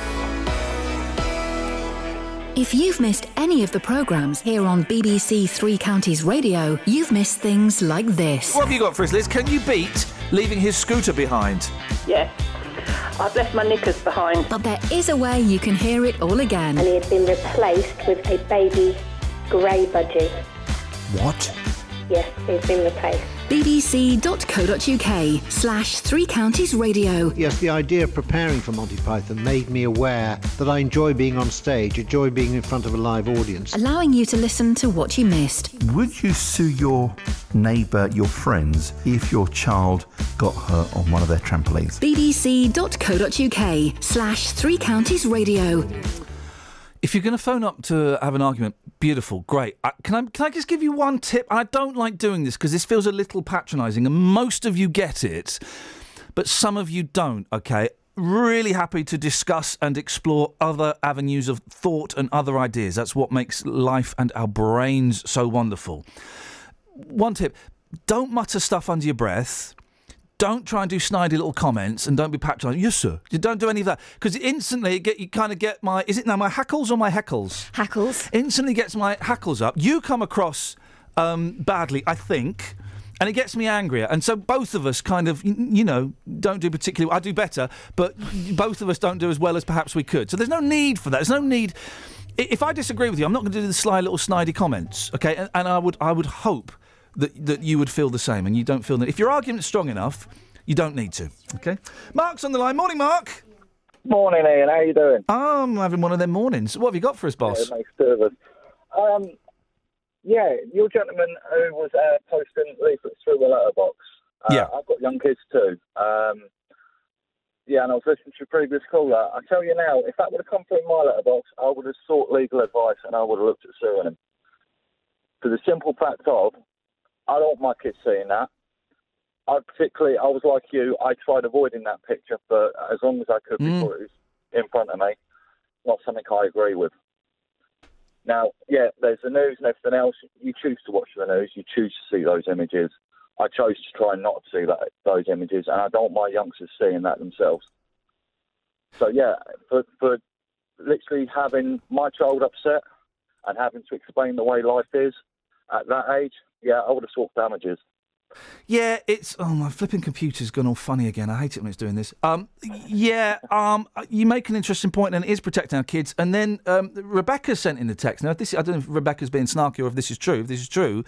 If you've missed any of the programmes here on BBC Three Counties Radio, you've missed things like this. What have you got for us, Liz? Can you beat leaving his scooter behind? Yes. I've left my knickers behind. But there is a way you can hear it all again. And he had been replaced with a baby grey budgie. What? Yes, he's been replaced. bbc.co.uk slash Three Counties Radio. Yes, the idea of preparing for Monty Python made me aware that I enjoy being on stage, enjoy being in front of a live audience. Allowing you to listen to what you missed. Would you sue your neighbour, your friends, if your child got hurt on one of their trampolines? bbc.co.uk slash Three Counties Radio. If you're going to phone up to have an argument, beautiful, great. I, can I can I just give you one tip? I don't like doing this because this feels a little patronising, and most of you get it, but some of you don't. Okay. Really happy to discuss and explore other avenues of thought and other ideas. That's what makes life and our brains so wonderful. One tip don't mutter stuff under your breath. Don't try and do snidey little comments and don't be patronising. Yes, sir. You don't do any of that because instantly get, you kind of get my. Is it now my hackles or my heckles? Hackles. Instantly gets my hackles up. You come across um, badly, I think, and it gets me angrier. And so both of us kind of, you know, don't do particularly. I do better, but both of us don't do as well as perhaps we could. So there's no need for that. There's no need. If I disagree with you, I'm not going to do the sly little snidey comments. Okay, and, and I would, I would hope that that you would feel the same, and you don't feel that. If your argument's strong enough, you don't need to. Okay. Mark's on the line. Morning, Mark. Morning, Iain. How you doing? I'm having one of them mornings. What have you got for us, boss? Yeah, it makes two of us. Um, yeah, your gentleman who was uh, posting leaflets through the letterbox. Uh, Yeah. I've got young kids too. Um, yeah, and I was listening to your previous caller. I tell you now, if that would have come through my letterbox, I would have sought legal advice and I would have looked at suing him. For the simple fact of, I don't want my kids seeing that. I particularly, I was like you, I tried avoiding that picture for as long as I could Mm. before it was in front of me. Not something I agree with. Now, yeah, there's the news and everything else. You choose to watch the news. You choose to see those images. I chose to try not to see that, those images, and I don't want my youngsters seeing that themselves. So yeah, for for literally having my child upset and having to explain the way life is at that age, yeah, I would have sought damages. Yeah, it's oh my flipping computer's gone all funny again. I hate it when it's doing this. Um, yeah, um, you make an interesting point, and it is protecting our kids. And then um, Rebecca sent in the text. Now, this I don't know if Rebecca's being snarky or if this is true. If this is true.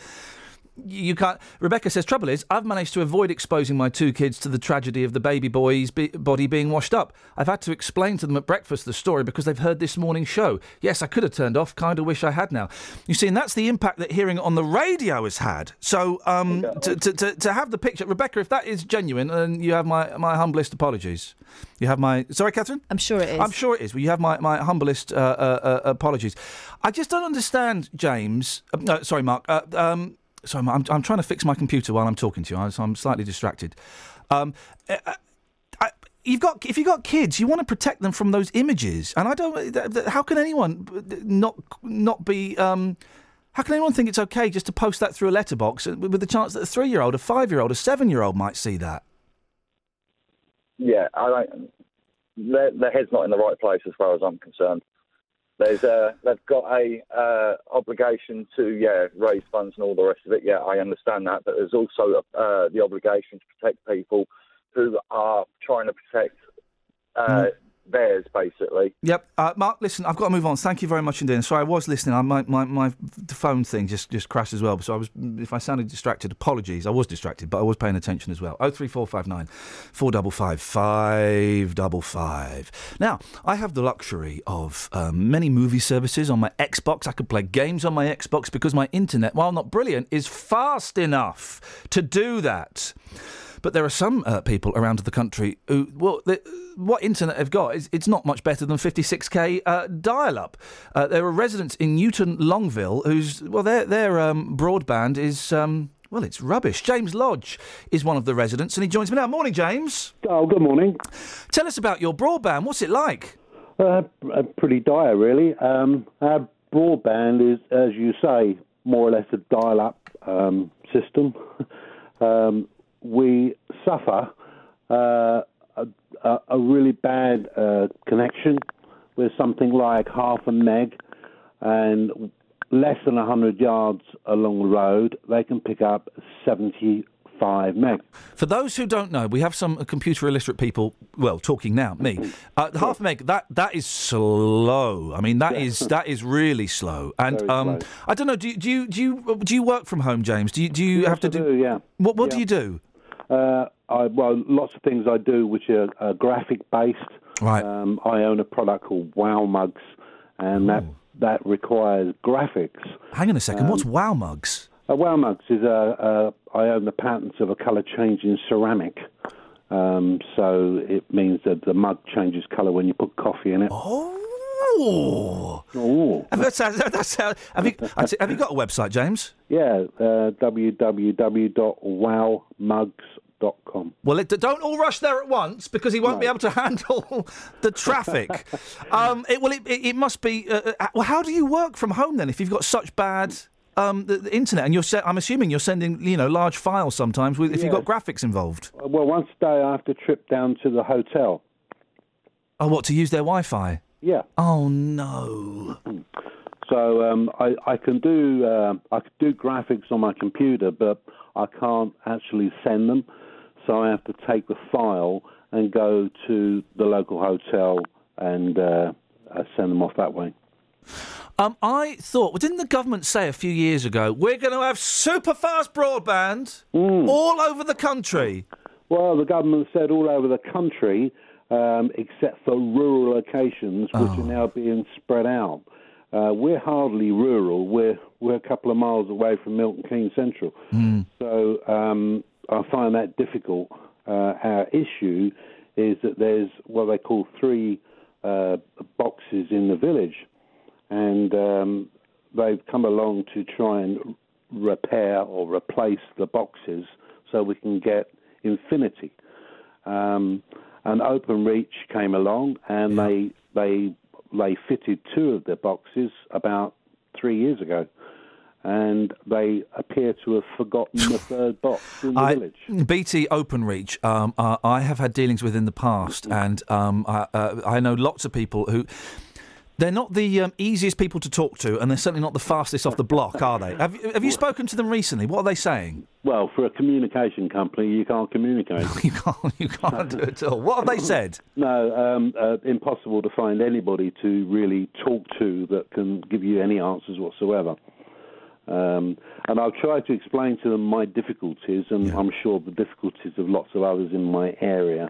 You can't. Rebecca says, "Trouble is, I've managed to avoid exposing my two kids to the tragedy of the baby boy's be- body being washed up. I've had to explain to them at breakfast the story because they've heard this morning's show. Yes, I could have turned off. Kind of wish I had now. You see, and that's the impact that hearing it on the radio has had. So, um, to, to, to, to have the picture, Rebecca, if that is genuine, then you have my my humblest apologies. You have my sorry, Catherine. I'm sure it is. I'm sure it is. Well, you have my my humblest uh, uh, uh, apologies. I just don't understand, James. Uh, no, sorry, Mark. Uh, um, Mark, I'm, I'm trying to fix my computer while I'm talking to you, so I'm slightly distracted. Um, uh, uh, I- You've got if you've got kids, you want to protect them from those images, and I don't. th- th- How can anyone not not be? Um, how can anyone think it's okay just to post that through a letterbox with with the chance that a three-year-old, a five-year-old, a seven-year-old might see that? Yeah, I don't, their, their head's not in the right place as far as I'm concerned. There's uh, they've got a uh, obligation to yeah raise funds and all the rest of it. Yeah, I understand that, but there's also uh, the obligation to protect people who are trying to protect uh, theirs, basically. Yep, uh, Mark. Listen, I've got to move on. Thank you very much indeed. Sorry, I was listening. I, my, my my phone thing just just crashed as well. So I was, if I sounded distracted, apologies. I was distracted, but I was paying attention as well. Oh three four five nine, four double five five double five. Now I have the luxury of um, many movie services on my Xbox. I could play games on my Xbox because my internet, while not brilliant, is fast enough to do that. But there are some uh, people around the country who, well, the, what internet they've got is it's not much better than 56k uh, dial-up. Uh, there are residents in Newton Longville whose, well, their their um, broadband is. Um, well, it's rubbish. James Lodge is one of the residents, and he joins me now. Morning, James. Oh, good morning. Tell us about your broadband. What's it like? Uh, uh, pretty dire, really. Um, our broadband is, as you say, more or less a dial-up um, system. um, we suffer uh, a, a, really bad uh, connection with something like half a meg, and less than 100 yards along the road, they can pick up 75 meg. For those who don't know, we have some computer illiterate people. Well, talking now, me. Uh, half meg. That that is slow. I mean, that is that is really slow. And um, slow. I don't know. Do you do you do you, do you work from home, James? Do you do you Yes, have to I do? do, yeah. What what do you do? Uh, I, well, lots of things I do which are uh, graphic based. Right. Um, I own a product called Wow Mugs, and that that requires graphics. Hang on a second. Um, What's Wow Mugs? A Wow Mugs is a, a I own the patents of a colour changing ceramic. Um, so it means that the mug changes colour when you put coffee in it. Oh. Oh. That's, that's, that's, how- have, you, have you got a website, James? Yeah, uh, www.wowmugs.com. Well, it, don't all rush there at once because he won't be able to handle the traffic. um, it, well, it, it, it must be. Uh, uh, well, how do you work from home then if you've got such bad um, the, the internet and you're? Se- I'm assuming you're sending you know large files sometimes with, if you've got graphics involved. Uh, Well, once a day I have to trip down to the hotel. Oh, what to use their Wi-Fi? Yeah. Oh no. So um, I, I can do uh, I can do graphics on my computer, but I can't actually send them. So I have to take the file and go to the local hotel and uh, uh, send them off that way. Um, I thought, well, didn't the government say a few years ago we're going to have super fast broadband all over the country? Well, the government said all over the country, um, except for rural locations, which are now being spread out. Uh, we're hardly rural. We're we're a couple of miles away from Milton Keynes Central. So um, I find that difficult. Uh, our issue is that there's what they call three uh, boxes in the village, and um, they've come along to try and repair or replace the boxes so we can get infinity. Um, and OpenReach came along and they they they fitted two of the boxes about three years ago. And they appear to have forgotten the third box in the I, village. BT OpenReach, um, uh, I have had dealings with in the past, and um, I, uh, I know lots of people who. They're not the um, easiest people to talk to, and they're certainly not the fastest off the block, are they? Have, you- have you spoken to them recently? What are they saying? Well, for a communication company, you can't communicate. you can't. You can't do it at all. What have they said? No, um, uh, impossible to find anybody to really talk to that can give you any answers whatsoever. Um, and I'll try to explain to them my difficulties, and I'm sure the difficulties of lots of others in my area.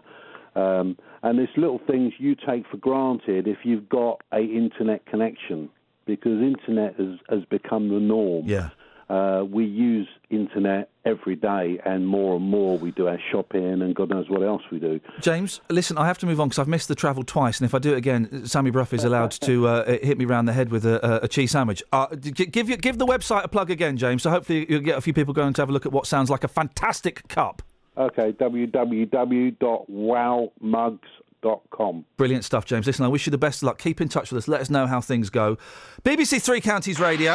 Um, and it's little things you take for granted if you've got a internet connection, because internet has, has become the norm. Yeah. Uh, we use internet every day, and more and more we do our shopping, and God knows what else we do. James, listen, I have to move on because I've missed the travel twice, and if I do it again, Sammy Bruff is allowed to uh, hit me round the head with a, a, cheese sandwich. Uh, give you, give the website a plug again, James. So hopefully you'll get a few people going to have a look at what sounds like a fantastic cup. Okay, www.wowmugs.com. Brilliant stuff, James. Listen, I wish you the best of luck. Keep in touch with us. Let us know how things go. BBC Three Counties Radio.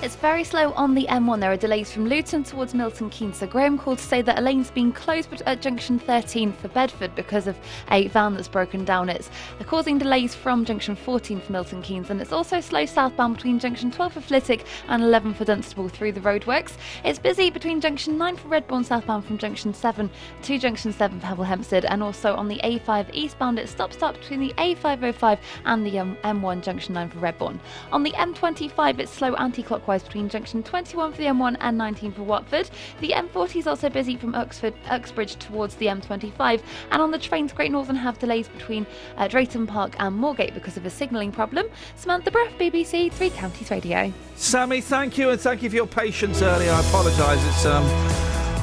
It's very slow on the M1. There are delays from Luton towards Milton Keynes. So Graham called to say that a lane's been closed at junction 13 for Bedford because of a van that's broken down. It's causing delays from junction 14 for Milton Keynes, and it's also slow southbound between junction 12 for Flitwick and 11 for Dunstable through the roadworks. It's busy between junction 9 for Redbourn southbound from junction 7 to junction 7 for Hemel Hempstead, and also on the A5 eastbound. It stops start between the A505 and the um, M1 junction 9 for Redbourn. On the M25, it's slow anti-clockwise between junction 21 for the M1 and 19 for Watford. The M40 is also busy from Uxford, Uxbridge towards the M25, and on the trains, Great Northern have delays between uh, Drayton Park and Moorgate because of a signalling problem. Samantha Breff, BBC Three Counties Radio. Sammy, thank you, and thank you for your patience earlier. I apologise. It's um,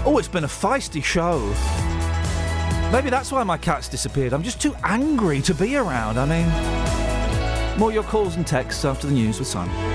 oh, it's been a feisty show. Maybe that's why my cat's disappeared. I'm just too angry to be around. I mean, more your calls and texts after the news with Simon.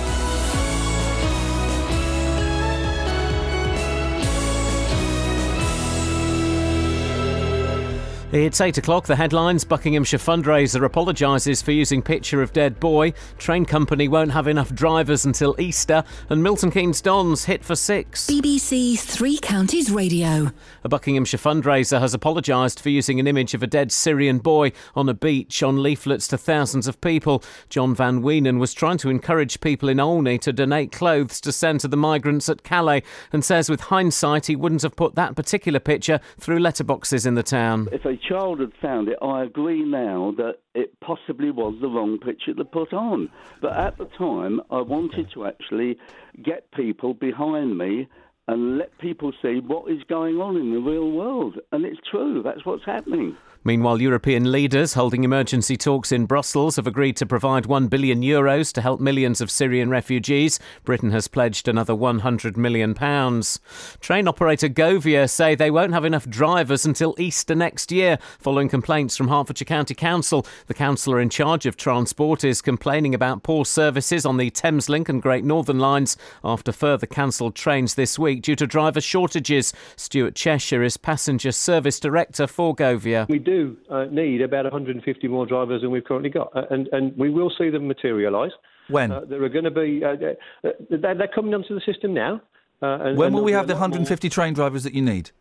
It's 8 o'clock. The headlines Buckinghamshire fundraiser apologises for using picture of dead boy. Train company won't have enough drivers until Easter. And Milton Keynes Dons hit for six. BBC Three Counties Radio. A Buckinghamshire fundraiser has apologised for using an image of a dead Syrian boy on a beach on leaflets to thousands of people. John Van Weenen was trying to encourage people in Olney to donate clothes to send to the migrants at Calais and says with hindsight he wouldn't have put that particular picture through letterboxes in the town. Child had found it, I agree now that it possibly was the wrong picture to put on. But at the time, I wanted to actually get people behind me and let people see what is going on in the real world. And it's true, that's what's happening. Meanwhile, European leaders holding emergency talks in Brussels have agreed to provide 1 billion euros to help millions of Syrian refugees. Britain has pledged another 100 million pounds. Train operator Govia say they won't have enough drivers until Easter next year, following complaints from Hertfordshire County Council. The councillor in charge of transport is complaining about poor services on the Thameslink and Great Northern lines after further cancelled trains this week due to driver shortages. Stuart Cheshire is passenger service director for Govia. Do uh, need about 150 more drivers than we've currently got, uh, and and we will see them materialise. When? Uh, there are going to be uh, uh, they're, they're coming onto the system now. Uh, and, When and will we have the a lot more. 150 train drivers that you need?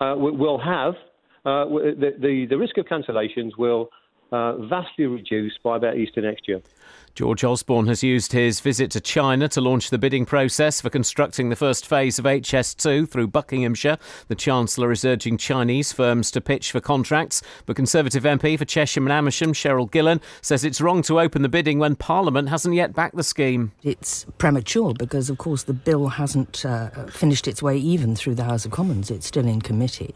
Uh, we- we'll have uh, the, the the risk of cancellations will uh, vastly reduce by about Easter next year. George Osborne has used his visit to China to launch the bidding process for constructing the first phase of HS2 through Buckinghamshire. The Chancellor is urging Chinese firms to pitch for contracts, but Conservative MP for Chesham and Amersham, Cheryl Gillan, says it's wrong to open the bidding when Parliament hasn't yet backed the scheme. It's premature because, of course, the bill hasn't uh, finished its way even through the House of Commons. It's still in committee.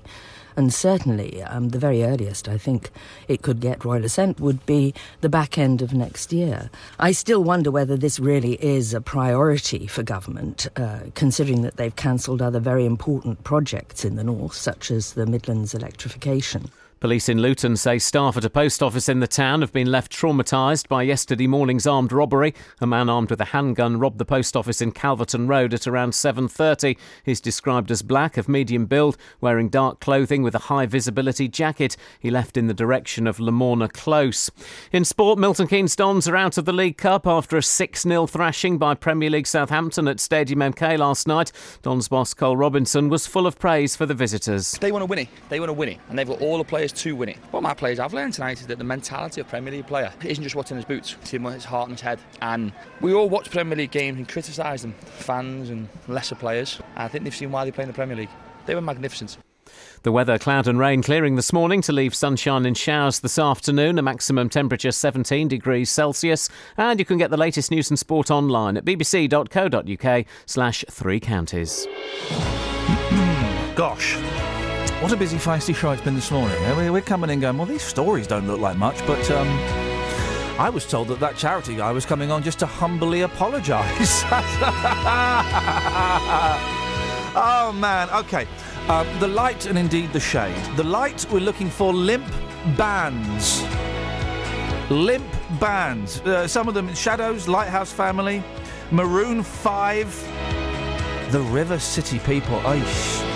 And certainly, um, the very earliest I think it could get royal assent would be the back end of next year. I still wonder whether this really is a priority for government, uh, considering that they've cancelled other very important projects in the north, such as the Midlands electrification. Police in Luton say staff at a post office in the town have been left traumatised by yesterday morning's armed robbery. A man armed with a handgun robbed the post office in Calverton Road at around 7:30. He's described as black, of medium build, wearing dark clothing with a high visibility jacket. He left in the direction of Lamorna Close. In sport, Milton Keynes Dons are out of the League Cup after a 6-0 thrashing by Premier League Southampton at Stadium MK last night. Dons boss Karl Robinson was full of praise for the visitors. They want to win it. They want to win it, and they've got all the players to win it. What my players have learned tonight is that the mentality of Premier League player isn't just what's in his boots, it's in his heart and his head. And we all watch Premier League games and criticise them, fans and lesser players. I think they've seen why they play in the Premier League. They were magnificent. The weather, cloud and rain clearing this morning to leave sunshine and showers this afternoon, a maximum temperature 17 degrees Celsius. And you can get the latest news and sport online at bbc.co.uk slash three counties. Gosh. What a busy, feisty show it's been this morning. eh? We- We're coming in going, well, these stories don't look like much, but um, I was told that that charity guy was coming on just to humbly apologise. oh, man. Okay. Um, the light and indeed the shade. The light, we're looking for limp bands. Limp bands. Uh, some of them in Shadows, Lighthouse Family, Maroon 5, the River City People. Aish.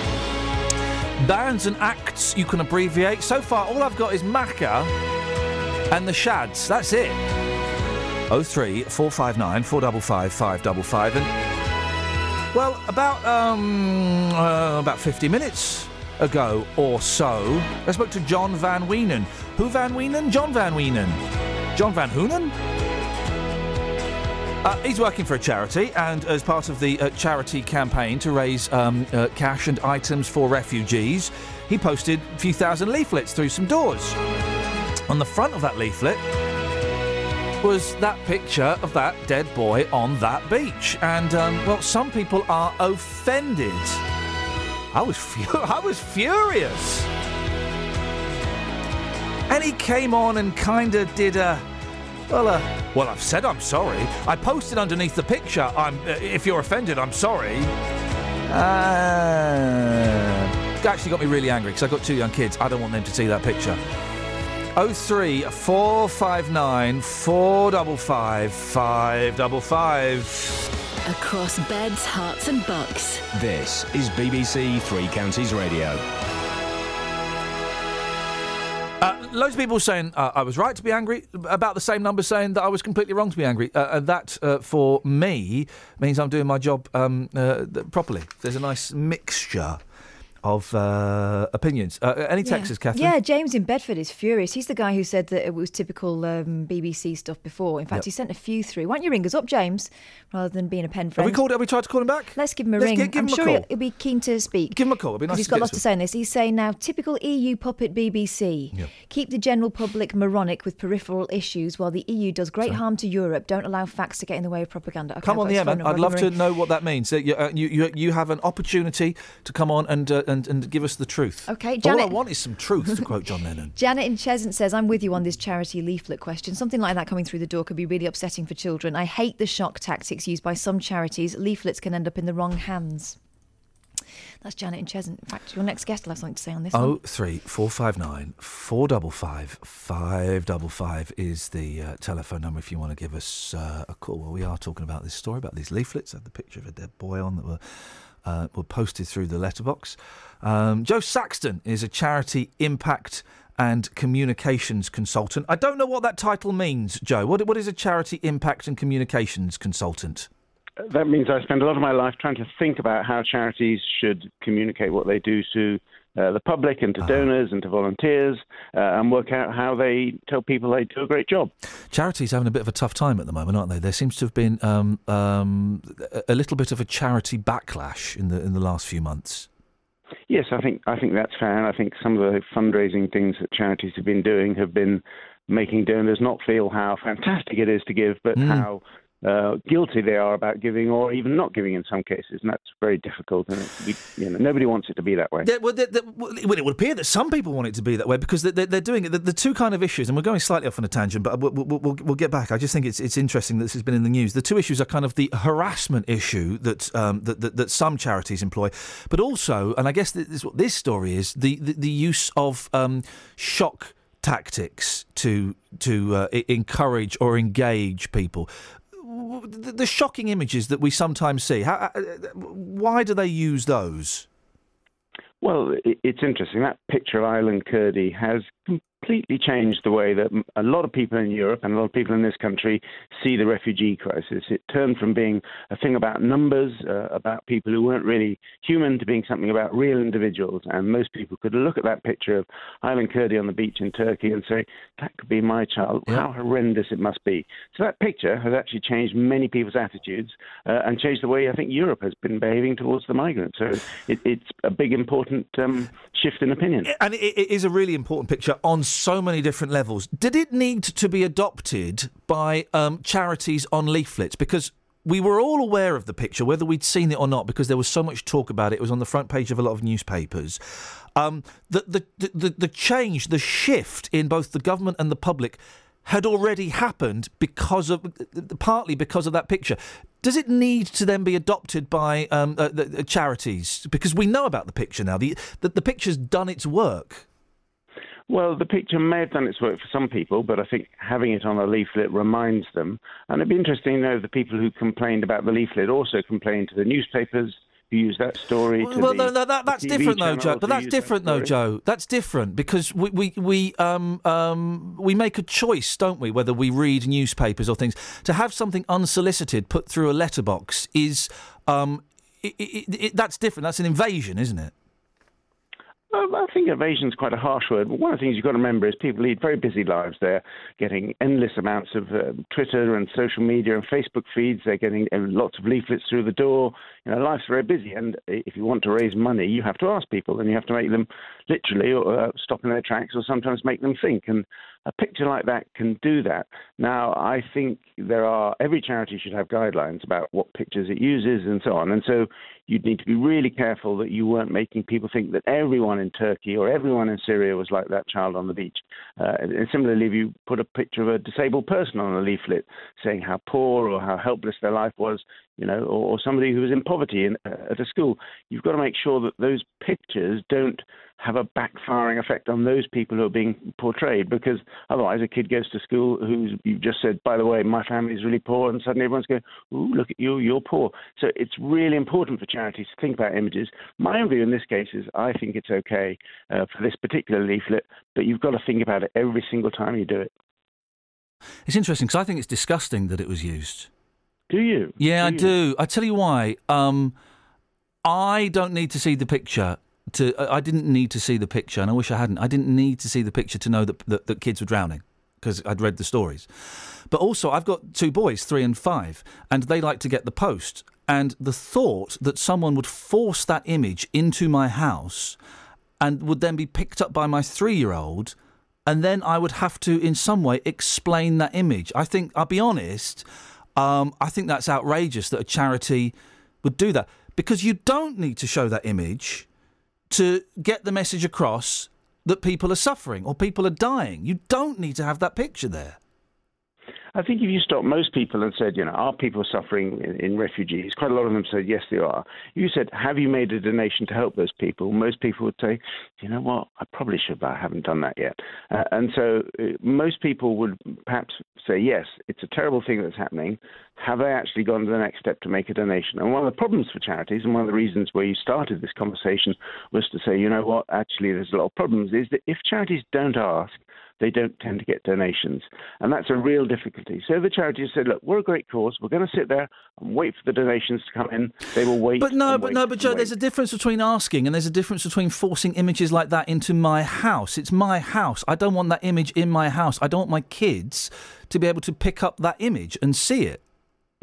Bands and acts you can abbreviate. So far, all I've got is Macca and the Shads. That's it. 03 459 455 555. And, well, about, um, uh, about 50 minutes ago or so, I spoke to John Van Weenen. Who Van Weenen? John Van Weenen. John Van Hoonen? Uh, he's working for a charity, and as part of the uh, charity campaign to raise um, uh, cash and items for refugees, he posted a few thousand leaflets through some doors. On the front of that leaflet was that picture of that dead boy on that beach, and um, well, some people are offended. I was fu- I was furious. And he came on and kind of did a. Well, uh, well, I've said I'm sorry. I posted underneath the picture. I'm. Uh, if you're offended, I'm sorry. Uh, it actually got me really angry because I've got two young kids. I don't want them to see that picture. 03 459 455 555. Across Beds, Herts, and Bucks. This is BBC Three Counties Radio. Uh, loads of people saying uh, I was right to be angry. About the same number saying that I was completely wrong to be angry. Uh, and that, uh, for me, means I'm doing my job um, uh, properly. There's a nice mixture of uh, opinions. Uh, any texts, Catherine? Yeah, James in Bedford is furious. He's the guy who said that it was typical um, BBC stuff before. In fact, Yep. he sent a few through. Why don't you ring us up, James, rather than being a pen friend? Have we called? Have we tried to call him back? Let's give him a Let's ring. gi- give I'm him a sure call. he'll, he'll be keen to speak. Give him a call. It'd be nice he's got lots to say on this. He's saying now, typical EU puppet BBC. Yep. Keep the general public moronic with peripheral issues while the EU does great harm to Europe. Don't allow facts to get in the way of propaganda. Okay, Come on the air, man. I'd love to him a ring. know what that means. Uh, You, uh, you, you, you have an opportunity to come on and, uh, and, and give us the truth. Okay, All I want is some truth, to quote John Lennon. Janet in Cheshunt says, I'm with you on this charity leaflet question. Something like that coming through the door could be really upsetting for children. I hate the shock tactics used by some charities. Leaflets can end up in the wrong hands. That's Janet in Cheshunt. In fact, your next guest will have something to say on this Oh one. three four five nine four double five five double five is the uh, telephone number if you want to give us uh, a call. Well, we are talking about this story about these leaflets. I had the picture of a dead boy on that were uh, were posted through the letterbox. Um, Joe Saxton is a charity impact and communications consultant. I don't know what that title means, Joe. What what is a charity impact and communications consultant? that means I spend a lot of my life trying to think about how charities should communicate what they do to uh, the public and to donors and to volunteers uh, and work out how they tell people they do a great job. Charities having a bit of a tough time at the moment, aren't they? There seems to have been um, um, a- a little bit of a charity backlash in the in the last few months. Yes, I think I think that's fair, and I think some of the fundraising things that charities have been doing have been making donors not feel how fantastic it is to give, but Mm. how uh, guilty they are about giving or even not giving in some cases, and that's very difficult. And you know, nobody wants it to be that way. Yeah, well, the- the- well, it would appear that some people want it to be that way because they- they're, they're doing it. The, the two kind of issues, and we're going slightly off on a tangent, but we'll, we'll, we'll, get back. I just think it's it's interesting that this has been in the news. The two issues are kind of the harassment issue that um, that, that, that some charities employ, but also, and I guess this is what this story is the the, the use of um, shock tactics to to uh, encourage or engage people. The, the shocking images that we sometimes see. How, uh, why do they use those? Well, it's interesting. That picture of Aylan Kurdi has completely changed the way that a lot of people in Europe and a lot of people in this country see the refugee crisis. It turned from being a thing about numbers, uh, about people who weren't really human, to being something about real individuals. And most people could look at that picture of Aylan Kurdi on the beach in Turkey and say, that could be my child. How horrendous it must be. So that picture has actually changed many people's attitudes uh, and changed the way I think Europe has been behaving towards the migrants. So it, it's a big, important um, shift in opinion. And it, it is a really important picture on so many different levels. Did it need to be adopted by um, charities on leaflets? Because we were all aware of the picture, whether we'd seen it or not, because there was so much talk about it. It was on the front page of a lot of newspapers. Um, the, the, the, the, change, the shift in both the government and the public had already happened because of partly because of that picture. Does it need to then be adopted by um, uh, the, the charities? Because we know about the picture now. The, the the picture's done its work. Well, the picture may have done its work for some people, but I think having it on a leaflet reminds them. And it'd be interesting to know the people who complained about the leaflet also complained to the newspapers who used that story. to Well, the, no, no, that, that's different though, Joe. But that's used that different though. Joe. That's different because we we we um um we make a choice, don't we? Whether we read newspapers or things. To have something unsolicited put through a letterbox is um i i i that's different. That's an invasion, isn't it? I think evasion is quite a harsh word. But one of the things you've got to remember is people lead very busy lives. They're getting endless amounts of uh, Twitter and social media and Facebook feeds. They're getting uh, lots of leaflets through the door. You know, life's very busy. And if you want to raise money, you have to ask people and you have to make them literally uh, stop in their tracks or sometimes make them think. And a picture like that can do that. Now, I think there are, every charity should have guidelines about what pictures it uses and so on. And so you'd need to be really careful that you weren't making people think that everyone in Turkey or everyone in Syria was like that child on the beach. Uh, and similarly, if you put a picture of a disabled person on a leaflet saying how poor or how helpless their life was, you know, or, or somebody who was in poverty in, uh, at a school, you've got to make sure that those pictures don't have a backfiring effect on those people who are being portrayed because otherwise a kid goes to school who's you've just said by the way my family's really poor and suddenly everyone's going ooh look at you you're poor. So it's really important for charities to think about images. My own view in this case is i think it's okay uh, for this particular leaflet but you've got to think about it every single time you do it. It's interesting because I think it's disgusting that it was used. Do you Yeah, I Do you? do. I tell you why. Um, I don't need to see the picture. To I I didn't need to see the picture, and I wish I hadn't. I didn't need to see the picture to know that that, that kids were drowning because I'd read the stories. But also, I've got two boys, three and five, and they like to get the post. And the thought that someone would force that image into my house and would then be picked up by my three-year-old, and then I would have to, in some way, explain that image. I think I'll be honest. Um, I think that's outrageous that a charity would do that because you don't need to show that image to get the message across that people are suffering or people are dying. You don't need to have that picture there. I think if you stopped most people and said, you know, are people suffering in, in refugees? Quite a lot of them said, yes, they are. You said, have you made a donation to help those people? Most people would say, you know what, I probably should, but I haven't done that yet. Uh, and so uh, most people would perhaps say, yes, it's a terrible thing that's happening. Have they actually gone to the next step to make a donation? And one of the problems for charities, and one of the reasons where you started this conversation was to say, you know what, actually, there's a lot of problems, is that if charities don't ask, they don't tend to get donations. And that's a real difficulty. So the charities said, look, we're a great cause. We're going to sit there and wait for the donations to come in. They will wait. But no, but no, but Joe, wait. there's a difference between asking and there's a difference between forcing images like that into my house. It's my house. I don't want that image in my house. I don't want my kids to be able to pick up that image and see it.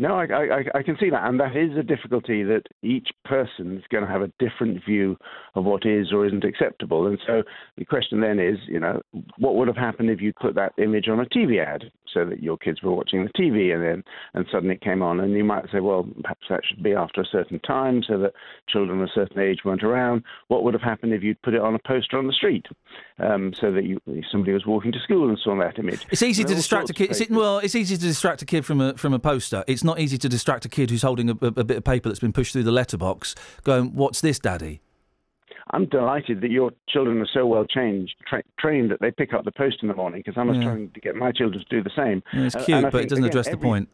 No, I, I, I can see that, and that is a difficulty that each person is going to have a different view of what is or isn't acceptable. And so the question then is, you know, what would have happened if you put that image on a TV ad so that your kids were watching the TV and then and suddenly it came on and you might say, well, perhaps that should be after a certain time so that children of a certain age weren't around. What would have happened if you'd put it on a poster on the street um, so that you, somebody was walking to school and saw that image? It's easy to distract a kid. of Is it, well, it's easy to distract a kid from a from a poster. It's not easy to distract a kid who's holding a, a, a bit of paper that's been pushed through the letterbox, going, "What's this, Daddy?" I'm delighted that your children are so well changed, tra- trained that they pick up the post in the morning because I was Yeah. trying to get my children to do the same. Yeah, it's Uh, cute, but it doesn't again, address the every- point.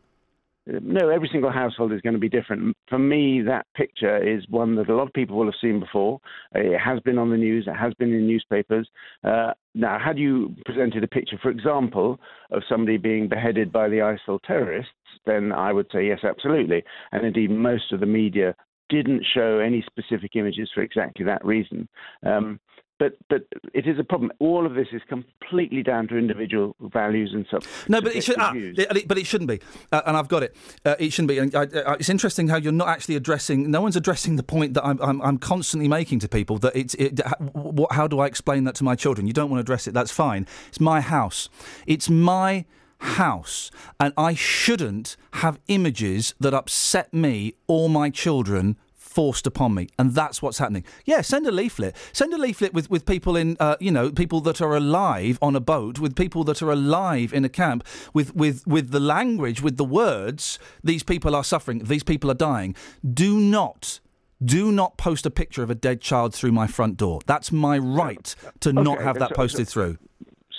Uh, No, every single household is going to be different. For me, that picture is one that a lot of people will have seen before. Uh, It has been on the news, it has been in newspapers. Uh, now, had you presented a picture, for example, of somebody being beheaded by the ISIL terrorists, then I would say yes, absolutely. And indeed, most of the media didn't show any specific images for exactly that reason. Um, but but it is a problem. All of this is completely down to individual values and sub. No, but it should. Ah, it, but it shouldn't be, uh, and I've got it. Uh, it shouldn't be. And I, I, it's interesting how you're not actually addressing. No one's addressing the point that I'm, I'm, I'm constantly making to people. That it's. It, what, how do I explain that to my children? You don't want to address it. That's fine. It's my house. It's my house, and I shouldn't have images that upset me or my children forced upon me, and that's what's happening. Yeah, send a leaflet. Send a leaflet with, with people in, uh, you know, people that are alive on a boat, with people that are alive in a camp, with, with, with the language, with the words. These people are suffering. These people are dying. Do not. Do not post a picture of a dead child through my front door. That's my right to not have that so- posted so- through.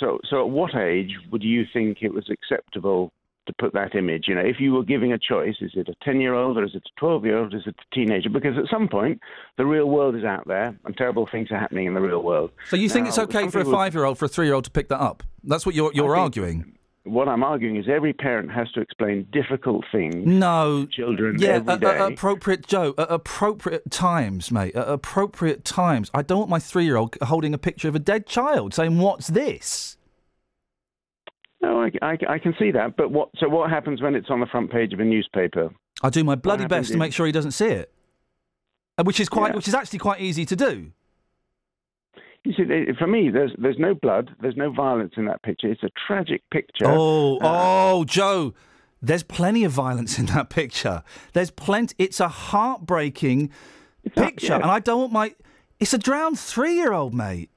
So, so at what age would you think it was acceptable to put that image? You know, if you were giving a choice, is it a ten-year-old or is it a twelve-year-old? Is it a teenager? Because at some point, the real world is out there, and terrible things are happening in the real world. So you think Now, it's okay for a five-year-old, for a three-year-old to pick that up? That's what you're, you're think- arguing. What I'm arguing is every parent has to explain difficult things. No, to children Yeah, appropriate, Joe. At appropriate times, mate. At appropriate times. I don't want my three-year-old holding a picture of a dead child, saying, "What's this?" No, I, I, I can see that. But what? So what happens when it's on the front page of a newspaper? I do my bloody best to make sure he doesn't see it, Uh, which is quite, Yeah. which is actually quite easy to do. You see, for me, there's there's no blood, there's no violence in that picture. It's a tragic picture. Oh, uh, oh, Joe. There's plenty of violence in that picture. There's plenty. It's a heartbreaking picture, yeah. and I don't want my. It's a drowned three-year-old, mate.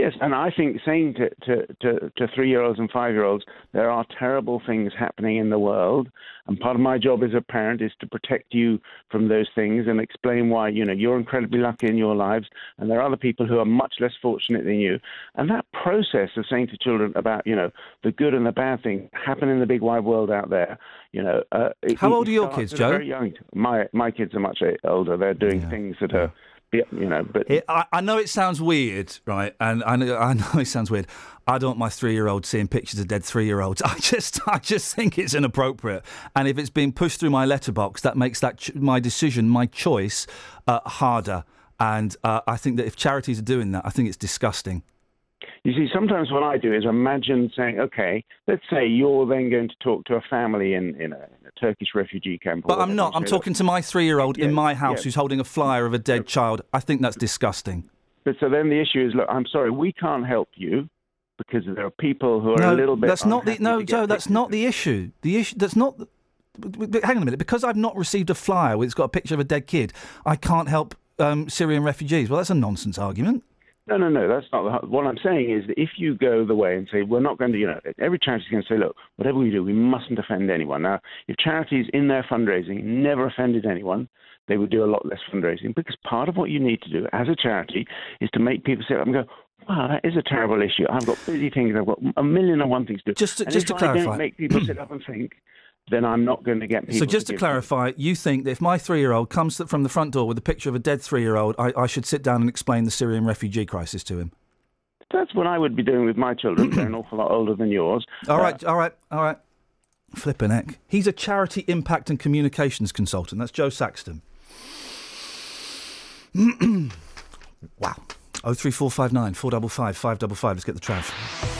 Yes, and I think saying to, to, to, to three year olds and five year olds, there are terrible things happening in the world. And part of my job as a parent is to protect you from those things and explain why, you know, you're incredibly lucky in your lives and there are other people who are much less fortunate than you. And that process of saying to children about, you know, the good and the bad things happen in the big wide world out there, you know. Uh, How it old are your kids, Joe? Very young. My, my kids are much older. They're doing things that are, you know, but. It, I, I know it sounds weird, right? And I know, I know it sounds weird. I don't want my three-year-old seeing pictures of dead three-year-olds. I just, I just think it's inappropriate. And if it's being pushed through my letterbox, that makes that ch- my decision, my choice, uh, harder. And uh, I think that if charities are doing that, I think it's disgusting. You see, sometimes what I do is imagine saying, okay, let's say you're then going to talk to a family in, in a Turkish refugee camp. But I'm not. I'm talking to my three-year-old in my house yeah. who's holding a flyer of a dead child. I think that's disgusting. But so then the issue is, look, I'm sorry, we can't help you because there are people who are no, a little bit. that's not the no, Joe. That's not the issue. The issue that's not. the- but- but Hang on a minute. Because I've not received a flyer where it's got a picture of a dead kid, I can't help um, Syrian refugees. Well, that's a nonsense argument. No, no, no. That's not the, what I'm saying. Is that if you go the way and say we're not going to, you know, every charity is going to say, look, whatever we do, we mustn't offend anyone. Now, if charities in their fundraising never offended anyone, they would do a lot less fundraising because part of what you need to do as a charity is to make people sit up and go, wow, that is a terrible issue. I've got busy things. I've got a million and one things to do. Just to- and just if to I clarify- don't make people sit up and think, then I'm not going to get people. so just to give clarify, you think that if my three-year-old comes from the front door with a picture of a dead three-year-old, I, I should sit down and explain the Syrian refugee crisis to him? That's what I would be doing with my children. They're an awful lot older than yours. All Uh, right, all right, all right. Flipping heck. He's a charity impact and communications consultant. That's Joe Saxton. wow. Oh three four five nine four double five five double five. Let's get the trav.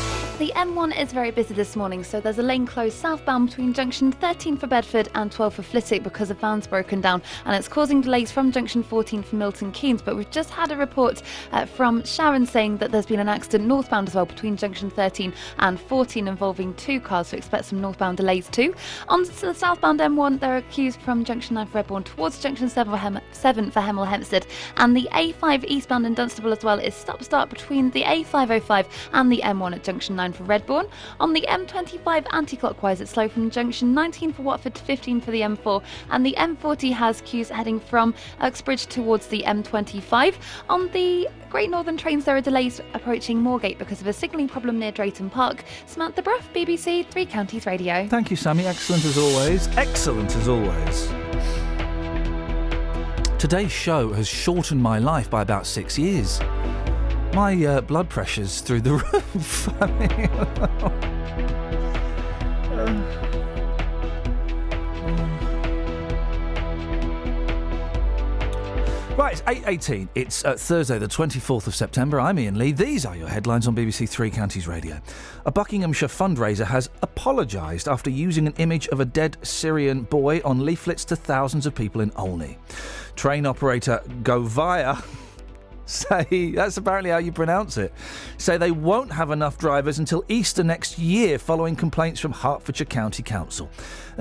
The M1 is very busy this morning, so there's a lane closed southbound between junction 13 for Bedford and 12 for Flitwick because a van's broken down, and it's causing delays from junction 14 for Milton Keynes. But we've just had a report uh, from Sharon saying that there's been an accident northbound as well between junction 13 and 14 involving two cars, so expect some northbound delays too. On to the southbound M1, there are queues from junction 9 for Redbourn towards junction 7 for, Hem- 7 for Hemel Hempstead, and the A5 eastbound in Dunstable as well is stop start between the A505 and the M1 at junction 9 for Redbourn. On the M25 anti clockwise, it's slow from junction 19 for Watford to 15 for the M4, and the M40 has queues heading from Uxbridge towards the M25. On the Great Northern trains, there are delays approaching Moorgate because of a signalling problem near Drayton Park. Samantha Bruff, BBC Three Counties Radio. Thank you, Sammy. Excellent as always. Excellent as always. Today's show has shortened my life by about six years. My uh, blood pressure's through the roof. Right, it's 8.18. It's uh, Thursday, the 24th of September. I'm Iain Lee. These are your headlines on BBC Three Counties Radio. A Buckinghamshire fundraiser has apologised after using an image of a dead Syrian boy on leaflets to thousands of people in Olney. Train operator Govia say that's apparently how you pronounce it say they won't have enough drivers until Easter next year following complaints from Hertfordshire County Council.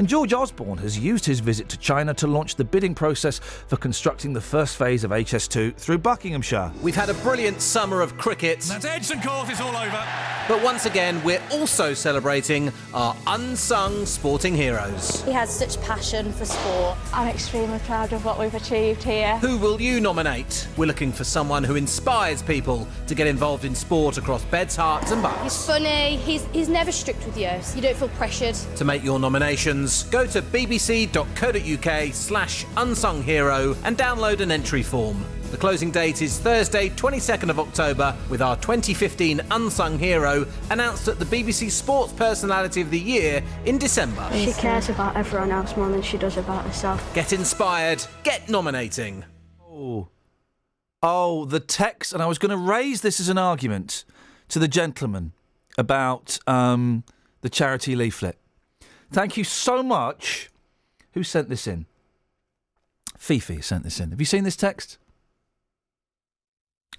And George Osborne has used his visit to China to launch the bidding process for constructing the first phase of HS2 through Buckinghamshire. We've had a brilliant summer of cricket. That's Edson Court, it's all over. But once again, we're also celebrating our unsung sporting heroes. He has such passion for sport. I'm extremely proud of what we've achieved here. Who will you nominate? We're looking for someone who inspires people to get involved in sport across Beds, Herts, and Bucks. He's funny, he's, he's never strict with you, so you don't feel pressured. To make your nominations, go to bbc.co.uk slash unsung hero and download an entry form. The closing date is Thursday, 22nd of October, with our 2015 Unsung Hero announced at the BBC Sports Personality of the Year in December. She cares about everyone else more than she does about herself. Get inspired, get nominating. Oh. Oh, the text, and I was going to raise this as an argument to the gentleman about um, the charity leaflet. Thank you so much. Who sent this in? Fifi sent this in. Have you seen this text?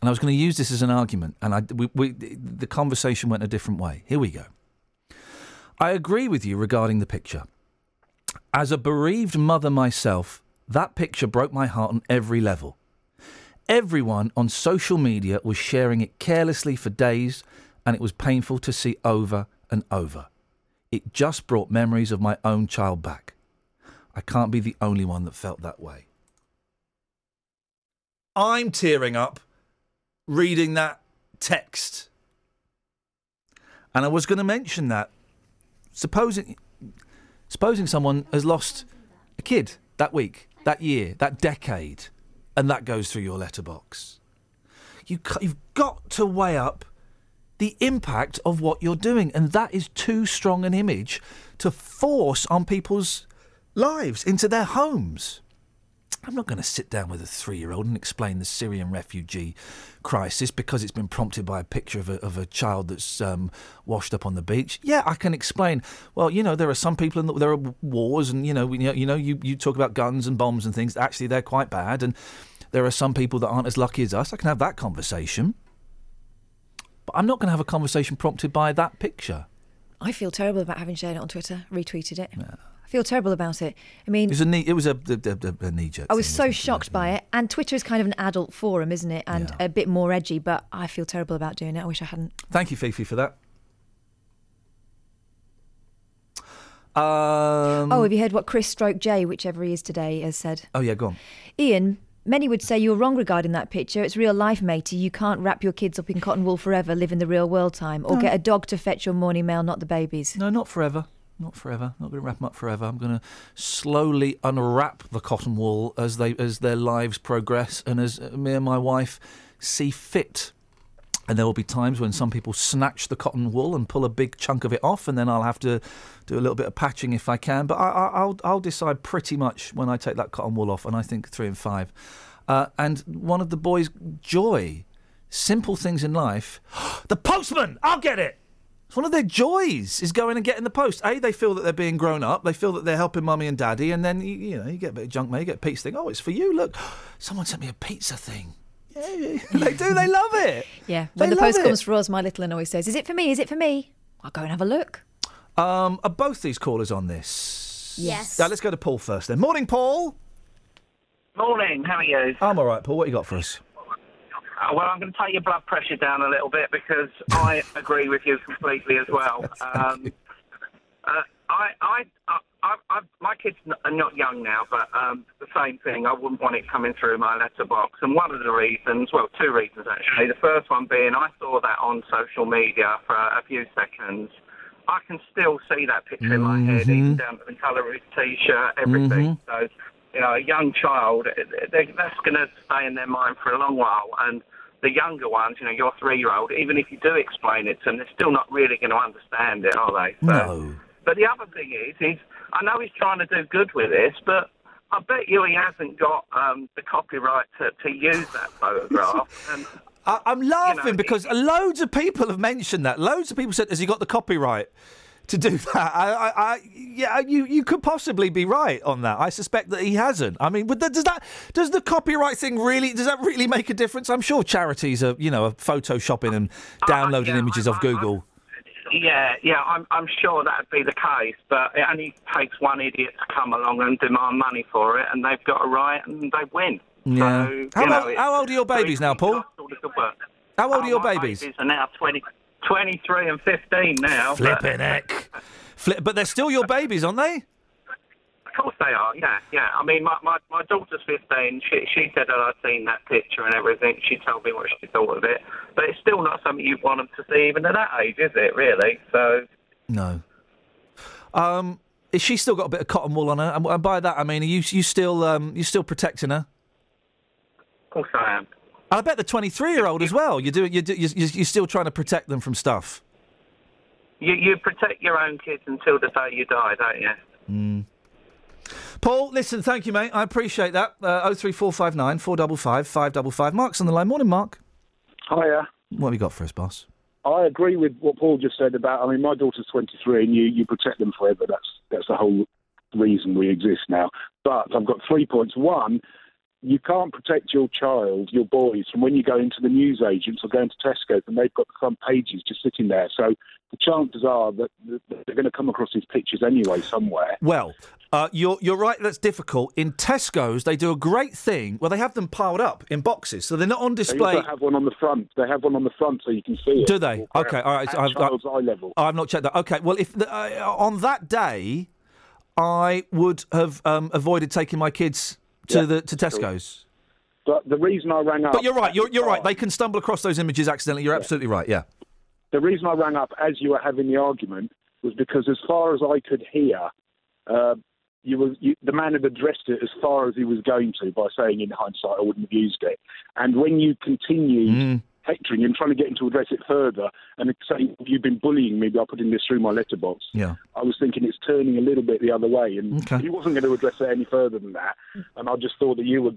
And I was going to use this as an argument, and I, we, we, the conversation went a different way. Here we go. I agree with you regarding the picture. As a bereaved mother myself, that picture broke my heart on every level. Everyone on social media was sharing it carelessly for days, and it was painful to see over and over. It just brought memories of my own child back. I can't be the only one that felt that way. I'm tearing up reading that text. And I was going to mention that. Supposing, supposing someone has lost a kid that week, that year, that decade, and that goes through your letterbox. You, you've got to weigh up the impact of what you're doing, and that is too strong an image to force on people's lives into their homes. I'm not going to sit down with a three year old and explain the Syrian refugee crisis because it's been prompted by a picture of a, of a child that's um, washed up on the beach. Yeah, I can explain. Well, you know, there are some people in the, there are wars, and you know, we- you know, you, you talk about guns and bombs and things. Actually, they're quite bad, and there are some people that aren't as lucky as us. I can have that conversation, but I'm not going to have a conversation prompted by that picture. I feel terrible about having shared it on Twitter, retweeted it. I feel terrible about it. I mean, It was a knee, it was a, a, a, a knee jerk. I was so shocked by it. And Twitter is kind of an adult forum, isn't it? And a bit more edgy, but I feel terrible about doing it. I wish I hadn't. Thank you, Fifi, for that. Um, oh, have you heard what Chris Stroke J, whichever he is today, has said? oh, yeah, go on. Iain, many would say you're wrong regarding that picture. It's real life, matey. You can't wrap your kids up in cotton wool forever, live in the real world time, or No. get a dog to fetch your morning mail, not the babies. No, not forever. Not forever. Not going to wrap them up forever. I'm going to slowly unwrap the cotton wool as they as their lives progress and as me and my wife see fit. And there will be times when some people snatch the cotton wool and pull a big chunk of it off, and then I'll have to do a little bit of patching if I can. But I, I, I'll I'll decide pretty much when I take that cotton wool off, and I think three and five. Uh, and one of the boys' joy, simple things in life. the postman, I'll get it. It's one of their joys is going and getting the post. A, they feel that they're being grown up. They feel that they're helping mummy and daddy, and then you, you know you get a bit of junk mail. You get a pizza thing. Oh, it's for you. Look, someone sent me a pizza thing. Yeah, they do. They love it. Yeah. They When the post it. comes for us, my little one always says, "Is it for me? Is it for me?" I'll go and have a look. Um, are both these callers on this? Yes. Now, let's go to Paul first. Then. Morning, Paul. Morning, how are you? I'm all right, Paul. What you got for us? Uh, well, I'm going to take your blood pressure down a little bit because I agree with you completely as well. Um, uh, I, I, I, I, my kids are not young now, but um, the same thing. I wouldn't want it coming through my letterbox. And one of the reasons, well, two reasons actually. The first one being I saw that on social media for a few seconds. I can still see that picture in my head, even down to the colour of his t-shirt, everything. So, you know, a young child, they, that's going to stay in their mind for a long while. And the younger ones, you know, your three-year-old, even if you do explain it to them, they're still not really going to understand it, are they? So, No. But the other thing is, is I know he's trying to do good with this, but I bet you he hasn't got um, the copyright to, to use that photograph. and I, I'm laughing because loads of people have mentioned that. Loads of people said, "Has he got the copyright to do that?" I, I, I yeah, you you could possibly be right on that. I suspect that he hasn't. I mean, but that, does that does the copyright thing really does that really make a difference? I'm sure charities are you know are photoshopping and downloading images off Google. Yeah, yeah, I'm, I'm sure that'd be the case, but it only takes one idiot to come along and demand money for it, and they've got a right and they win. Yeah. So, how, know, old, how old are your babies now, Paul? all the good work. How old Oh, are your babies? babies are now 20, 23 and 15 now. but- Flipping heck. Flip, but they're still your babies, aren't they? Of course they are, yeah, yeah. I mean, my, my, my daughter's 15. She, she said that I'd seen that picture and everything. She told me what she thought of it. But it's still not something you want them to see even at that age, is it, really? So, No. Um, is she still got a bit of cotton wool on her? And, by that I mean, are you you still um you still protecting her? of course I am. And I bet the 23 year old as well. You're doing you're, do- you're, you're still trying to protect them from stuff. You, you protect your own kids until the day you die, don't you? Mm. Paul, listen, thank you, mate. I appreciate that. Uh, 03459 455 555. Mark's on the line. Morning, Mark. Hiya. What have you got for us, boss? I agree with what Paul just said about. I mean, my daughter's 23, and you, you protect them forever. That's that's the whole reason we exist now. But I've got three points. One, you can't protect your child, your boys, from when you go into the news agents or go into Tesco and they've got the front pages just sitting there. So the chances are that they're going to come across these pictures anyway somewhere. Well, uh, you're you're right. That's difficult. In Tesco's, they do a great thing where they have them piled up in boxes, so they're not on They display. also have one on the front. They have one on the front so you can see it. Do they? Okay, all right. I've, child's eye level. I've not checked that. Okay, well, if the, uh, on that day, I would have um, avoided taking my kids to Yeah, the to. Tesco's. But the reason I rang up. But you're right. You're you're right. They can stumble across those images accidentally. You're absolutely right. Yeah. the reason I rang up as you were having the argument was because, as far as I could hear, uh, you were you, the man had addressed it as far as he was going to by saying, in hindsight, I wouldn't have used it. And when you continued Mm. Hectoring him, trying to get him to address it further, and saying you've been bullying me by putting this through my letterbox, Yeah. I was thinking it's turning a little bit the other way, and Okay. he wasn't going to address it any further than that. And I just thought that you were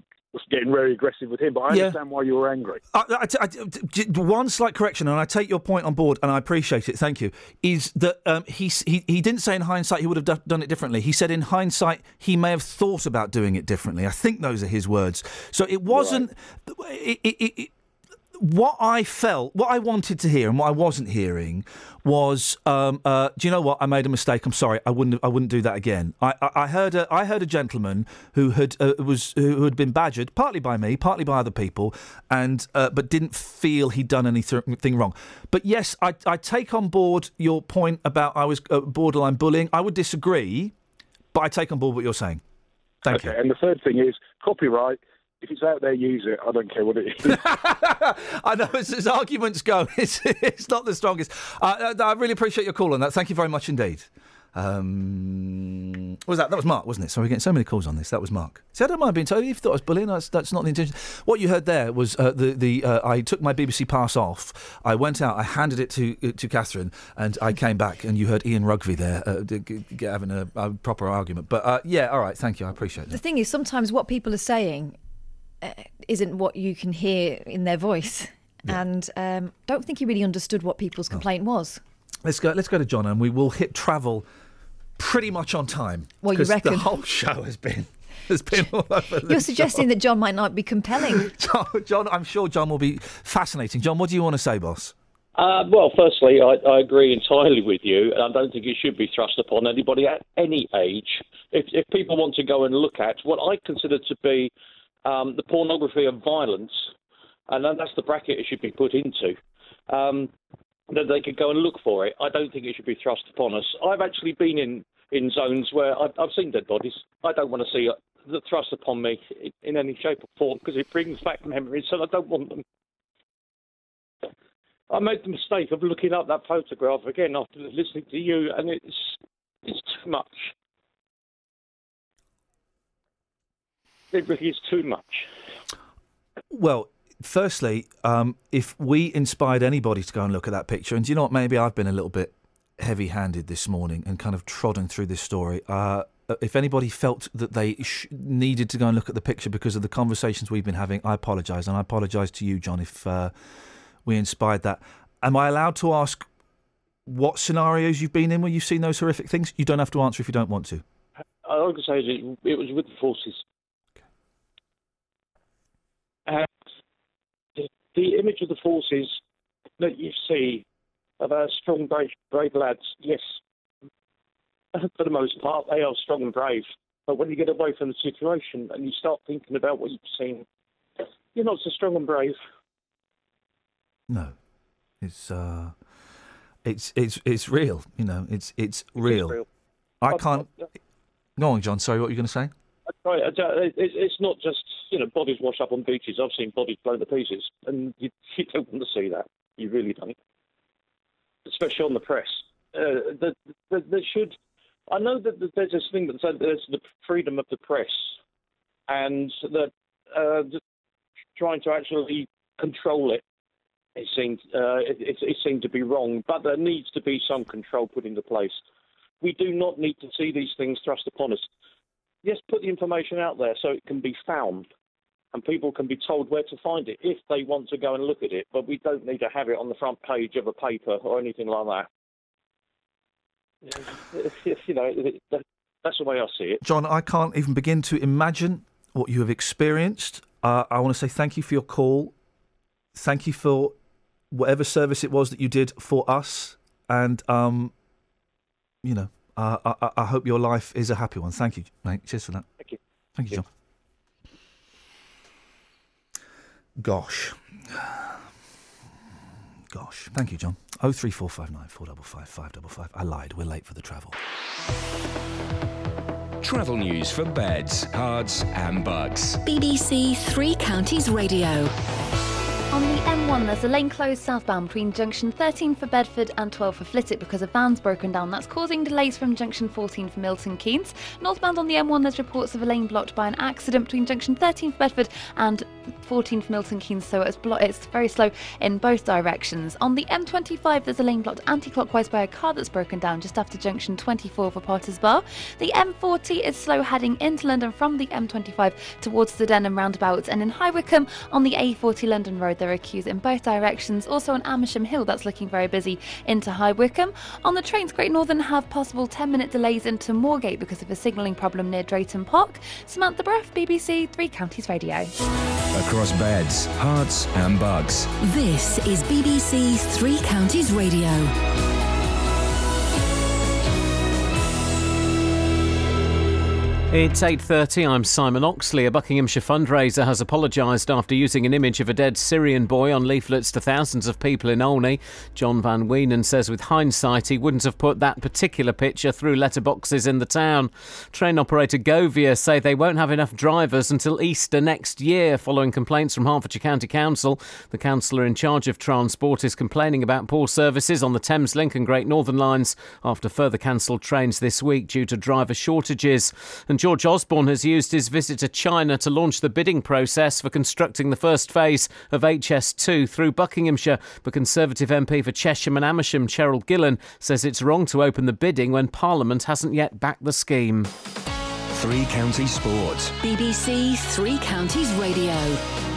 getting very aggressive with him, but I Yeah. understand why you were angry. I, I, I, one slight correction, and I take your point on board, and I appreciate it. Thank you. Is that um, he, he he didn't say in hindsight he would have do- done it differently. He said in hindsight he may have thought about doing it differently. I think those are his words. So it wasn't. It, it, it, it- what I felt, what I wanted to hear, and what I wasn't hearing was, um, uh, do you know what? I made a mistake. I'm sorry. I wouldn't. I wouldn't do that again. I, I, I heard a, I heard a gentleman who had uh, was who had been badgered, partly by me, partly by other people, and uh, but didn't feel he'd done anything wrong. But yes, I, I take on board your point about I was uh, borderline bullying. I would disagree, but I take on board what you're saying. Thank okay. And the third thing is copyright. If it's out there, use it. I don't care what it is. I know as, as arguments go, it's, it's not the strongest. Uh, uh, I really appreciate your call on that. Thank you very much indeed. Um, what was that? That was Mark, wasn't it? Sorry, we're getting so many calls on this. That was Mark. See, I don't mind being told. If you thought I was bullying, that's, that's not the intention. What you heard there was uh, the the uh, I took my BBC pass off. I went out. I handed it to uh, to Catherine, and I came back, and you heard Ian Rugby there uh, g- g- having a, a proper argument. But uh, yeah, all right. Thank you. I appreciate that. The thing is, sometimes what people are saying isn't what you can hear in their voice. And um, don't think he really understood what people's complaint was. Let's go. Let's go to John, and we will hit travel pretty much on time. Well, you 'cause reckon? the whole show has been has been all over. You're suggesting show. that John might not be compelling. John, John, I'm sure John will be fascinating. John, what do you want to say, boss? Uh, well, firstly, I, I agree entirely with you, and I don't think it should be thrust upon anybody at any age. If, if people want to go and look at what I consider to be um, the pornography of violence, and that's the bracket it should be put into, um, that they could go and look for it. I don't think it should be thrust upon us. I've actually been in, in zones where I've, I've seen dead bodies. I don't want to see it the thrust upon me in, in any shape or form because it brings back memories, and I don't want them. I made the mistake of looking up that photograph again after listening to you, and it's it's too much. It really is too much. Well, firstly, um, if we inspired anybody to go and look at that picture, and do you know what? Maybe I've been a little bit heavy-handed this morning and kind of trodden through this story. Uh, if anybody felt that they sh- needed to go and look at the picture because of the conversations we've been having, I apologise, and I apologise to you, John, if uh, we inspired that. Am I allowed to ask what scenarios you've been in where you've seen those horrific things? You don't have to answer if you don't want to. I would say that it was with the forces. And the, image of the forces that you see of our strong, brave, brave lads, yes, for the most part, they are strong and brave. But when you get away from the situation and you start thinking about what you've seen, you're not so strong and brave. No, it's uh, it's it's it's real. You know, it's it's real. real. I I- can't. Go on, John. Sorry, what were you going to say? Right, I it- it's not just you know bodies wash up on beaches. I've seen bodies blown to pieces, and you, you don't want to see that. You really don't, especially on the press. Uh, the, there should. I know that there's this thing that says there's the freedom of the press, and that uh, trying to actually control it. It seemed uh, it, it, it seemed to be wrong, but there needs to be some control put into place. We do not need to see these things thrust upon us yes, put the information out there so it can be found and people can be told where to find it if they want to go and look at it. But we don't need to have it on the front page of a paper or anything like that. You know, that's the way I see it. John, I can't even begin to imagine what you have experienced. Uh, I want to say thank you for your call. Thank you for whatever service it was that you did for us, and um, you know, uh, I, I- I hope your life is a happy one. Thank you, mate. Cheers for that. Thank you. Thank you, John. Gosh. Gosh. Thank you, John. Oh three four five nine four double five five double five. I lied. We're late for the travel. Travel news for beds, cards, and Bucks. BBC Three Counties Radio. On the M1, there's a lane closed southbound between junction 13 for Bedford and 12 for Flitwick because a van's broken down. That's causing delays from junction 14 for Milton Keynes. Northbound on the M1, there's reports of a lane blocked by an accident between junction 13 for Bedford and 14 for Milton Keynes, so it's, blo- it's very slow in both directions. On the M25, there's a lane blocked anti clockwise by a car that's broken down just after junction 24 for Potters Bar. The M40 is slow heading into London from the M25 towards the Denham roundabout, and in High Wycombe on the A40 London Road, there are queues in both directions. Also on Amersham Hill, that's looking very busy into High Wycombe. On the trains, Great Northern have possible 10 minute delays into Moorgate because of a signalling problem near Drayton Park. Samantha Bruff, BBC Three Counties Radio. Across beds, Herts, and Bucks. This is BBC Three Counties Radio. It's 8:30. I'm Simon Oxley. A Buckinghamshire fundraiser has apologised after using an image of a dead Syrian boy on leaflets to thousands of people in Olney. John Van Weenen says with hindsight he wouldn't have put that particular picture through letterboxes in the town. Train operator Govia say they won't have enough drivers until Easter next year following complaints from Hertfordshire County Council. The councillor in charge of transport is complaining about poor services on the Thameslink and Great Northern lines after further cancelled trains this week due to driver shortages. And George Osborne has used his visit to China to launch the bidding process for constructing the first phase of HS2 through Buckinghamshire. But Conservative MP for Chesham and Amersham, Cheryl Gillan, says it's wrong to open the bidding when Parliament hasn't yet backed the scheme. Three Counties Sports. BBC Three Counties Radio.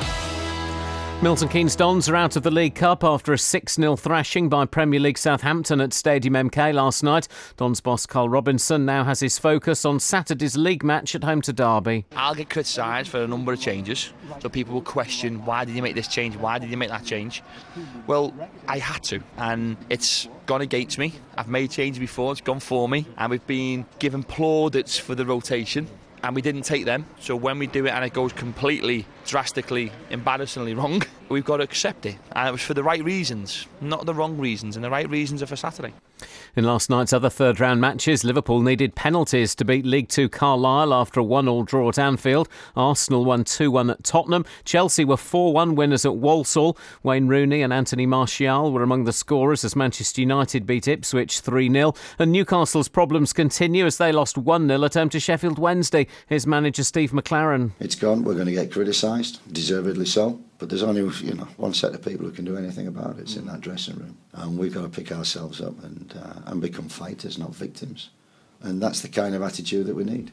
Milton Keynes Dons are out of the League Cup after a 6 0 thrashing by Premier League Southampton at Stadium MK last night. Dons boss Karl Robinson now has his focus on Saturday's league match at home to Derby. I'll get criticised for a number of changes, so people will question why did you make this change, why did you make that change? Well, I had to, and it's gone against me. I've made changes before, it's gone for me, and we've been given plaudits for the rotation and we didn't take them. So when we do it and it goes completely, drastically, embarrassingly wrong, we've got to accept it. And it was for the right reasons, not the wrong reasons, and the right reasons are for Saturday. In last night's other third round matches, Liverpool needed penalties to beat League Two Carlisle after a 1 all draw at Anfield. Arsenal won 2 1 at Tottenham. Chelsea were 4 1 winners at Walsall. Wayne Rooney and Anthony Martial were among the scorers as Manchester United beat Ipswich 3 0. And Newcastle's problems continue as they lost 1 0 at home to Sheffield Wednesday. Here's manager Steve McClaren. It's gone. We're going to get criticised, deservedly so. But there's only you know one set of people who can do anything about it. It's in that dressing room, and we've got to pick ourselves up and uh, and become fighters, not victims. And that's the kind of attitude that we need.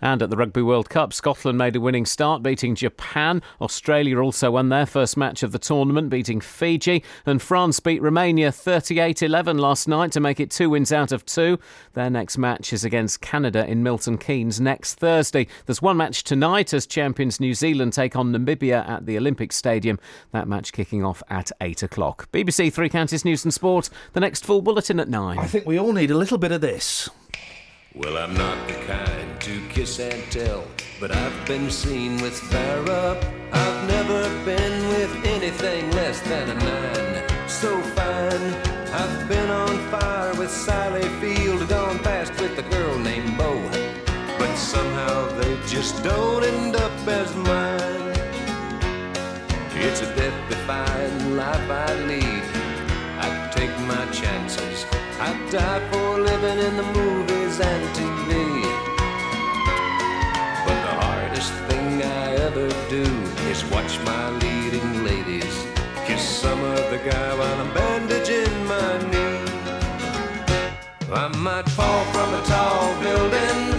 And at the Rugby World Cup, Scotland made a winning start, beating Japan. Australia also won their first match of the tournament, beating Fiji. And France beat Romania 38 11 last night to make it two wins out of two. Their next match is against Canada in Milton Keynes next Thursday. There's one match tonight as champions New Zealand take on Namibia at the Olympic Stadium. That match kicking off at 8 o'clock. BBC Three Counties News and Sport. The next full bulletin at 9. I think we all need a little bit of this. Well, I'm not the kind to kiss and tell, but I've been seen with Farrah. I've never been with anything less than a nine. So fine, I've been on fire with Sally Field, gone fast with a girl named Bo. But somehow they just don't end up as mine. It's a death defying life I lead. I take my chances. I die for living in the movies and TV. But the hardest thing I ever do is watch my leading ladies kiss some other guy while I'm bandaging my knee. I might fall from a tall building,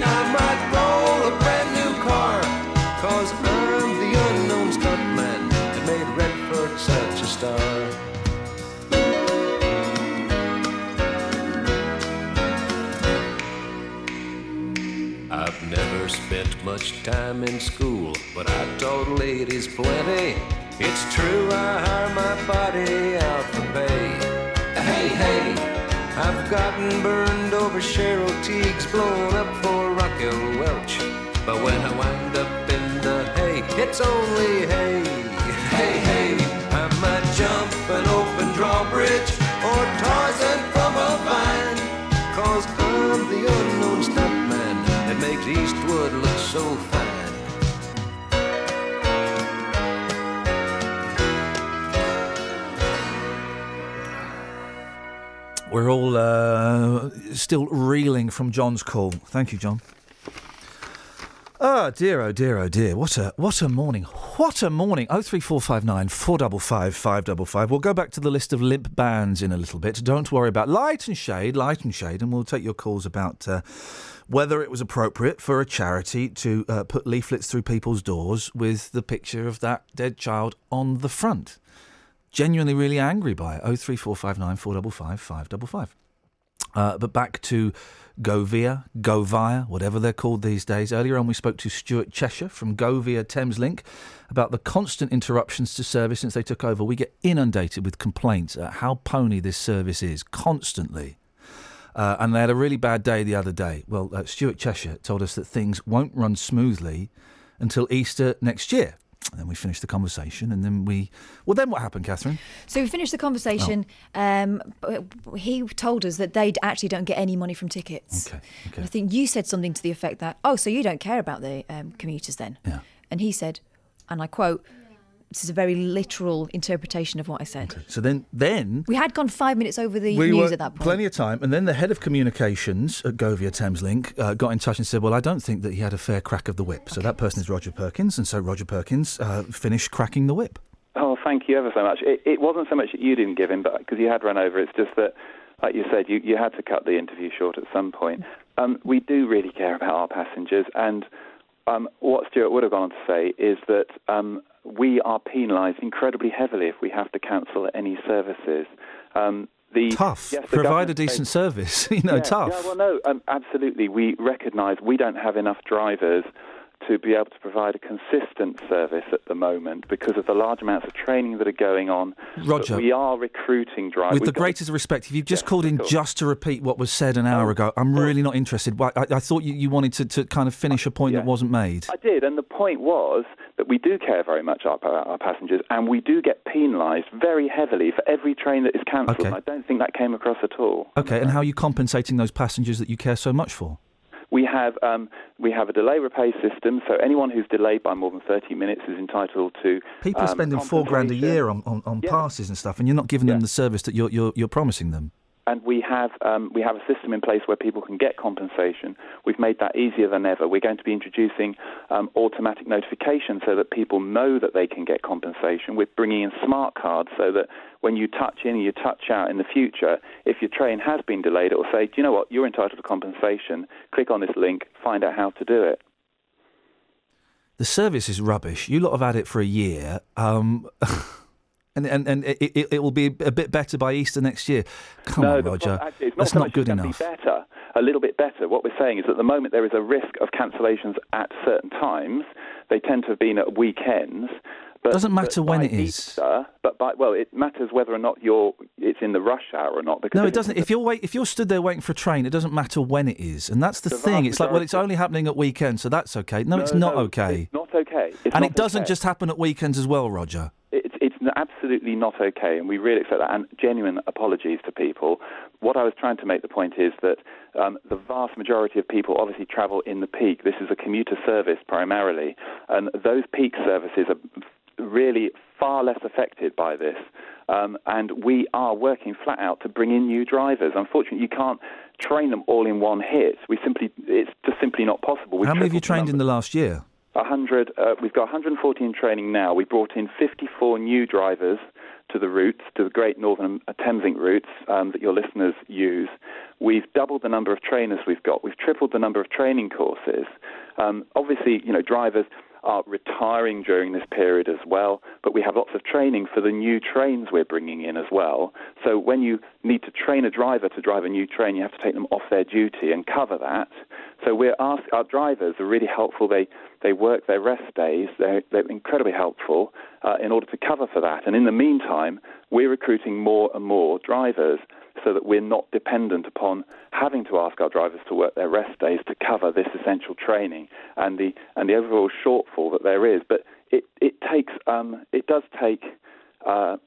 much time in school, but I taught ladies plenty. It's true, I hire my body out for pay. Hey, hey, I've gotten burned over Cheryl Tiegs, blown up for Raquel Welch. But when I wind up in the hay, it's only hay. Hey, hey, I might jump an open drawbridge or Tarzan from a vine. Cause I'm the unknown stuntman that makes Eastwood look so fine. We're all uh, still reeling from John's call. Thank you, John. Oh dear, oh dear, oh dear! What a what a morning! What a morning! Oh three four five nine four double five five double five. We'll go back to the list of limp bands in a little bit. Don't worry about light and shade, light and shade, and we'll take your calls about uh, whether it was appropriate for a charity to uh, put leaflets through people's doors with the picture of that dead child on the front. Genuinely, really angry by it. Oh three four five nine four double five five double five. Uh, but back to Govia, Govia, whatever they're called these days. Earlier on, we spoke to Stuart Cheshire from Govia Thameslink about the constant interruptions to service since they took over. We get inundated with complaints at how pony this service is constantly. Uh, and they had a really bad day the other day. Well, uh, Stuart Cheshire told us that things won't run smoothly until Easter next year. And then we finished the conversation, and then we. Well, then what happened, Catherine? So we finished the conversation. Um, he told us that they actually don't get any money from tickets. Okay. And I think you said something to the effect that, oh, so you don't care about the um, commuters then? Yeah. And he said, and I quote, this is a very literal interpretation of what I said. So then, then We had gone five minutes over the we news were at that point. plenty of time, and then the head of communications at Govia Thameslink uh, got in touch and said, "Well, I don't think that he had a fair crack of the whip." So that person is Roger Perkins, and so Roger Perkins uh, finished cracking the whip. Oh, thank you ever so much. It, it wasn't so much that you didn't give him, but because you had run over. It's just that, like you said, you, you had to cut the interview short at some point. Um, we do really care about our passengers, and um, what Stuart would have gone on to say is that um, we are penalised incredibly heavily if we have to cancel any services. Um, the, Tough. yes, Provide a decent service. you know, yeah, tough. Yeah, well, no, um, absolutely. We recognise we don't have enough drivers to be able to provide a consistent service at the moment because of the large amounts of training that are going on. But Roger. we are recruiting drivers. With We've the greatest respect, if you've just called in just to repeat what was said an hour oh, ago, I'm really not interested. I, I thought you, you wanted to, to kind of finish a point that wasn't made. I did, and the point was that we do care very much about our passengers, and we do get penalised very heavily for every train that is cancelled. Okay. And I don't think that came across at all. Okay, and how are you compensating those passengers that you care so much for? We have um, we have a delay repay system, so anyone who's delayed by more than 30 minutes is entitled to. People are um, spending four grand a year on, on, on passes and stuff, and you're not giving them the service that you're, you're, you're promising them. And we have um, we have a system in place where people can get compensation. We've made that easier than ever. We're going to be introducing um, automatic notification so that people know that they can get compensation. We're bringing in smart cards so that when you touch in and you touch out in the future, if your train has been delayed, it will say, "Do you know what? You're entitled to compensation. Click on this link. Find out how to do it." The service is rubbish. You lot have had it for a year. Um, and and, and it, it, it will be a bit better by Easter next year. Come no, on, Roger. pro- actually, not That's not good enough. Be better, a little bit better. What we're saying is that at the moment there is a risk of cancellations at certain times. They tend to have been at weekends. But, Doesn't matter when it is. Easter, but by, well, it matters whether or not you're it's in the rush hour or not. Because No, it doesn't. If you're wait, if you're stood there waiting for a train, it doesn't matter when it is, and that's the, The thing. It's like, well, it's only happening at weekends, so that's okay. No, it's not no, okay. It's not okay. It's and not it doesn't okay. just happen at weekends as well, Roger. It's, it's n- absolutely not okay, and we really accept that. And genuine apologies to people. What I was trying to make the point is that um, the vast majority of people obviously travel in the peak. This is a commuter service primarily, and those peak services are really far less affected by this. Um, and we are working flat out to bring in new drivers. Unfortunately, you can't train them all in one hit. We simply, it's just simply not possible. We've How many have you trained in the last year? 100. Uh, we've got 114 training now. We brought in 54 new drivers to the routes, to the Great Northern uh, Thameslink routes um, that your listeners use. We've doubled the number of trainers we've got. We've tripled the number of training courses. Um, obviously, you know, drivers are retiring during this period as well, but we have lots of training for the new trains we're bringing in as well. So when you need to train a driver to drive a new train, you have to take them off their duty and cover that. So we're ask, our drivers are really helpful. They they work their rest days. They're, they're incredibly helpful uh, in order to cover for that. And in the meantime, we're recruiting more and more drivers so that we're not dependent upon having to ask our drivers to work their rest days to cover this essential training and the and the overall shortfall that there is. But it it takes um, it does take uh,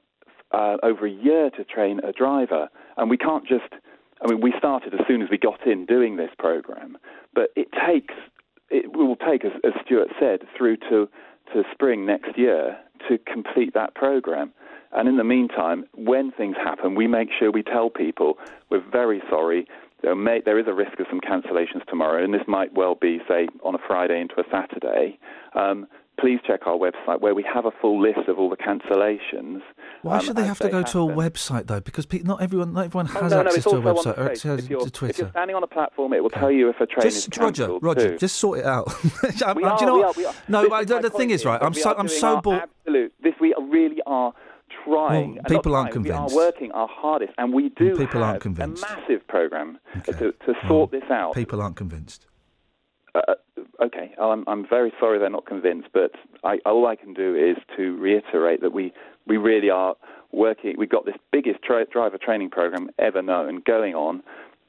uh, over a year to train a driver, and we can't just. I mean, we started as soon as we got in doing this program, but it takes it will take, as, as Stuart said, through to to spring next year to complete that program. And in the meantime, when things happen, we make sure we tell people we're very sorry. There, may, there is a risk of some cancellations tomorrow, and this might well be, say, on a Friday into a Saturday. Um, please check our website where we have a full list of all the cancellations. Why um, should they have to go to a website though? Because pe- not everyone, not everyone Oh, has no, no, access to a website or access If you're, to if you're standing on a platform, it will tell you if a train is Just Roger, cancelled Roger, too. just sort it out. I- We I- are, do you know we what? are, we are. No, I- the, the thing is, right? I'm so I'm so bored. Absolute. This we really are trying. Well, people aren't trying, convinced. We are working our hardest, and we do People have aren't convinced. a massive program to, to sort this out. People aren't convinced. Uh, okay, I'm, I'm very sorry they're not convinced, but I, all I can do is to reiterate that we, we really are working. We've got this biggest tra- driver training program ever known going on,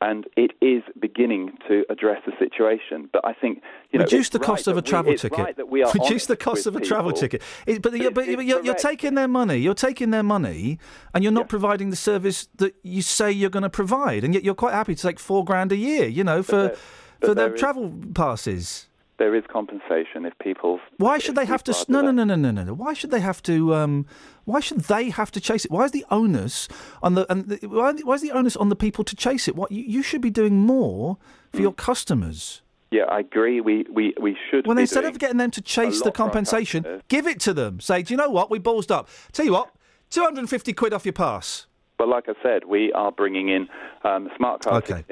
and it is beginning to address the situation. But I think you know, Reduce the cost right of a that we- travel ticket. right that we are Reduce the cost of a travel ticket. It- but you're, but you're, you're, you're taking their money. You're taking their money, and you're not providing the service that you say you're going to provide. And yet you're quite happy to take four grand a year, you know, for there- for their travel passes. There is compensation if people. Why should they have to? No, no, no, no, no, no, no. Why should they have to? Um, why should they have to chase it? Why is the onus on the and the, why, why is the onus on the people to chase it? What you, you should be doing more for your customers. Yeah, I agree. We we, we should. Well, instead of getting them to chase the compensation, give it to them. Say, do you know what? We ballsed up. Tell you what, two hundred and fifty quid off your pass. But like I said, we are bringing in um, smart card Okay.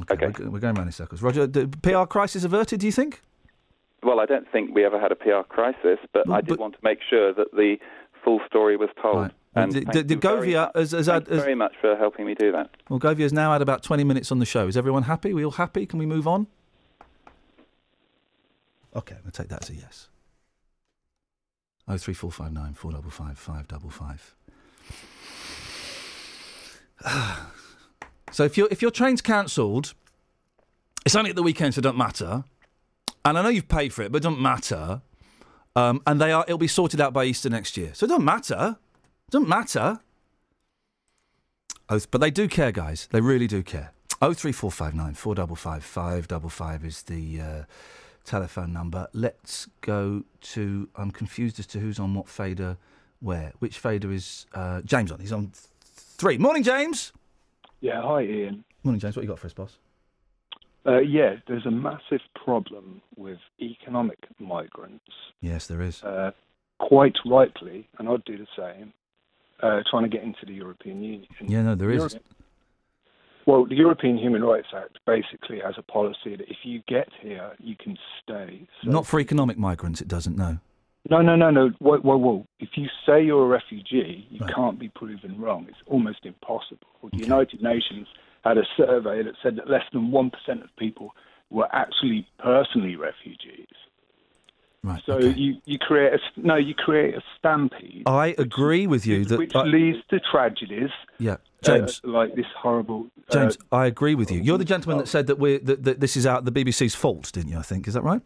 Okay, okay. We're, we're, going round in circles. Roger, the PR crisis averted, do you think? Well, I don't think we ever had a PR crisis, but, I did but... want to make sure that the full story was told. Right. And Govia very much for helping me do that. Well, Govia's now had about 20 minutes on the show. Is everyone happy? Are we all happy? Can we move on? Okay, I'm going to take that as a yes. 03459 455555. So if your if your train's cancelled, it's only at the weekend, so it doesn't matter. And I know you've paid for it, but it doesn't matter. Um, and they are it'll be sorted out by Easter next year, so it doesn't matter. It doesn't matter. Oh, but they do care, guys. They really do care. Oh three four five nine four double five five double five is the uh, telephone number. Let's go to. I'm confused as to who's on what fader, where. Which fader is uh, James on? He's on three. Morning, James. Yeah, hi Iain. Morning, James. What you got for us, boss? Uh, yeah, there's a massive problem with economic migrants, Yes, there is. uh, quite rightly, and I'd do the same, uh, trying to get into the European Union. Yeah, no, there is. Europe- Well, the European Human Rights Act basically has a policy that if you get here, you can stay. So Not for economic migrants. It doesn't. No. No, no, no, no. Whoa, whoa, whoa. If you say you're a refugee, you can't be proven wrong. It's almost impossible. The United Nations had a survey that said that less than 1% of people were actually personally refugees. Right. So you, you create a, no, you create a stampede, I agree with you that. which I- leads to tragedies. yeah, uh, James. like this horrible. uh, James, I agree with you. You're the gentleman that said that we're that, that this is out the BBC's fault, didn't you? I think is that right?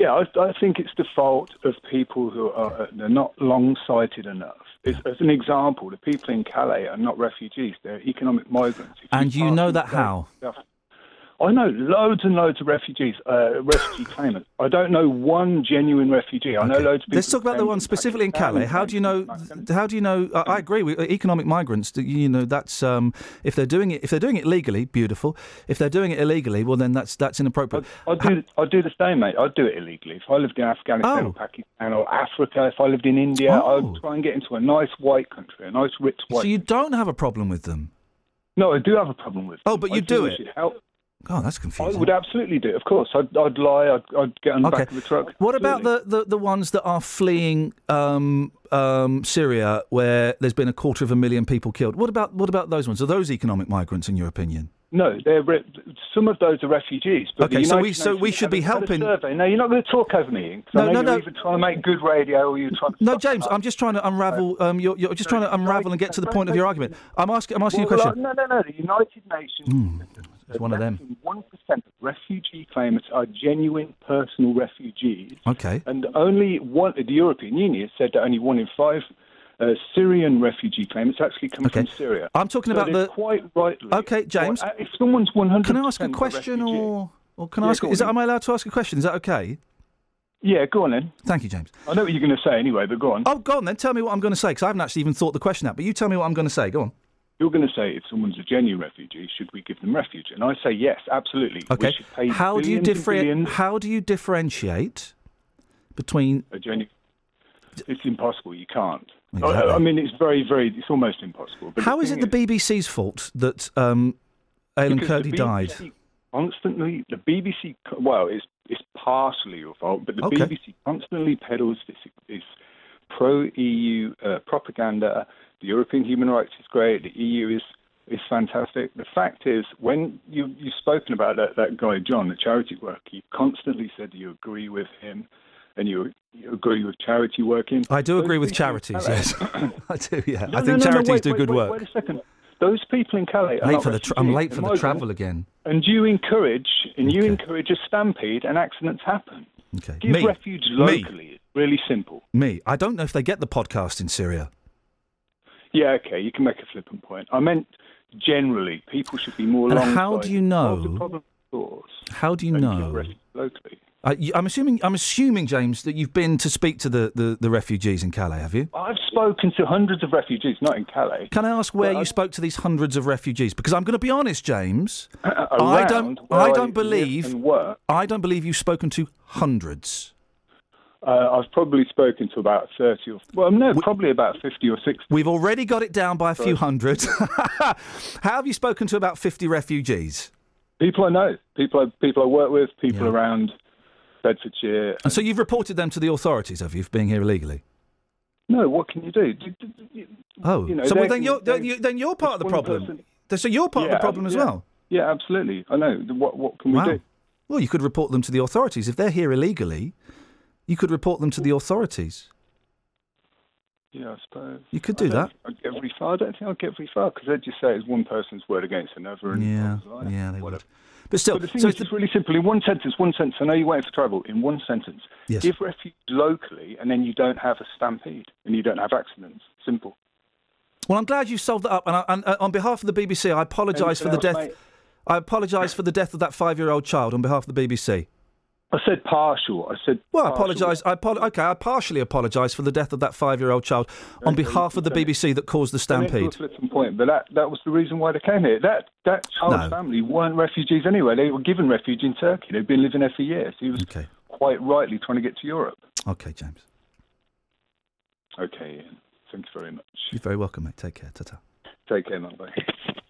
Yeah, I, I think it's the fault of people who are uh, they're not long-sighted enough. As, as an example, the people in Calais are not refugees; they're economic migrants. If And you pass know that how? stuff- I know loads and loads of refugees, uh, refugee claimants. I don't know one genuine refugee. I know loads of people. Let's talk about the one specifically in Calais. How do you know? How do you know? I, I agree with economic migrants. You know, that's um, if they're doing it. If they're doing it legally, beautiful. If they're doing it illegally, well, then that's that's inappropriate. I'd do, I'd do the same, mate. I'd do it illegally. If I lived in Afghanistan Oh. or Pakistan or Africa, if I lived in India, I'd try and get into a nice white country, a nice rich white. So you don't have a problem with them? No, I do have a problem with. Oh, but you do we it? should Help. Oh, that's confusing. I would absolutely do it. Of course, I'd, I'd lie. I'd, I'd get on the Okay. back of the truck. What about the, the, the ones that are fleeing um, um, Syria, where there's been a quarter of a million people killed? What about what about those ones? Are those economic migrants, in your opinion? No, they're re- some of those are refugees. But Okay, so we- so we should be haven't had a helping- survey. No, you're not going to talk over me, No, No, no, you're trying to make good radio or you're trying to. No, James, I'm just trying to unravel. Um, you're, you're just trying to unravel and get to the point of your argument. I'm asking. I'm asking you a Well, question. No, no, no. The United Nations. Hmm, it's one of them. One percent of refugee claimants are genuine personal refugees, Okay. and only one. The European Union has said that only one in five uh, Syrian refugee claimants actually come Okay. from Syria. I'm talking So about the. quite rightly. Okay, James. Uh, if someone's 100. Can I ask a question, or or can I Yeah, ask? Is that, am I allowed to ask a question? Is that okay? Yeah, go on then. Thank you, James. I know what you're going to say anyway, but go on. Oh, go on then. Tell me what I'm going to say because I haven't actually even thought the question out. But you tell me what I'm going to say. Go on. You're going to say if someone's a genuine refugee, should we give them refuge? And I say yes, absolutely. We Okay. should pay How do you differentiate? How do you differentiate between? a genuine. It's impossible. You can't. Exactly. I, I mean, it's very, very. It's almost impossible. How is it the BBC's fault that um, Aylan Kurdi died? Constantly, the BBC. Well, it's it's partially your fault, but the Okay. BBC constantly peddles this this pro-EU uh, propaganda. The European human rights is great. The EU is is fantastic. The fact is, when you you've spoken about that that guy John, the charity work, you constantly said you agree with him, and you you agree with charity working. I do Those agree with charities. Yes, I do. Yeah, No, I think no, no, charities wait, do wait, good wait, work. Wait a second. Those people in Calais are Late for the tra- I'm late for the travel again. And you encourage and you encourage a stampede and accidents happen. Okay. Give Me. refuge locally. It's really simple. Me, I don't know if they get the podcast in Syria. Yeah, okay, you can make a flippant point. I meant generally, people should be more And how do you know- the problem source How do you know? locally. Uh, I'm assuming. I'm assuming, James, that you've been to speak to the, the, the refugees in Calais. Have you? I've spoken to hundreds of refugees, not in Calais. Can I ask where you spoke to these hundreds of refugees? Because I'm going to be honest, James. I don't. I I don't live believe. I don't believe you've spoken to hundreds. Uh, I've probably spoken to about 30 or, well, no, probably about 50 or 60. We've already got it down by a few hundred. How have you spoken to about 50 refugees? People I know, people I, people I work with, people around Bedfordshire. And so you've reported them to the authorities, have you, for being here illegally? No, what can you do? Oh, You know, so well, then you're then, you, then you're part of the problem. person- So you're part of the problem as yeah. well. Yeah, absolutely. I know. What what can wow. we do? Well, you could report them to the authorities if they're here illegally. You could report them to the authorities. Yeah, I suppose. You could do that. I'd get very far. I don't think I'd get very far because they'd just say it's one person's word against another. And Yeah, blah, yeah, they whatever. But still, But the thing so is, it's it's really simple. In one sentence, one sentence. I know you're waiting for travel. In one sentence, Yes. give refuge locally, and then you don't have a stampede and you don't have accidents. Simple. Well, I'm glad you solved that up. And, I, and uh, on behalf of the BBC, I apologise for the Anything death. mate? I apologise for the death of that five-year-old child on behalf of the BBC. I said partial. I said. Well, I apologise. I apol- okay, I partially apologise for the death of that five-year-old child on Okay, behalf of the. BBC that caused the stampede. point, but that, that was the reason why they came here. That that child's No. family weren't refugees anyway. They were given refuge in Turkey. They've been living there for years. He was quite rightly trying to get to Europe. Okay, James. Okay, Iain. Thank you very much. You're very welcome, mate. Take care. Ta-ta. Take care, man. Bye.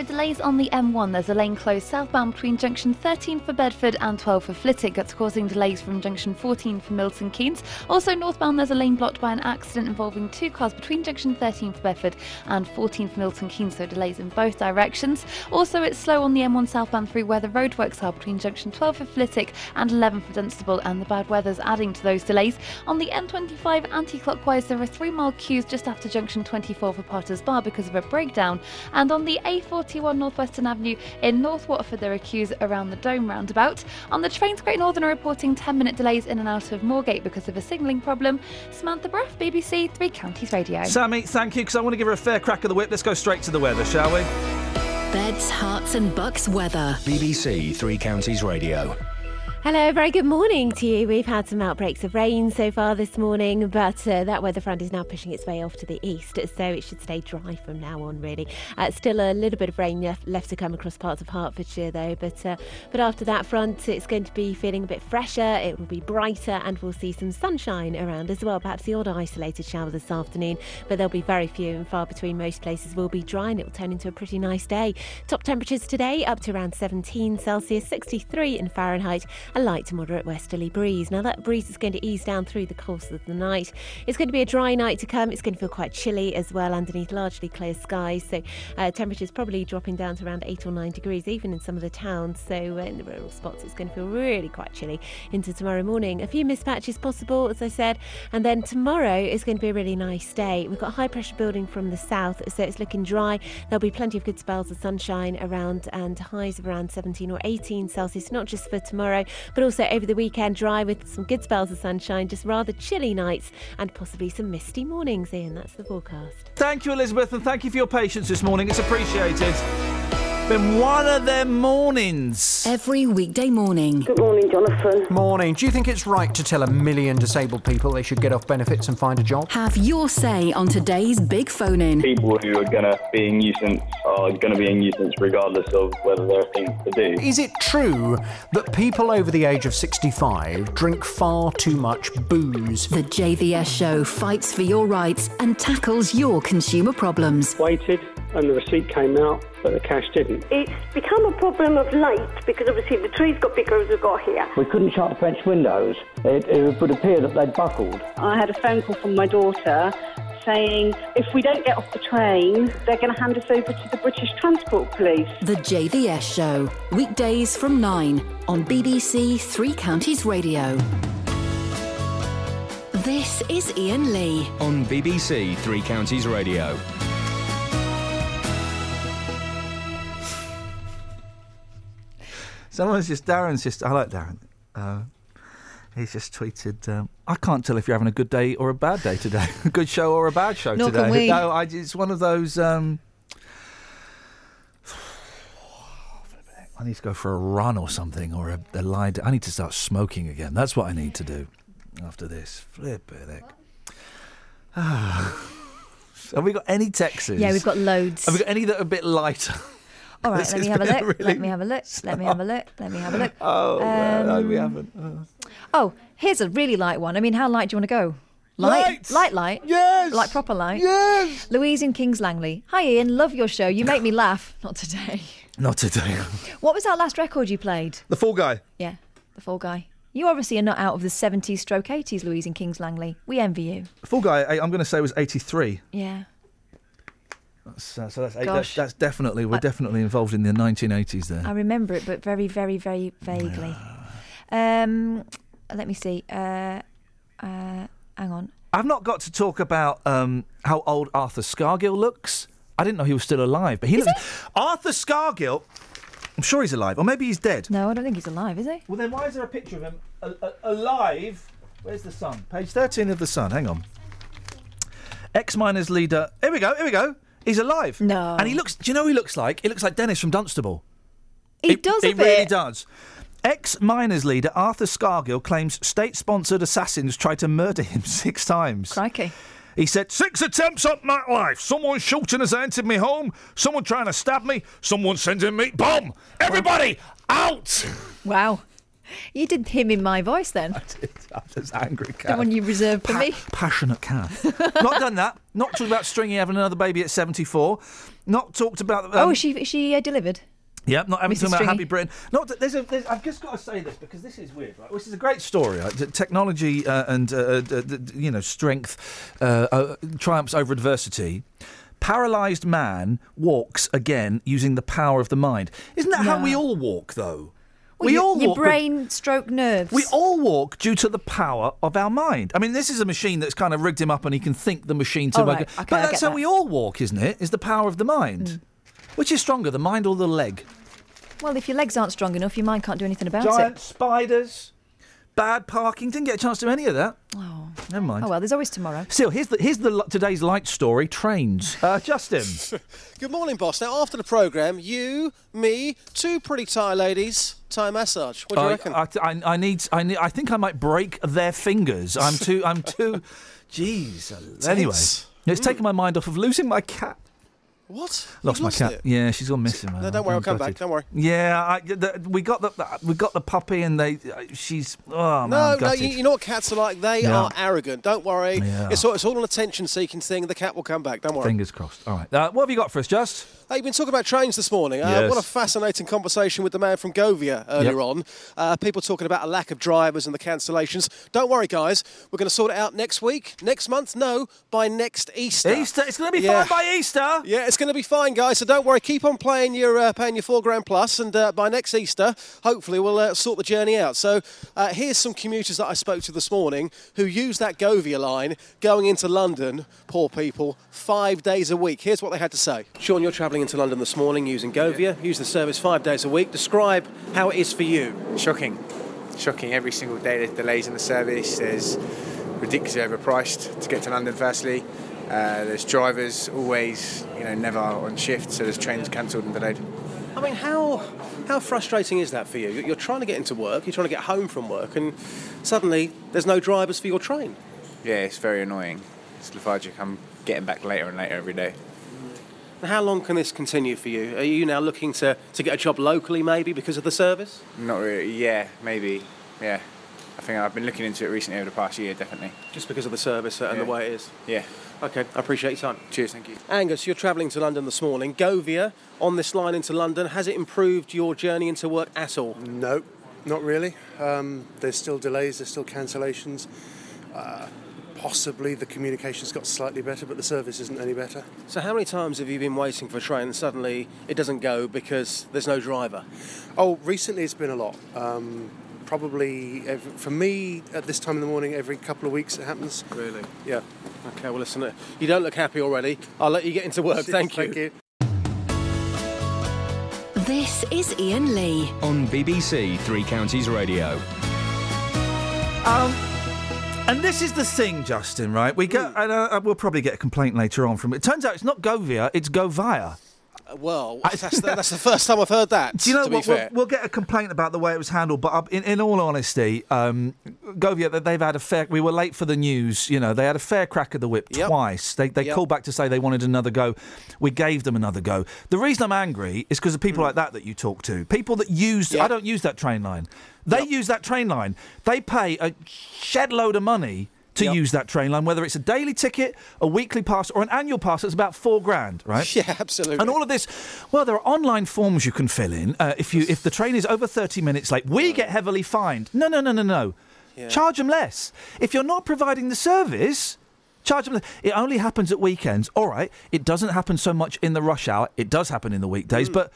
Are delays on the M1. There's a lane closed southbound between junction 13 for Bedford and 12 for Flitwick. That's causing delays from junction 14 for Milton Keynes. Also, northbound, there's a lane blocked by an accident involving two cars between junction 13 for Bedford and 14 for Milton Keynes, so delays in both directions. Also, it's slow on the M1 southbound through where the roadworks are between junction 12 for Flitwick and 11 for Dunstable, and the bad weather's adding to those delays. On the M25 anti clockwise, there are three mile queues just after junction 24 for Potters Bar because of a breakdown. And on the A41 Northwestern Avenue in North Watford, there are queues around the Dome roundabout. On the trains, Great Northern are reporting 10 minute delays in and out of Moorgate because of a signalling problem. Samantha Bruff, BBC Three Counties Radio. Sammy, thank you, because I want to give her a fair crack of the whip. Let's go straight to the weather, shall we? Beds, Herts, and bucks weather. BBC Three Counties Radio. Hello, very good morning to you. We've had some outbreaks of rain so far this morning, but uh, that weather front is now pushing its way off to the east, so it should stay dry from now on, really. Uh, still a little bit of rain left, to come across parts of Hertfordshire, though, but, uh, but after that front, it's going to be feeling a bit fresher, it will be brighter, and we'll see some sunshine around as well. Perhaps the odd isolated shower this afternoon, but there'll be very few and far between. Most places will be dry, and it will turn into a pretty nice day. Top temperatures today up to around 17 Celsius, 63 in Fahrenheit a light to moderate westerly breeze. Now, that breeze is going to ease down through the course of the night. It's going to be a dry night to come. It's going to feel quite chilly as well underneath largely clear skies. So, uh, temperatures probably dropping down to around 8 or 9 degrees, even in some of the towns. So, uh, in the rural spots, it's going to feel really quite chilly into tomorrow morning. A few mist patches possible, as I said. And then tomorrow is going to be a really nice day. We've got high pressure building from the south, so it's looking dry. There'll be plenty of good spells of sunshine around and highs of around 17 or 18 Celsius, not just for tomorrow, but also over the weekend, dry with some good spells of sunshine, just rather chilly nights and possibly some misty mornings. Iain, that's the forecast. Thank you, Elizabeth, and thank you for your patience this morning. It's appreciated. Been one of them mornings. Every weekday morning. Good morning, Jonathan. Morning. Do you think it's right to tell a million disabled people they should get off benefits and find a job? Have your say on today's big phone in. People who are going to be a nuisance are going to be a nuisance regardless of whether there are things to do. Is it true that people over the age of 65 drink far too much booze? The JVS show fights for your rights and tackles your consumer problems. Waited and the receipt came out, but the cash didn't. It's become a problem of late because obviously the trees got bigger as we got here. We couldn't shut the French windows. It, it would appear that they'd buckled. I had a phone call from my daughter saying if we don't get off the train, they're going to hand us over to the British Transport Police. The JVS show, weekdays from 9 on BBC Three Counties Radio. This is Iain Lee. On BBC Three Counties Radio. Someone's just Darren's just. I like Darren. Uh, he's just tweeted. Um, I can't tell if you're having a good day or a bad day today. a good show or a bad show Nor today. can we. No, I, it's one of those. Um, I need to go for a run or something, or a, a lie. I need to start smoking again. That's what I need to do after this. Flip it. heck. Have we got any texts? Yeah, we've got loads. Have we got any that are a bit lighter? All right, let me have a look. Let me have a look. Let me have a look. Let me have a look. Oh, well, no, we Um, haven't. Oh. Oh, here's a really light one. I mean, how light do you want to go? Light, Lights. light, light. Yes. Like proper light. Yes. Louise in Kings Langley. Hi, Iain. Love your show. You make me laugh. Not today. Not today. What was that last record you played? The Fall Guy. Yeah, The Fall Guy. You obviously are not out of the 70s stroke 80s, Louise in Kings Langley. We envy you. The Fall Guy. I, I'm going to say was 83. Yeah. That's, uh, so that's, that's that's definitely we're I- definitely involved in the 1980s there. I remember it, but very, very, very vaguely. Um, let me see. Uh, uh, hang on. I've not got to talk about um, how old Arthur Scargill looks. I didn't know he was still alive, but he looks. Arthur Scargill. I'm sure he's alive, or maybe he's dead. No, I don't think he's alive, is he? Well, then why is there a picture of him a- a- alive? Where's the Sun? Page 13 of the Sun. Hang on. Ex miners leader. Here we go. Here we go. He's alive. No. And he looks. Do you know who he looks like? He looks like Dennis from Dunstable. He does a He really does. Ex miners leader Arthur Scargill claims state sponsored assassins tried to murder him six times. Crikey. He said, Six attempts at my life. Someone shooting has entered me home. Someone trying to stab me. Someone sending me. Bomb! Everybody out! Wow. You did him in my voice then. I'm just angry, The cat. one you reserved for me. Passionate cat. Not done that. Not talked about Stringy having another baby at 74. Not talked about. Um, oh, she, is she uh, delivered? Yep, not having Mrs. talking about Happy Britain. Not that there's a. There's, I've just got to say this because this is weird, right? This is a great story. Right? Technology uh, and uh, uh, you know strength uh, uh, triumphs over adversity. Paralyzed man walks again using the power of the mind. Isn't that how we all walk, though? Well, we your, all your walk with- brain stroke nerves. we all walk due to the power of our mind. I mean, this is a machine that's kind of rigged him up, and he can think the machine to. Oh, work right. Okay, but I that's how that. We all walk, isn't it? Is the power of the mind. Mm. Which is stronger, the mind or the leg? Well, if your legs aren't strong enough, your mind can't do anything about Giant it. Giant spiders, bad parking. Didn't get a chance to do any of that. Oh. Never mind. Oh, well, there's always tomorrow. Still, here's the here's the today's light story: trains. Uh, Justin. Good morning, boss. Now, after the programme, you, me, two pretty Thai ladies, Thai massage. What do you I- reckon? I, I, I need. I need. I think I might break their fingers. I'm too. I'm too. Jeez. Anyway, Tense. it's taken my mind off of losing my cat. What? Lost my cat. it? Yeah, she's gone missing. Man. No, don't worry, I'll come back. Don't worry. Yeah, I, the, we got the we got the puppy, and they. uh, She's. Oh man, No, no, you, you know what cats are like? They Yeah. are arrogant. Don't worry. Yeah. It's, all, it's all an attention seeking thing. The cat will come back. Don't worry. Fingers crossed. All right. Uh, what have you got for us, Just? Hey, you've been talking about trains this morning. Uh, Yes. What a fascinating conversation with the man from Govia earlier Yep. on. Uh, people talking about a lack of drivers and the cancellations. Don't worry, guys. We're going to sort it out next week, next month. No, by next Easter. Easter. It's going to be Yeah. fine by Easter. Yeah, it's going to be fine, guys. So don't worry. Keep on playing your uh, paying your four grand plus, and uh, by next Easter, hopefully, we'll uh, sort the journey out. So uh, here's some commuters that I spoke to this morning who use that Govia line going into London. Poor people, five days a week. Here's what they had to say. Sean, you're travelling into London this morning using Govia. Use the service five days a week. Describe how it is for you. Shocking. Shocking. Every single day there's delays in the service. There's ridiculously overpriced to get to London, firstly. Uh, there's drivers always, you know, never on shift, so there's trains cancelled and delayed. I mean, how how frustrating is that for you? You're trying to get into work, you're trying to get home from work, and suddenly there's no drivers for your train. Yeah, it's very annoying. It's lethargic. I'm getting back later and later every day. How long can this continue for you? Are you now looking to, to get a job locally, maybe because of the service? Not really. Yeah, maybe. Yeah. I think I've been looking into it recently over the past year, definitely. Just because of the service and Yeah. the way it is? Yeah. Okay, I appreciate your time. Cheers, thank you. Angus, you're travelling to London this morning. Govia on this line into London. Has it improved your journey into work at all? No, not really. Um, there's still delays, there's still cancellations. Uh, possibly the communication's got slightly better, but the service isn't any better. So, how many times have you been waiting for a train and suddenly it doesn't go because there's no driver? Oh, recently it's been a lot. Um, probably every, for me at this time in the morning, every couple of weeks it happens. Really? Yeah. Okay, well, listen, uh, you don't look happy already. I'll let you get into work. Thank you. Thank you. This is Iain Lee. On BBC Three Counties Radio. Um, and this is the thing, Justin. Right? We get, and uh, we'll probably get a complaint later on from it. Turns out it's not Govia, it's Govia. Well, that's the, that's the first time I've heard that. Do you know what? We'll, we'll get a complaint about the way it was handled, but in, in all honesty, um, Govia, they- they've had a fair. We were late for the news. You know, they had a fair crack of the whip Yep. twice. They they Yep. called back to say they wanted another go. We gave them another go. The reason I'm angry is because of people like that that you talk to. People that use. I don't use that train line. They use that train line. They pay a shed load of money to use that train line, whether it's a daily ticket, a weekly pass, or an annual pass. It's about four grand, right? Yeah, absolutely. And all of this, well, there are online forms you can fill in. Uh, if you if the train is over thirty minutes late, we get heavily fined. No, no, no, no, no. Yeah. Charge them less. If you're not providing the service. Charge them. less. It only happens at weekends. All right. It doesn't happen so much in the rush hour. It does happen in the weekdays. Hmm. But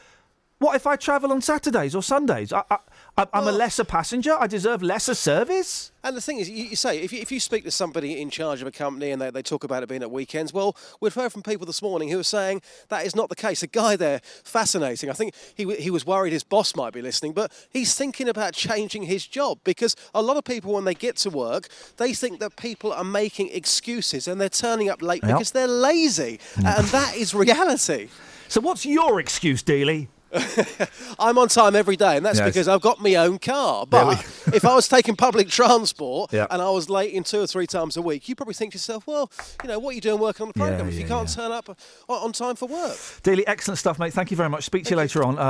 what if I travel on Saturdays or Sundays? I, I, I'm a lesser passenger. I deserve lesser service. And the thing is, you, you say, if you, if you speak to somebody in charge of a company and they, they talk about it being at weekends, well, we've heard from people this morning who are saying that is not the case. A guy there, fascinating. I think he, he was worried his boss might be listening, but he's thinking about changing his job because a lot of people, when they get to work, they think that people are making excuses and they're turning up late Yep. because they're lazy. Mm. and that is reality. So, what's your excuse, Dealey? I'm on time every day, and that's Yes. because I've got my own car. But if I was taking public transport Yeah. and I was late in two or three times a week, you probably think to yourself, well, you know, what are you doing working on the Yeah, program if you can't turn up on, on time for work? Dealey, excellent stuff, mate. Thank you very much. Speak to you later on. Uh,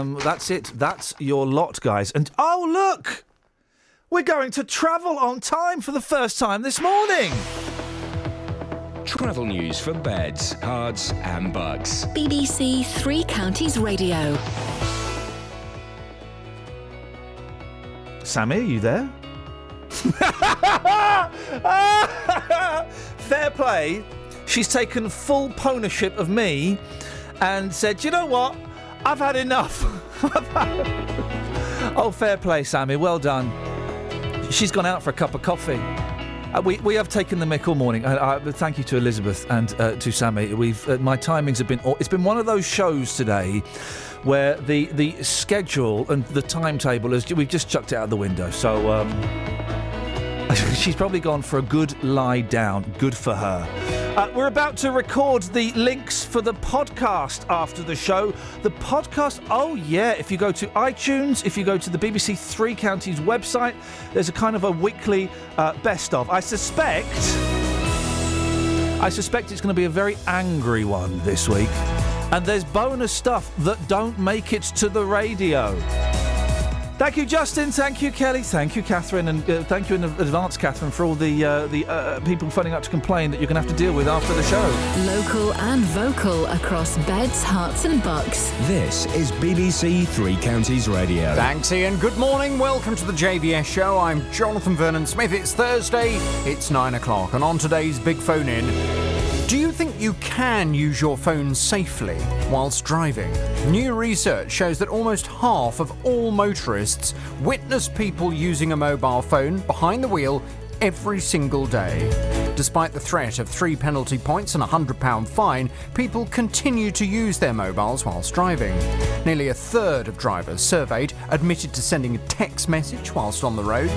um, that's it. That's your lot, guys. And oh, look! We're going to travel on time for the first time this morning. Travel news for beds, cards, and Bucks. BBC Three Counties Radio. Sammy, are you there? Fair play. She's taken full ownership of me and said, you know what? I've had enough. oh, fair play, Sammy. Well done. She's gone out for a cup of coffee. Uh, we, we have taken the mick all morning. Uh, uh, thank you to Elizabeth and uh, to Sammy. We've uh, my timings have been. It's been one of those shows today where the the schedule and the timetable is. We've just chucked it out the window. So um, she's probably gone for a good lie down. Good for her. Uh, we're about to record the links for the podcast after the show. The podcast, oh yeah, if you go to iTunes, if you go to the BBC Three Counties website, there's a kind of a weekly uh, best of. I suspect. I suspect it's going to be a very angry one this week. And there's bonus stuff that don't make it to the radio. Thank you, Justin. Thank you, Kelly. Thank you, Catherine, and uh, thank you in advance, Catherine, for all the uh, the uh, people phoning up to complain that you're going to have to deal with after the show. Local and vocal across beds, Herts, and bucks. This is BBC Three Counties Radio. Thanks, Iain. Good morning. Welcome to the JVS show. I'm Jonathan Vernon Smith. It's Thursday. It's nine o'clock. And on today's Big Phone In, do you think you can use your phone safely whilst driving? New research shows that almost half of all motorists witness people using a mobile phone behind the wheel every single day. Despite the threat of three penalty points and a £100 fine, people continue to use their mobiles whilst driving. Nearly a third of drivers surveyed admitted to sending a text message whilst on the road,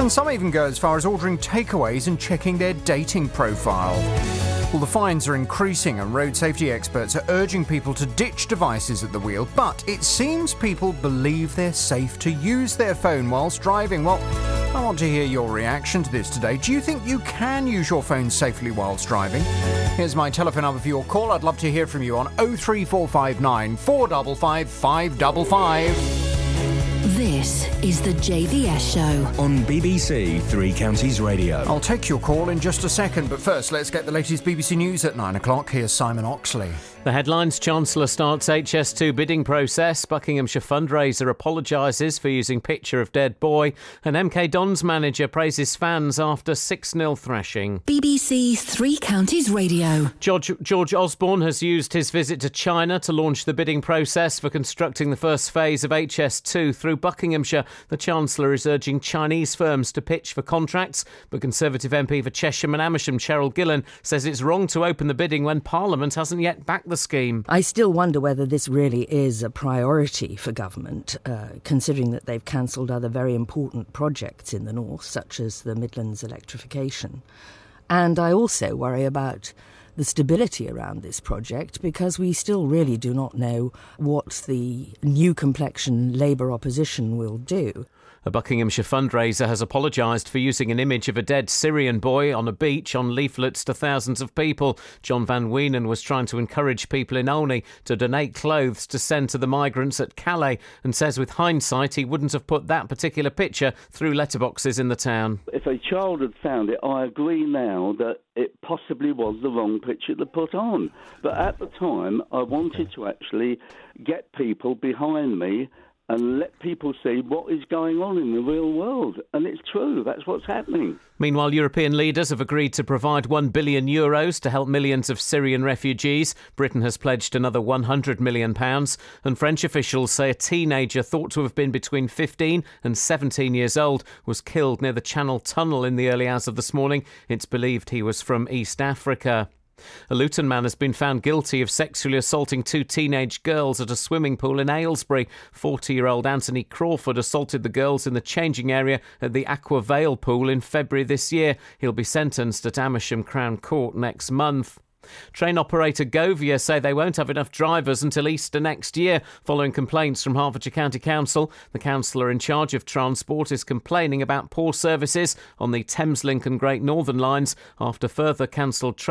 and some even go as far as ordering takeaways and checking their dating profile. Well, the fines are increasing, and road safety experts are urging people to ditch devices at the wheel. But it seems people believe they're safe to use their phone whilst driving. Well, I want to hear your reaction to this today. Do you think you can use your phone safely whilst driving? Here's my telephone number for your call. I'd love to hear from you on 03459 455 555. This is the JVS show. On BBC Three Counties Radio. I'll take your call in just a second, but first, let's get the latest BBC News at 9 o'clock. Here's Simon Oxley. The headlines Chancellor starts HS2 bidding process. Buckinghamshire fundraiser apologises for using picture of dead boy. And MK Dons manager praises fans after 6 0 thrashing. BBC Three Counties Radio. George, George Osborne has used his visit to China to launch the bidding process for constructing the first phase of HS2 through Buckinghamshire. The Chancellor is urging Chinese firms to pitch for contracts, but Conservative MP for Chesham and Amersham, Cheryl Gillan, says it's wrong to open the bidding when Parliament hasn't yet backed the scheme. I still wonder whether this really is a priority for government, uh, considering that they've cancelled other very important projects in the north, such as the Midlands electrification. And I also worry about the stability around this project because we still really do not know what the new complexion Labour opposition will do. A Buckinghamshire fundraiser has apologised for using an image of a dead Syrian boy on a beach on leaflets to thousands of people. John Van Weenen was trying to encourage people in Olney to donate clothes to send to the migrants at Calais and says with hindsight he wouldn't have put that particular picture through letterboxes in the town. If a child had found it, I agree now that it possibly was the wrong picture to put on. But at the time, I wanted to actually get people behind me and let people see what is going on in the real world. And it's true, that's what's happening. Meanwhile, European leaders have agreed to provide 1 billion euros to help millions of Syrian refugees. Britain has pledged another 100 million pounds, and French officials say a teenager thought to have been between 15 and 17 years old was killed near the Channel Tunnel in the early hours of this morning. It's believed he was from East Africa. A Luton man has been found guilty of sexually assaulting two teenage girls at a swimming pool in Aylesbury. 40 year old Anthony Crawford assaulted the girls in the changing area at the Aqua Vale pool in February this year. He'll be sentenced at Amersham Crown Court next month. Train operator Govia say they won't have enough drivers until Easter next year, following complaints from Hertfordshire County Council. The councillor in charge of transport is complaining about poor services on the Thameslink and Great Northern lines after further cancelled trains.